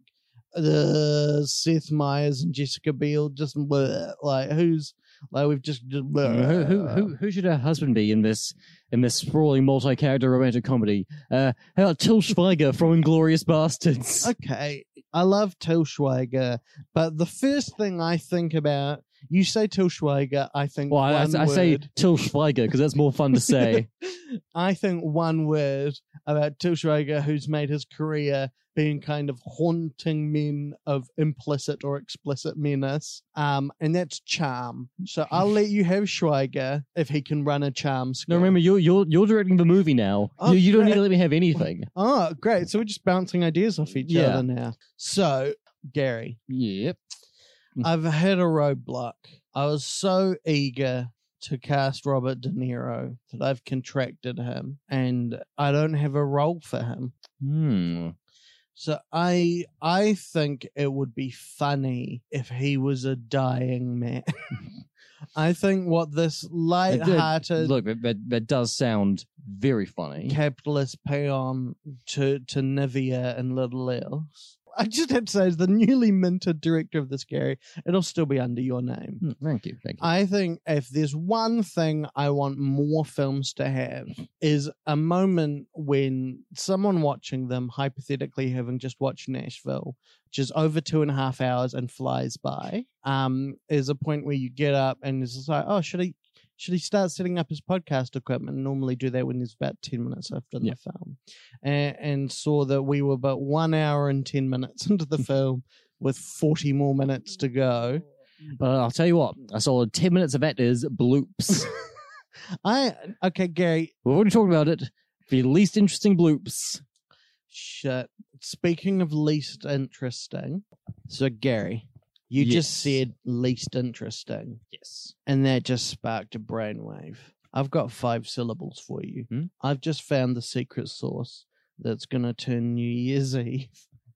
uh, Seth Meyers and Jessica Biel, just bleh, like who's like we've just, just who, who, who, who should her husband be in this in this sprawling multi-character romantic comedy? Uh, how about Till Schweiger from Inglourious Basterds? Okay, I love Til Schweiger, but the first thing I think about, you say Til Schweiger, I think Well, I, I, I say word. Till Schweiger because that's more fun to say. I think one word about Til Schweiger, who's made his career being kind of haunting men of implicit or explicit menace, um, and that's charm. So I'll let you have Schweiger if he can run a charm no, remember you're you're you're directing the movie now. Oh, you, you don't need to let me have anything. Oh, great. So we're just bouncing ideas off each Yeah. other now. So, Gary, Yep. I've hit a roadblock. I was so eager to cast Robert De Niro that I've contracted him and I don't have a role for him. Hmm. So I I think it would be funny if he was a dying man. I think what this light-hearted Look, that, that that does sound very funny. capitalist paean to to Nivea and little else. I just have to say, as the newly minted director of this, Gary, it'll still be under your name. Hmm, Thank you, thank you. I think if there's one thing I want more films to have is a moment when someone watching them, hypothetically having just watched Nashville, which is over two and a half hours and flies by, um, is a point where you get up and it's like, oh, should he should he start setting up his podcast equipment? Normally do that when there's about ten minutes after the film, and, and saw that we were about one hour and ten minutes into the film with forty more minutes to go. But I'll tell you what, I saw 10 minutes of that is bloops. I okay, Gary. We've already talked about it. The least interesting bloops. Shit. Speaking of least interesting, so Gary, you just said least interesting, Yes. and that just sparked a brainwave. I've got five syllables for you. Hmm? I've just found the secret sauce that's gonna turn New Year's Eve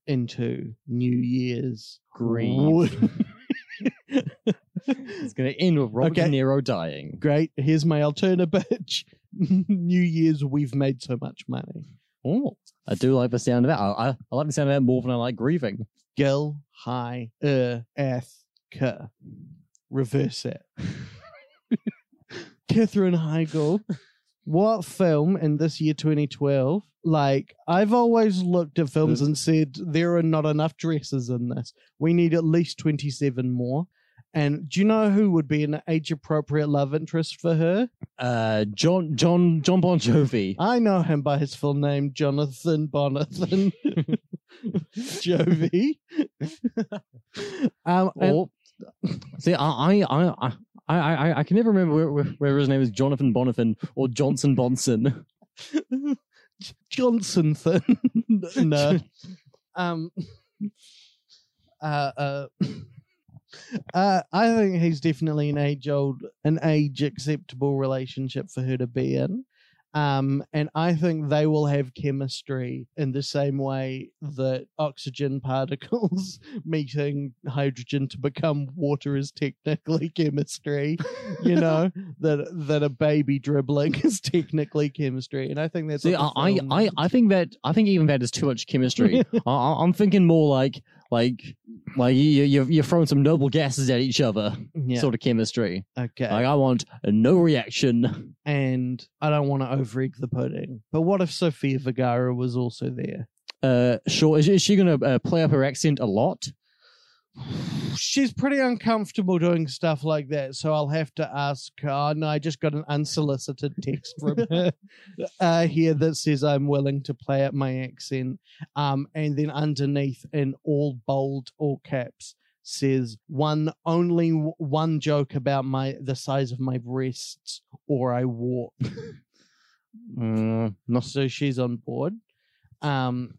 into New Year's Grieve. It's going to end with Robert Okay. De Niro dying. Great. Here's my alternate pitch. New Year's, we've made so much money. Oh, I do like the sound of that. I, I, I like the sound of that more than I like grieving. Gil, hi, er, eth, k. Reverse it. Katherine Heigl. What film in this year 2012? Like, I've always looked at films and said there are not enough dresses in this. We need at least 27 more. And do you know who would be an age appropriate love interest for her? Uh, John John John Bon Jovi. I know him by his full name, Jonathan Bonathan Jovi. um, and- see, I I I I I, can never remember where- his name is Jonathan Bonathan or Johnson Bonson. Johnson no. Um uh, uh uh I think he's definitely an age old an age acceptable relationship for her to be in. Um, and I think they will have chemistry in the same way that oxygen particles meeting hydrogen to become water is technically chemistry. You know that that a baby dribbling is technically chemistry, and I think that's See, the I, I. I think that I think even that is too much chemistry. I, I- I'm thinking more like like like you you you're throwing some noble gases at each other, yeah. sort of chemistry. okay. Like I want no reaction. and I don't want to over the pudding. But what if Sofia Vergara was also there? Uh, sure. Is, is she gonna uh, play up her accent a lot? She's pretty uncomfortable doing stuff like that, so I'll have to ask her. Oh, no, I just got an unsolicited text from her uh, here that says I'm willing to play up my accent. Um, and then underneath, in all bold, all caps, says one only one joke about my the size of my breasts, or I walk. Mm, no. so she's on board. Um,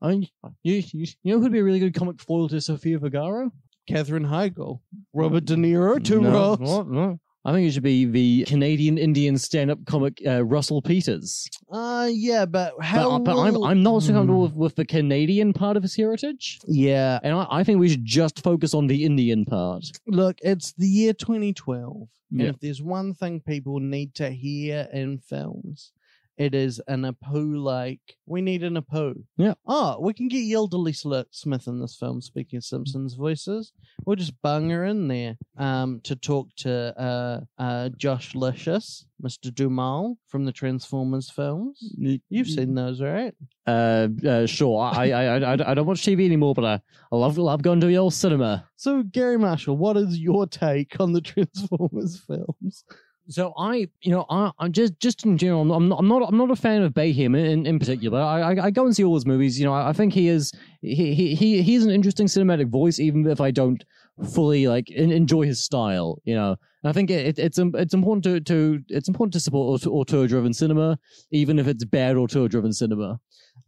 I mean, you, you you know who'd be a really good comic foil to Sofia Vergara? Katherine Heigl, Robert De Niro, two no, no, no. I think it should be the Canadian Indian stand-up comic uh, Russell Peters. Uh, yeah, but how? But, but I'm I'm not so comfortable Hmm. with, with the Canadian part of his heritage, Yeah, and I, I think we should just focus on the Indian part. look, it's the year 2012, Yeah. and if there's one thing people need to hear in films, it is an Apu like we need an Apu. Yeah. Oh, we can get Yelderly Sli- Smith in this film. Speaking of Simpsons voices, we'll just bung her in there um to talk to uh uh Josh Licious, Mr. Duhamel from the Transformers films. You've seen those, right? Uh, uh sure. I, I I I I don't watch TV anymore, but I, I love love going to the old cinema. So, Garry Marshall, what is your take on the Transformers films? So I, you know, I, I just just in general, I'm not, I'm not, I'm not a fan of Bayham in, in particular. I, I, I go and see all his movies. You know, I, I think he is, he, he, he, he has an interesting cinematic voice, even if I don't fully like en- enjoy his style. You know, and I think it, it's it's important to, to it's important to support auteur driven cinema, even if it's bad auteur driven cinema.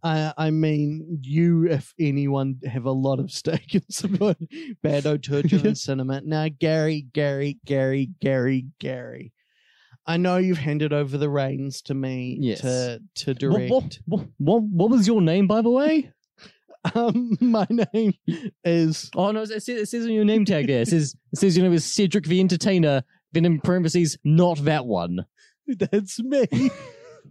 I, I mean, you, if anyone, have a lot of stake in support bad auteur driven cinema. Now, Gary, Gary, Gary, Gary, Gary. I know you've handed over the reins to me Yes. to to direct. what, what, what, what was your name, by the way? Um, my name is Oh no, it says, it says on your name tag there. It says it says your name is Cedric the Entertainer. Then in parentheses, not that one. that's me.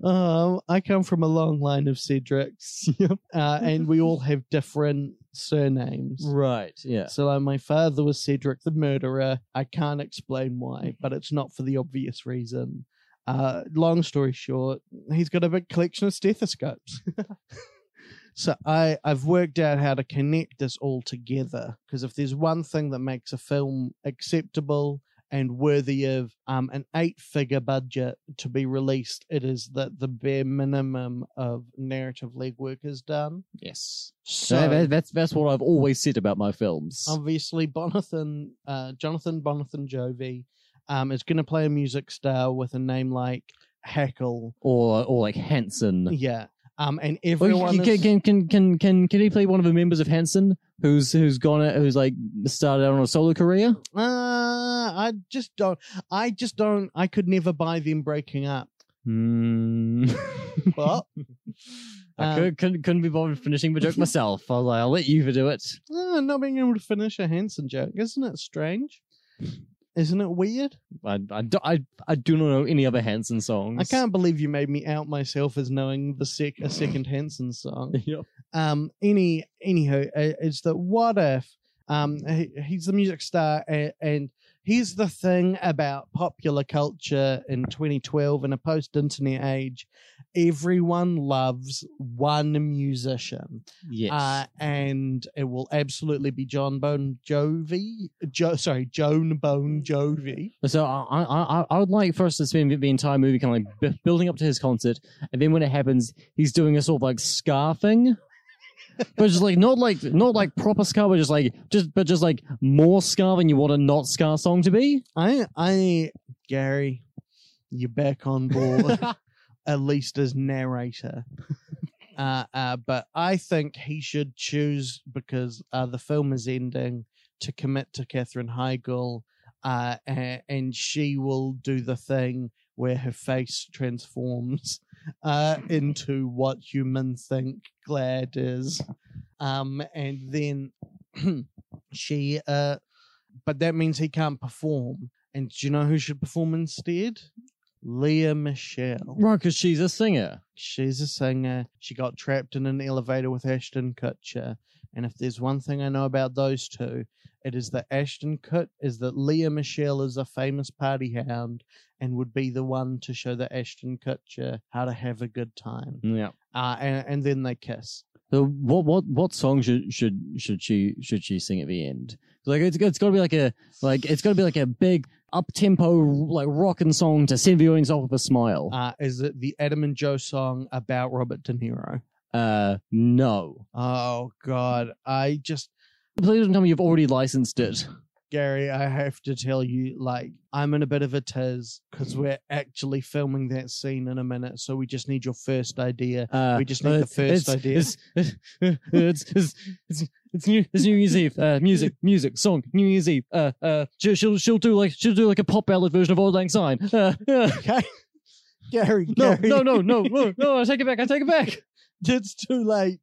um, I come from a long line of Cedrics, uh, and we all have different surnames. Right. Yeah. So like, my father was Cedric the murderer. I can't explain why, but it's not for the obvious reason. Uh, long story short, he's got a big collection of stethoscopes. so I I've worked out how to connect this all together because if there's one thing that makes a film acceptable and worthy of um, an eight-figure budget to be released, it is that the bare minimum of narrative legwork is done. Yes. So So that, that's that's what I've always said about my films. obviously Bonathan, uh, Jonathan Bonathan Jovi, um, is going to play a music star with a name like Hackle. or or like Hanson. Yeah. Um, and everyone you- can, is- can can can can can he play one of the members of Hanson who's who's gone who's like started out on a solo career? uh, I just don't. I just don't. I could never buy them breaking up. Hmm. But I Um, could, couldn't couldn't be bothered finishing the joke myself. I was like, I'll let you do it. uh, not being able to finish a Hanson joke, isn't it strange? Isn't it weird? I, I, do, I, I do not know any other Hanson songs. I can't believe you made me out myself as knowing the sec a second Hanson song. Yep. um any anyhow uh, is that what if um he, he's the music star and, and here's the thing about popular culture in 2012 in a post-internet age. Everyone loves one musician Yes. uh and it will absolutely be john bon jovi jo- sorry joan bon jovi. So I, I, I- would like for us to spend the entire movie kind of like bu- building up to his concert, and then when it happens, he's doing a sort of like ska thing, but just like not like not like proper ska, but just like just but just like more ska than you want a not ska song to be. i i gary you're back on board at least as narrator. uh, uh, but I think he should choose because uh, the film is ending to commit to Katherine Heigl, uh, and, and she will do the thing where her face transforms uh, into what humans think Glad is. Um, and then she, uh, but that means he can't perform. And do you know who should perform instead? Lea Michele. Right, because she's a singer. She's a singer. She got trapped in an elevator with Ashton Kutcher. And if there's one thing I know about those two, it is that Ashton Kut is that Lea Michele is a famous party hound and would be the one to show the Ashton Kutcher how to have a good time. Yeah. Uh, and, and then they kiss. So what what what song should should should she should she sing at the end? Like it's it's got to be like a like it's got to be like a big up tempo like rocking song to send the audience off with a smile. Uh, is it the Adam and Joe song about Robert De Niro? Uh, no. Oh God, I just Please don't tell me you've already licensed it. Gary, I have to tell you, like, I'm in a bit of a tiz because we're actually filming that scene in a minute, so we just need your first idea. Uh, We just need the uh, first it's, idea. It's, it's, it's, it's, it's new. It's New Year's Eve. Uh, music, music, song. New Year's Eve. Uh, uh, she'll, she'll, she'll do like she'll do like a pop ballad version of Auld Lang Syne. Uh, uh, Okay, Gary, no, Gary, no, no, no, no, no! I take it back. I take it back. it's too late.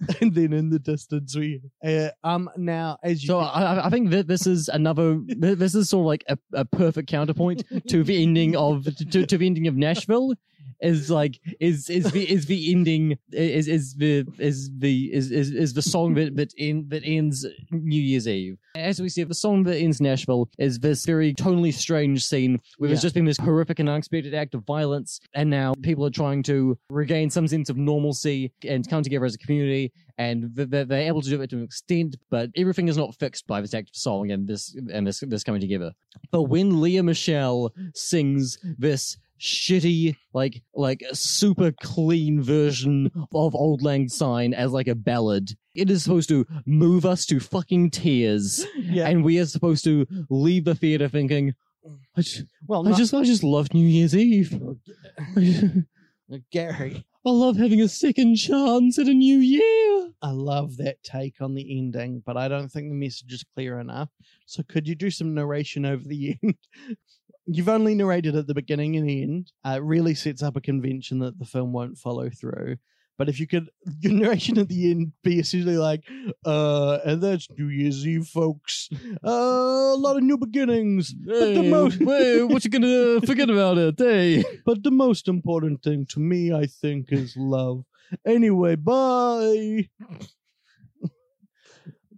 And then in the distance, we uh, um now as you So I, I- I think that this is another. This is sort of like a, a perfect counterpoint to the ending of to, to the ending of Nashville. Is like is is the is the ending is is the is the is is, is the song that that in that ends New Year's Eve. As we see, the song that ends Nashville is this very tonally strange scene where there's Yeah. just been this horrific and unexpected act of violence, and now people are trying to regain some sense of normalcy and come together as a community and th- th- they're able to do it to an extent, but everything is not fixed by this act of song and this and this this coming together. But when Lea Michele sings this shitty, like like super clean version of Auld Lang Syne as like a ballad, it is supposed to move us to fucking tears, yeah, and we are supposed to leave the theater thinking. I just, well, I not- just, I just love New Year's Eve. Gary, I love having a second chance at a new year. I love that take on the ending, but I don't think the message is clear enough. So could you do some narration over the end? You've only narrated at the beginning and the end. Uh, it really sets up a convention that the film won't follow through. But if you could, your narration at the end be essentially like, uh, and that's New Year's Eve, folks. Uh, a lot of new beginnings. But the most, hey, what you gonna forget about it? Hey. but the most important thing to me, I think, is love. Anyway, bye.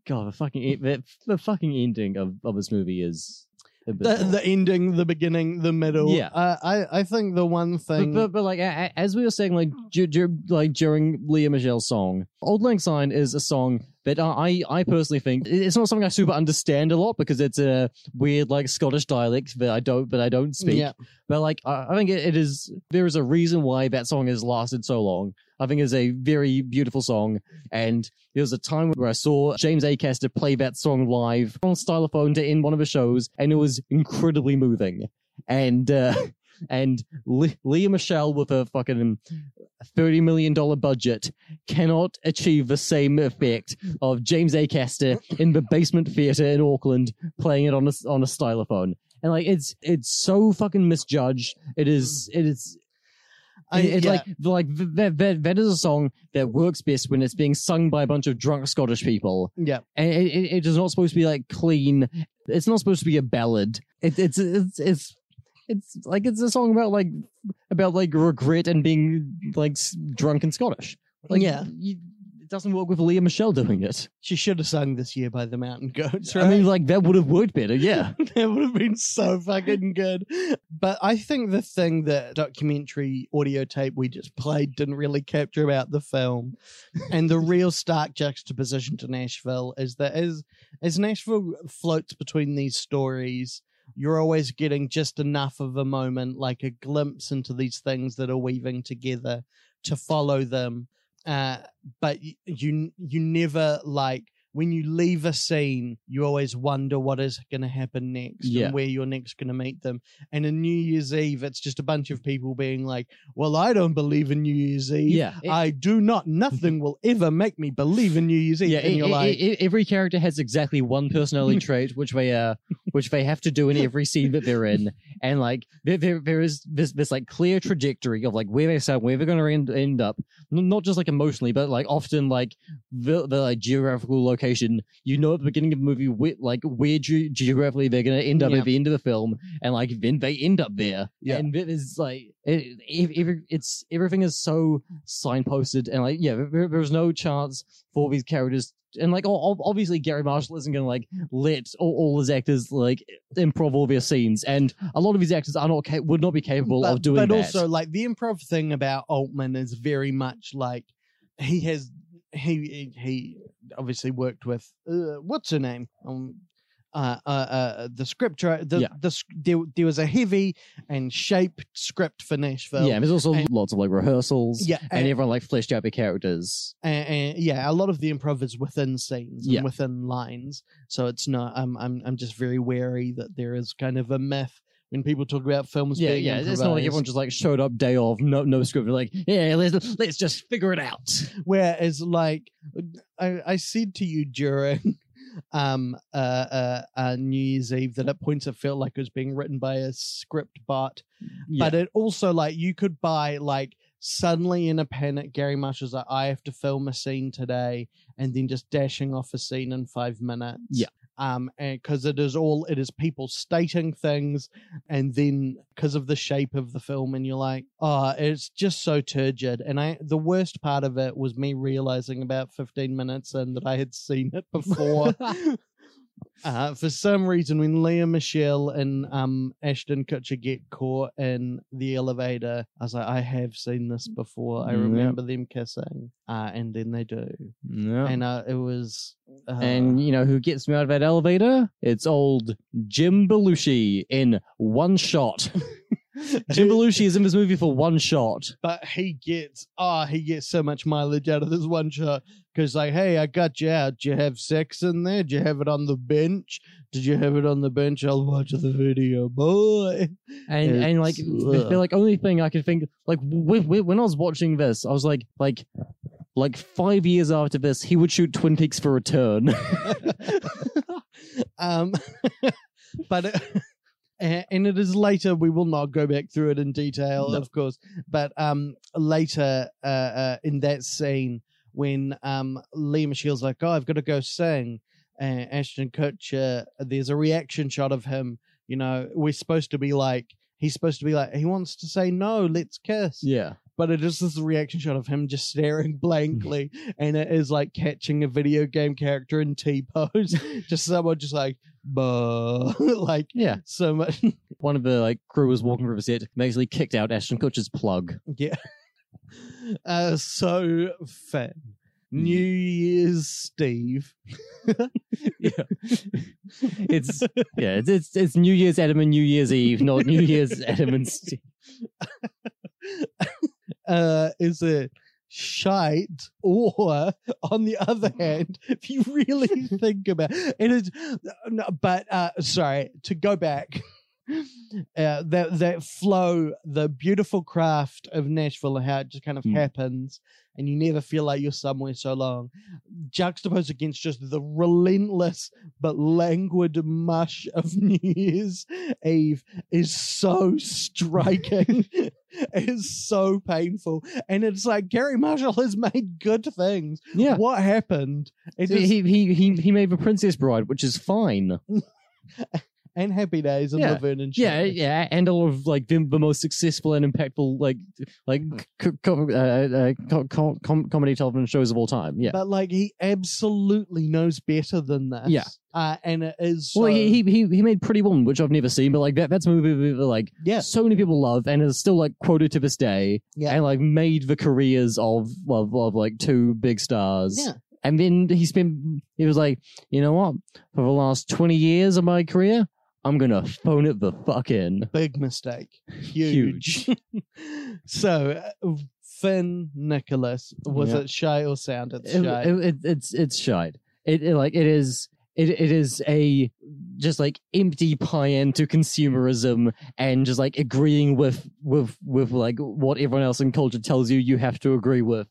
God, the fucking the, the fucking ending of, of this movie is the, the ending, the beginning, the middle. Yeah. Uh, I I think the one thing. but, but like a- a- as we were saying, like dur- dur- like during Lea Michele's song, "Auld Lang Syne" is a song that I I personally think it's not something I super understand a lot because it's a weird like Scottish dialect that I don't but I don't speak. Yeah. But like I, think it, it is there is a reason why that song has lasted so long. I think it's a very beautiful song, and there was a time where I saw James Acaster play that song live on stylophone to end one of his shows, and it was incredibly moving. And uh, and Le- Lea Michele with a fucking thirty million dollar budget cannot achieve the same effect of James Acaster in the basement theater in Auckland playing it on a on a stylophone. And like it's it's so fucking misjudged. It is it is I- it, it, yeah. like like that, that that is a song that works best when it's being sung by a bunch of drunk Scottish people, yeah. and it, it, it is not supposed to be like clean. It's not supposed to be a ballad. It, it's it's it's it's like it's a song about like about like regret and being like s- drunk and Scottish. Like Yeah. you, it doesn't work with Lea Michele doing it. She should have sung this year by the Mountain Goats, right? I mean, like that would have worked better. Yeah. that would have been so fucking good. But I think the thing that documentary audio tape we just played didn't really capture about the film, and the real stark juxtaposition to Nashville is that as as Nashville floats between these stories, you're always getting just enough of a moment, like a glimpse into these things that are weaving together to follow them. Uh, but you you never like when you leave a scene, you always wonder what is going to happen next Yeah. and where you're next going to meet them. And in New Year's Eve, it's just a bunch of people being like, "Well, I don't believe in New Year's Eve. Yeah, it- I do not. Nothing will ever make me believe in New Year's Eve." Yeah, and you're e- like, every character has exactly one personality trait, which they uh, which they have to do in every scene that they're in, and like there there, there is this this like clear trajectory of like where they start, where they're going to end, end up, not just like emotionally, but like often like the the like geographical location. You know at the beginning of the movie where like where ge- geographically they're going to end up Yeah. at the end of the film, and like then they end up there. Yeah. and it is like it, it, it's everything is so signposted, and like yeah, there, there's no chance for these characters. And like, obviously, Garry Marshall isn't going to like let all, all his actors like improv all their scenes, and a lot of these actors are not would not be capable but, of doing but that. also like the improv thing about Altman is very much like he has he he obviously worked with uh, what's her name um uh, uh, uh, the scripture, the, Yeah. the there, there was a heavy and shaped script for Nashville. yeah, there's also and- lots of like rehearsals, yeah, and and, everyone like fleshed out their characters. and- and, yeah, a lot of the improv is within scenes Yeah. and within lines, so it's not. I'm I'm I'm just very wary that there is kind of a myth when people talk about films. Yeah, being yeah, it's not like everyone just like showed up day of no no script, like yeah, let's let's just figure it out. Whereas, like, I, I said to you during um uh, uh uh New Year's Eve that at points it felt like it was being written by a script bot, Yeah. but it also like you could buy like suddenly in a panic. Garry Marshall's like, I have to film a scene today, and then just dashing off a scene in five minutes. Yeah. Um, and because it is all it is people stating things, and then because of the shape of the film, and you're like, oh, it's just so turgid. And I, the worst part of it was me realizing about 15 minutes in that I had seen it before. Uh, for some reason, when Lea Michele and um Ashton Kutcher get caught in the elevator, I was like, I have seen this before. I remember them kissing, uh, and then they do, yeah. and uh, it was. Uh, And you know who gets me out of that elevator? It's old Jim Belushi in one shot. Jim Belushi is in this movie for one shot. but he gets ah he gets so much mileage out of this one shot. Because like hey i got you out. Did you have sex in there? Did you have it on the bench? Did you have it on the bench? I'll watch the video boy. And and like It's- the, like only thing I could think like when I was watching this, I was like like like five years after this, he would shoot Twin Peaks for Return. um but it, a- and it is later we will not go back through it in detail No. of course but um later uh, uh in that scene when um Lea Michele's like oh I've got to go sing and Ashton Kutcher there's a reaction shot of him you know we're supposed to be like he's supposed to be like he wants to say no let's kiss yeah, but it is this reaction shot of him just staring blankly, and it is like catching a video game character in T pose, just someone just like, bah, like yeah. so much, One of the like crew was walking through the set, basically kicked out Ashton Kutcher's plug. yeah, uh, so fun. New Year's Steve, Yeah, it's yeah, it's, it's it's New Year's Adam and New Year's Eve, not New Year's Adam and Steve. Uh, is it shite or on the other hand if you really think about it is no, but uh sorry to go back uh, that that flow the beautiful craft of nashville and how it just kind of Mm. happens and you never feel like you're somewhere so long juxtaposed against just the relentless but languid mush of new year's eve is so striking it is so painful. And it's like garry marshall has made good things. Yeah, what happened? It So is, he, he he he made the Princess Bride, which is fine. and happy days and Yeah. laverne and Yeah, Shirley. yeah, and a lot of like the, the most successful and impactful like like co- co- uh, uh, co- co- com- comedy television shows of all time. Yeah. but like he absolutely knows better than this Yeah. uh, and it is well, he, he he he made Pretty Woman, which I've never seen, but like that that's a movie that like yeah so many people love and is still like quoted to this day, Yeah. and like made the careers of of, of like two big stars. Yeah. And then he spent. He was like, you know what? For the last twenty years of my career, I'm gonna phone it the fuck in. big mistake huge, so uh, finn nicholas was Yeah. it shy or sound it's It- shy it- it- it's it's shite. it, it like it is it it is a just like empty pie into consumerism and just like agreeing with with with like what everyone else in culture tells you you have to agree with.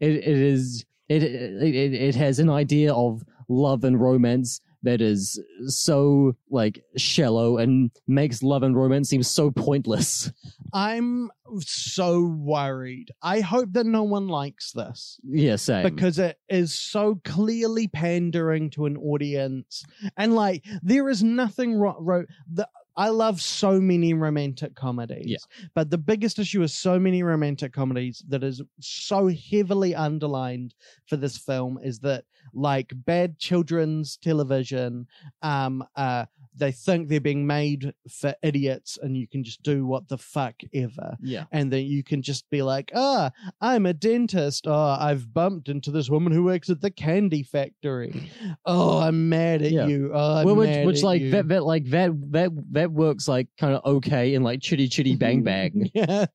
It it is it it it, it has an idea of love and romance that is so like shallow and makes love and romance seem so pointless. I'm so worried. I hope that no one likes this Yeah, same. because it is so clearly pandering to an audience. And like, there is nothing wrong. Ro- the, I love so many romantic comedies. Yeah. But the biggest issue is so many romantic comedies that is so heavily underlined for this film is that like bad children's television, um, uh, they think they're being made for idiots and you can just do what the fuck ever yeah. and then you can just be like, ah, I'm a dentist. Oh, I've bumped into this woman who works at the candy factory. Oh, I'm mad at Yeah. you. Oh, I'm well, which, mad which at like you. that, that like that that that works like kind of okay in like chitty chitty bang bang. yeah,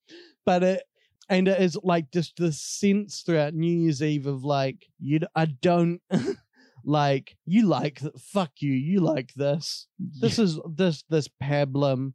but it and it is like just the sense throughout New Year's Eve of like you. I don't. Like you like fuck you you like this. This is this this pablum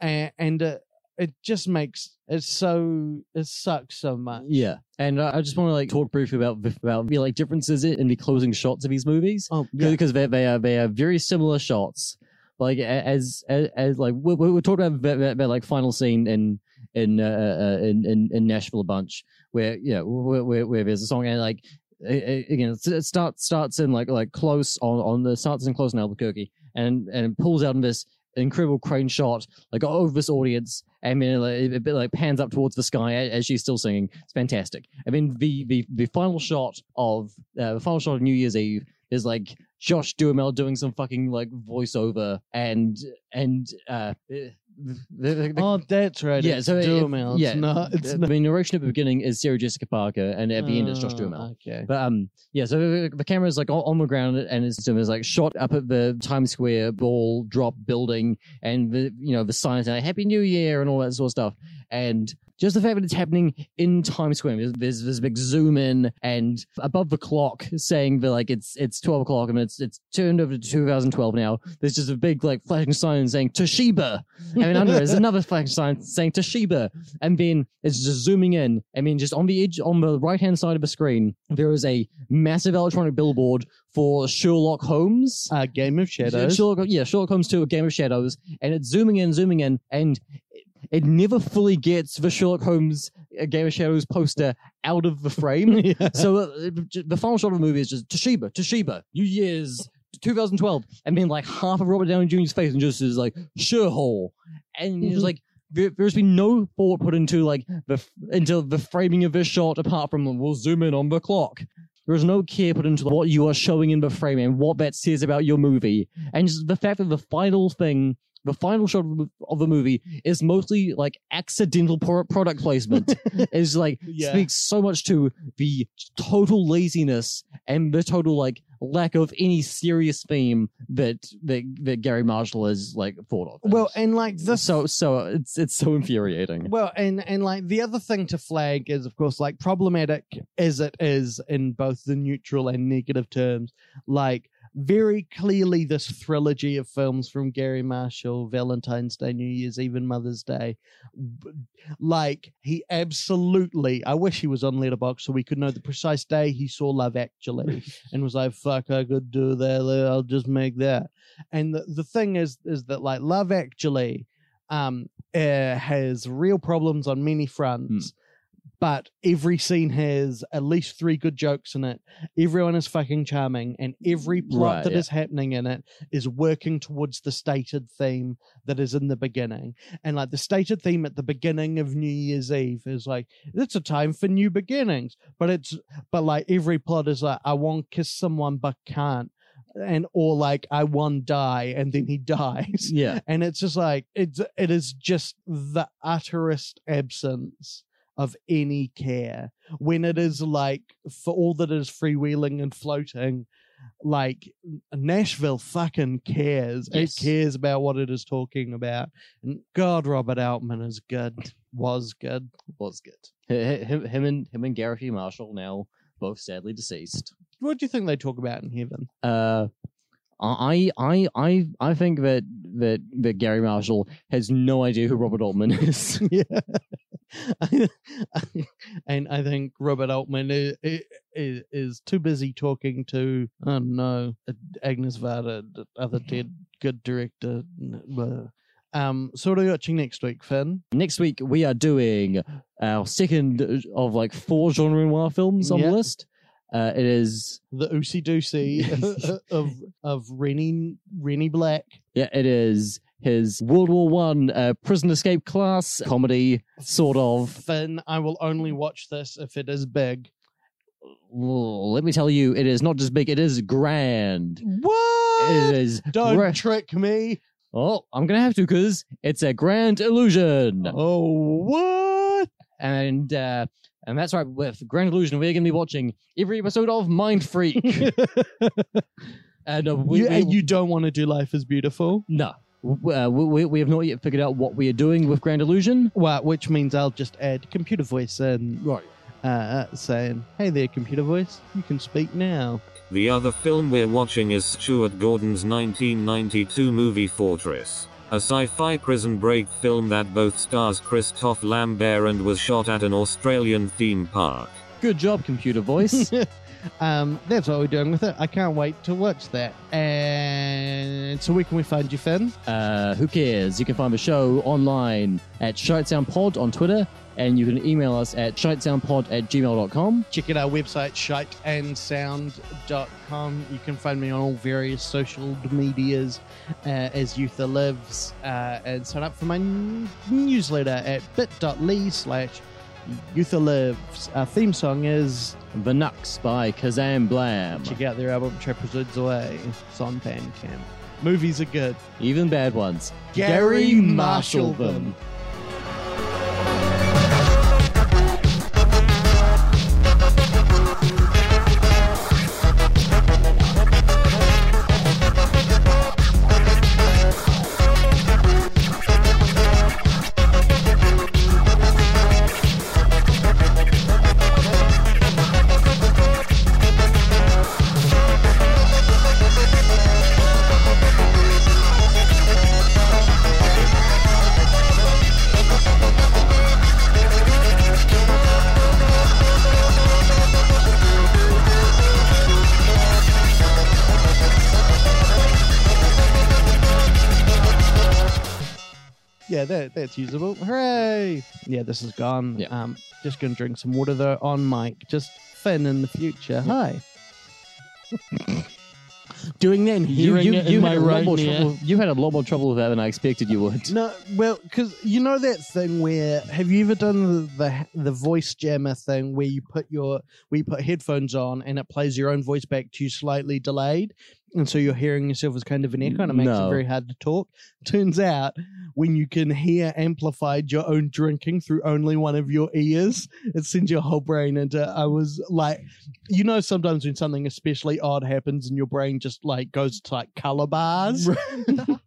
and and it, it just makes it so it sucks so much. Yeah, and uh, I just want to like talk briefly about about the like differences in the closing shots of these movies. Oh yeah. Because they they are they are very similar shots. Like as as, as like we we talked about about, that like final scene in in uh, uh, in, in in Nashville a bunch where you know where, where, where there's a song and like a- again it starts starts in like like close on on the starts in close in Albuquerque and and pulls out in this incredible crane shot like over this audience and then like, it, it like pans up towards the sky as she's still singing. It's fantastic. And then the the, the final shot of uh, the final shot of new year's eve is like josh duhamel doing some fucking like voiceover and and uh the, the, the, Oh, that's right. Yeah, it's so it- Duhamel. yeah, it's not. It's the, not. the narration at the beginning is Sarah Jessica Parker, and at the end it's Josh Oh, Duhamel. Okay. But um, yeah. So the, the camera is like on, on the ground, and it's, it's like shot up at the Times Square ball drop building, and the you know the signs like Happy New Year and all that sort of stuff, and just the fact that it's happening in Times Square. There's, there's this big zoom in, and above the clock saying that like it's it's twelve o'clock, and it's it's turned over to 2012 now. There's just a big like flashing sign saying Toshiba, and then under it is another flashing sign saying Toshiba, and then it's just zooming in. I mean, just on the edge, on the right hand side of the screen, there is a massive electronic billboard for Sherlock Holmes. uh, Game of Shadows. Sherlock, yeah, Sherlock Holmes 2, A Game of Shadows, and it's zooming in, zooming in, and it, never fully gets the Sherlock Holmes A Game of Shadows poster out of the frame. Yeah. so uh, the final shot of the movie is just Toshiba, Toshiba, New Year's 2012, and then like half of Robert Downey Jr.'s face and just is like Sherhole, and you're just like. There, there's been no thought put into like the into the framing of this shot apart from we'll zoom in on the clock. There's no care put into what you are showing in the frame and what that says about your movie. And just the fact that the final thing, the final shot of the- movie is mostly like accidental product placement is like Yeah. speaks so much to the total laziness and the total like lack of any serious theme that that, that Garry Marshall has like thought of. Well, and like this. so so it's it's so infuriating. Well, and and like the other thing to flag is, of course, like problematic as it is in both the neutral and negative terms. Like very clearly, this trilogy of films from Garry Marshall, Valentine's Day, New Year's Eve, and Mother's Day. Like he absolutely. I wish he was on Letterboxd so we could know the precise day he saw Love Actually and was like, "Fuck, I could do that. I'll just make that." And the the thing is, is that like Love Actually um, uh, has real problems on many fronts. But every scene has at least three good jokes in it. Everyone is fucking charming, and every plot Right, that is yeah. happening in it is working towards the stated theme that is in the beginning. And like the stated theme at the beginning of New Year's Eve is like, it's a time for new beginnings. But it's but like every plot is like, I want to kiss someone but can't. And or like I want to die and then he dies Yeah. and it's just like it's it is just the utterest absence of any care when it is like for all that is freewheeling and floating like nashville fucking cares Yes. it cares about what it is talking about and god robert altman is good was good was good. Him, him and him and E. Marshall now both sadly deceased. what do you think they talk about in heaven? Uh, I I I I think that that that Garry Marshall has no idea who Robert Altman is. yeah. and I think Robert Altman is, is, is too busy talking to, I don't know, Agnes Varda, the other dead good director. Um, so what are you watching next week, Finn? Next week we are doing our second of like four Jean Renoir films on Yeah. the list. Uh, it is The Oosey Doosey of of Rennie Rennie Black. yeah, it is his World War One uh, prison escape class comedy, sort of. Finn, I will only watch this if it is big. Let me tell you, it is not just big; it is grand. What? It is. Don't gra- trick me. oh, I'm gonna have to because it's a grand illusion. Oh, what? and uh, and that's right. With Grand Illusion, we're going to be watching every episode of Mind Freak. and uh, we, you, we- and you don't want to do Life is Beautiful? no, uh, we, we- we have not yet figured out what we are doing with Grand Illusion. Well, which means I'll just add computer voice in, Right. uh, saying, "Hey there, computer voice, you can speak now." The other film we're watching is Stuart Gordon's 1992 movie Fortress, a sci-fi prison break film that both stars Christophe Lambert and was shot at an Australian theme park. Good job, computer voice. um, that's what we're doing with it. I can't wait to watch that. And so, where can we find you, Finn? uh, who cares? You can find the show online at Shite Pod on Twitter, and you can email us at shitesoundpod at gmail.com. Check out our website, shiteandsound.com. You can find me on all various social medias uh, as Youtha Lives uh, and sign up for my n- newsletter at bit.ly slash Youtha Lives. Our theme song is The Nux by Kazam Blam. check out their album Trapezoids Away. It's on Bandcamp. Movies are good. Even bad ones. Garry Marshall Marshall them. Yeah, that, that's usable. Hooray! Yeah, this is gone. Yeah. Um, just gonna drink some water though on mic. Just Finn in the future. Hi. Doing that and hearing it in my had a lot right more ear. trouble, you had a lot more trouble with that than I expected you would. No, well, because you know that thing where have you ever done the, the the voice jammer thing where you put your where you put headphones on and it plays your own voice back to you slightly delayed, and so you're hearing yourself as kind of an echo and it makes No. it very hard to talk. Turns out when you can hear amplified your own drinking through only one of your ears, it sends your whole brain into. I was like, you know, sometimes when something especially odd happens and your brain just like goes to like color bars.